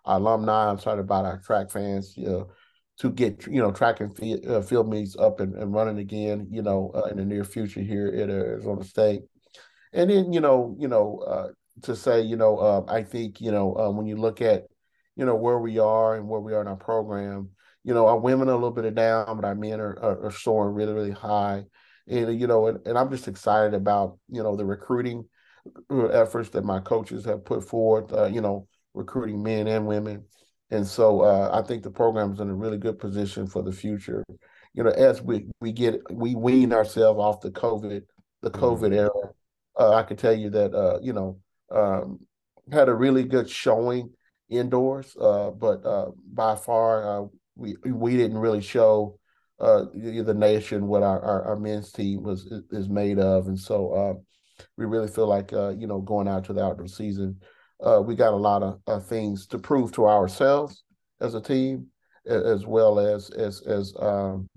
our alumni. I'm excited about our track fans. You know, to get you know track and field, uh, field meets up and, and running again. You know, uh, in the near future here at Arizona State. And then you know, you know, uh, to say you know, uh, I think you know uh, when you look at you know where we are and where we are in our program, you know, our women are a little bit down, but our men are, are, are soaring really really high. And you know, and, and I'm just excited about you know the recruiting uh, efforts that my coaches have put forth, Uh, you know, recruiting men and women. And so uh, I think the program is in a really good position for the future. You know, as we we get we wean ourselves off the COVID the mm-hmm. COVID era, uh, I can tell you that uh, you know um, had a really good showing indoors, uh, but uh, by far uh, we we didn't really show uh, the nation what our, our, our, men's team was is made of, and so we really feel like you know going out to the outdoor season, we got a lot of, things to prove to ourselves as a team, as well as as as um,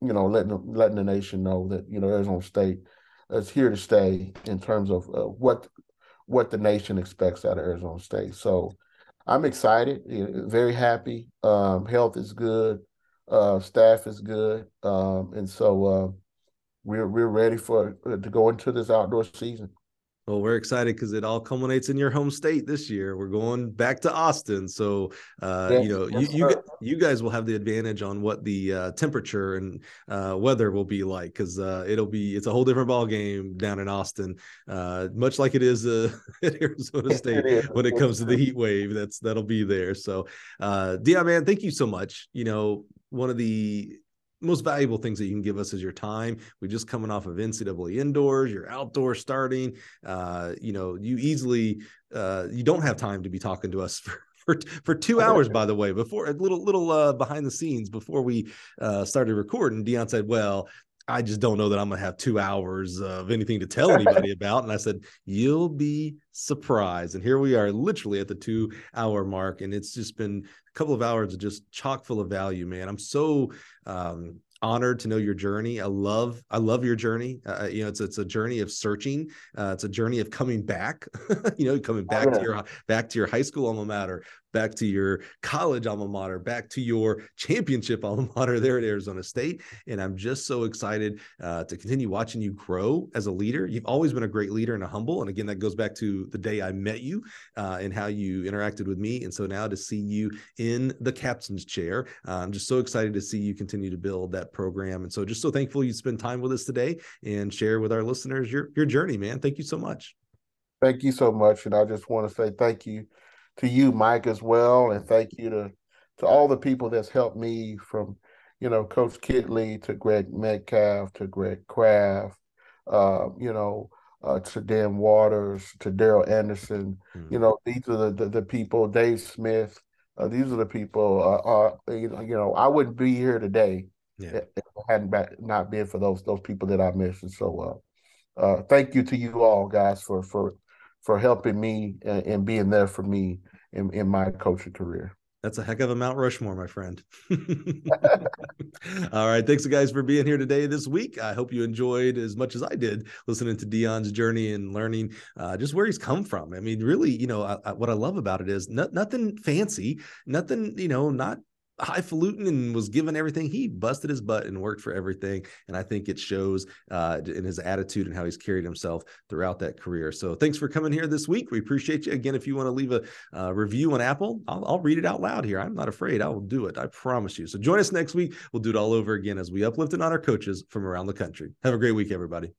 you know letting letting the nation know that you know Arizona State is here to stay in terms of uh, what what the nation expects out of Arizona State. So I'm excited, very happy. Um, health is good, uh, staff is good, um, and so uh, we're we're ready for uh, to go into this outdoor season. Well, we're excited because it all culminates in your home state this year. We're going back to Austin, so uh, you know you, you you guys will have the advantage on what the uh, temperature and uh, weather will be like because uh, it'll be it's a whole different ball game down in Austin, uh, much like it is uh, <laughs> at Arizona State when it comes to the heat wave. That's that'll be there. So, Dion, man, thank you so much. You know, one of the most valuable things that you can give us is your time. We're just coming off of NCAA indoors, you're outdoor starting. Uh, you know, you easily uh, you don't have time to be talking to us <laughs> for for, for two hours, by the way, before a little little uh, behind the scenes before we uh, started recording. Dion said, "Well, I just don't know that I'm going to have two hours of anything to <laughs> tell anybody about. And I said, You'll be surprised. And here we are, literally at the two hour mark. And it's just been a couple of hours of just chock full of value, man. I'm so um, honored to know your journey. I love, I love your journey. Uh, you know, it's it's a journey of searching. Uh, it's a journey of coming back. <laughs> you know, coming back oh, yeah. to your back to your high school alma mater, back to your college alma mater, back to your championship alma <laughs> mater there at Arizona State. And I'm just so excited uh, to continue watching you grow as a leader. You've always been a great leader and a humble. And again, that goes back to the day I met you uh, and how you interacted with me. And so now to see you in the captain's chair, uh, I'm just so excited to see you continue to build that program. And so just so thankful you spend time with us today and share with our listeners your, your journey, man. Thank you so much. Thank you so much. And I just want to say thank you to you, Mike, as well, and thank you to to all the people that's helped me from, you know, Coach Kittley to Greg Metcalf to Greg Kraft, uh, you know, uh, to Dan Waters to Darryl Anderson. Mm-hmm. You know, these are the, the, the people. Dave Smith. Uh, these are the people. Uh, uh you know, you know, I wouldn't be here today yeah. if it hadn't not been for those those people that I mentioned. So, uh, uh, thank you to you all guys for for for helping me and, and being there for me in, in my coaching career. That's a heck of a Mount Rushmore, my friend. <laughs> <laughs> All right. Thanks, guys, for being here today this week. I hope you enjoyed as much as I did listening to Dion's journey and learning uh, just where he's come from. I mean, really, you know, I, I, what I love about it is not, nothing fancy, nothing, you know, not highfalutin and was given everything. He busted his butt and worked for everything. And I think it shows uh, in his attitude and how he's carried himself throughout that career. So thanks for coming here this week. We appreciate you. Again, if you want to leave a uh, review on Apple, I'll, I'll, read it out loud here. I'm not afraid. I will do it. I promise you. So join us next week. We'll do it all over again as we uplift and honor coaches from around the country. Have a great week, everybody.